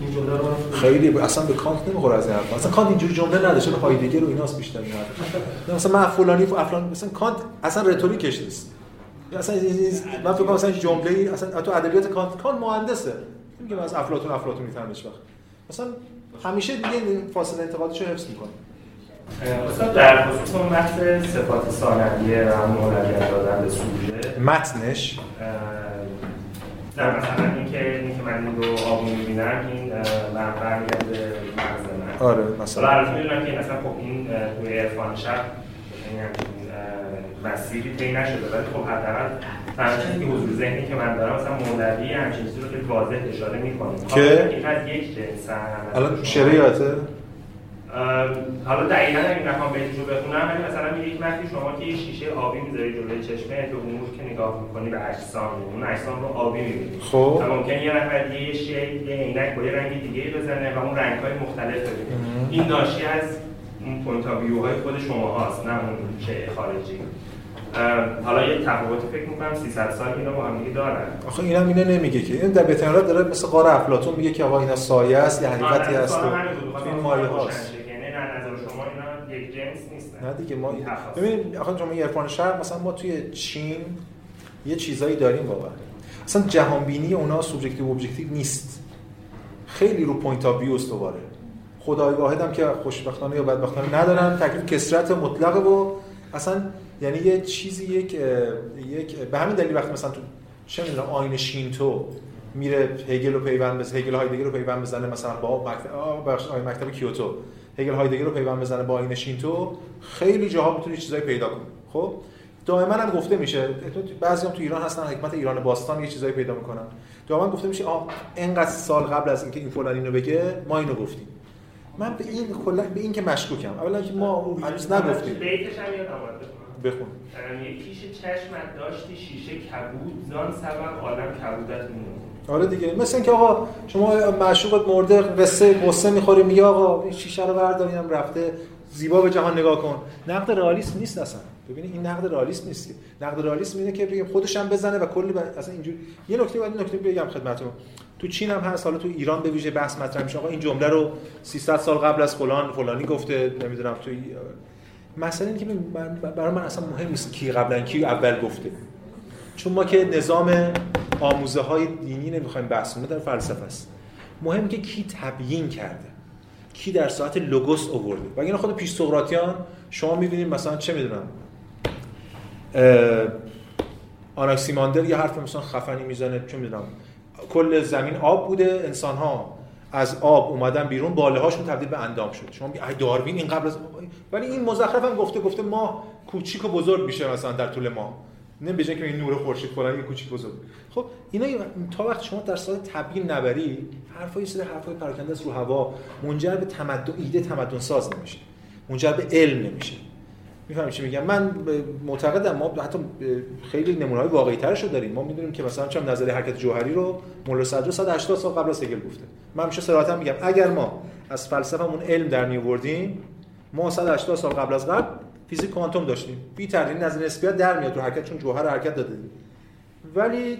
این جمله رو خیلی اصلا به کانت نمی‌خوره از این حرف اصلا کانت اینجوری جمله چون هایدگر رو ایناست بیشتر حرف. مثلا من فلانی فلان مثلا کانت اصلا رتوریکش نیست. اصلا من فکر کنم اصلا جمله اصلا تو ادبیات کانت کانت مهندسه. میگه از افلاطون افلاطون هیچ وقت مثلا همیشه دیگه این فاصله انتقادش رو حفظ می‌کنه. استاد در خصوص اون بحث صفات ثانویه و هم اولویت دادن به سوژه. متنش؟ نه مثلا اینکه اینکه من این رو آبی می‌بینم این من برمیگرد به مغز من آره حالا مثلا البته می‌دونم که مثلا خب این توی عرفان شب این اه، مسیری طی نشده. ولی خب حداقل تنها چیزی که حضور ذهنی که من دارم مثلا مولوی همچین چیزی رو خیلی واضح اشاره می‌کنه که؟ این از یک جنس الان شعر یادته؟ حالا دقیقا اگه نخوام بیتش رو بخونم. ولی مثلا میگه یک وقتی شما که یه شیشه آبی می‌ذاری جلوی چشمه به امور که نگاه می‌کنی به اجسام اون اجسام رو آبی می‌بینی. خب. و ممکن یه نفر دیگه یه شی یه عینک با یه رنگ دیگه بزنه و اون رنگ های مختلف ببینه. این ناشی از اون point of view های خود شما هاست نه اون شی خارجی. حالا یه تفاوتی فکر می‌کنم 300 سال اینا با هم دیگه دارن. آخه اینم اینه نمیگه که. این در بتنرات داره مثل غار افلاطون میگه که آقا اینا سایه است یه حقیقتی آره، هست و این مایه هاست. یعنی نظر شما اینا یک جنس نیستن نه دیگه ما تفاوت. ببینید آخه شما عرفان شرق مثلا ما توی چین یه چیزایی داریم واقعا. اصلا جهان بینی اونا سوبژکتیو ابژکتیو نیست. خیلی رو point of view استواره خدای واحد هم که خوشبختانه یا بدبختانه ندارن. تکلیف کثرت مطلقه و اصلا یعنی یه چیزی یک یک به همین دلیل وقتی مثلا تو چه می‌دونم آیین شینتو میره هگل رو پیوند بزنه هگل هایدگر رو پیوند بزنه مثلا با مکتب بخش آیین مکتب کیوتو. هگل هایدگر رو پیوند بزنه با آیین شینتو خیلی جاها می‌تونی چیزایی پیدا کنی. خب؟ دائما هم گفته میشه بعضی هم تو ایران هستن حکمت ایران باستان یه چیزایی پیدا می‌کنن. دائما گفته میشه آه اینقدر سال قبل از اینکه این فلان اینو بگه ما اینو گفتیم. من به این کلا به این که مشکوکم. اولا که ما هنوز نگفتیم. بیتش هم یادم. بخون. یکیش چشمت داشتی شیشه کبود زان سبب عالم کبودت میمون آره دیگه. مثل اینکه آقا شما معشوقت مرده قصه قصه می‌خوری میگه آقا این شیشه رو برداریم رفته زیبا به جهان نگاه کن. نقد رئالیسم نیست اصلا. ببینید این نقد رئالیسم نیست که نقد رئالیسم اینه که بگیم خودش هم بزنه و کلی ب- اصلا اینجوری یه نکته بعد نکته بگم خدمتتون. تو چین هم هست حالا تو ایران به ویژه بحث مطرح میشه. آقا این جمله رو 300 سال قبل از فلان فلانی گفته نمی‌دونم تو مثلا اینکه من برای من اصلا مهم نیست کی قبلا کی اول گفته. چون ما که نظام آموزه های دینی نمی‌خوایم بحث کنیم در فلسفه است. مهم که کی تبیین کرده کی در ساعت لوگوس آورده. و اینا خود پیش سقراطیان شما می‌بینید مثلا چه می‌دونم آناکسیماندر یه حرف مثلا خفنی می‌زنه چه می‌دونم کل زمین آب بوده. انسان ها از آب اومدن بیرون باله هاشون تبدیل به اندام شد. شما ای داروین این قبل از ولی این مزخرف هم گفته گفته ما کوچیک و بزرگ میشه مثلا در طول ما نه به که این نور خورشید فلان یه کوچیک بزرگ. خب اینا تا وقت شما در ساعت تبیین نبری حرفای سری حرفای پراکنده است رو هوا منجر به تمدن ایده تمدن ساز نمیشه. منجر به علم نمیشه. می‌فهمی چی میگم. من معتقدم ما حتی خیلی نمونه های واقعی ترش رو داریم. ما می‌دونیم که مثلا چم نظریه حرکت جوهری رو مولا صدر 180 سال قبل از هگل گفته. من همیشه صراحتا میگم اگر ما از فلسفهمون علم در میآوردیم ما 180 سال قبل از قبل فیزیک کوانتوم داشتیم. بی تردید نظریه نسبیت در میاد رو حرکت چون جوهر حرکت داده. دید. ولی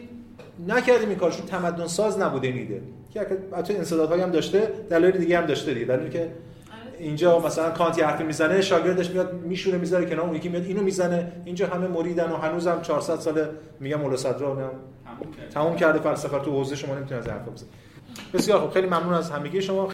نکردیم این کارشون تمدن ساز نبوده ایده. که حتی انسدادهایی هم داشته دلایل دیگه هم داشته دیگه. دلیلی که اینجا مثلا کانتی حرفی می‌زنه شاگردش میاد میشوره می‌ذاره کنار اون یکی میاد اینو می‌زنه. اینجا همه مریدن و هنوزم 400 ساله میگم مولا صدرا تموم کرده. فلسفه تو حوزه شما نمی‌تونید از حرف بزنید بسیار خوب. خیلی ممنون از همگی شما.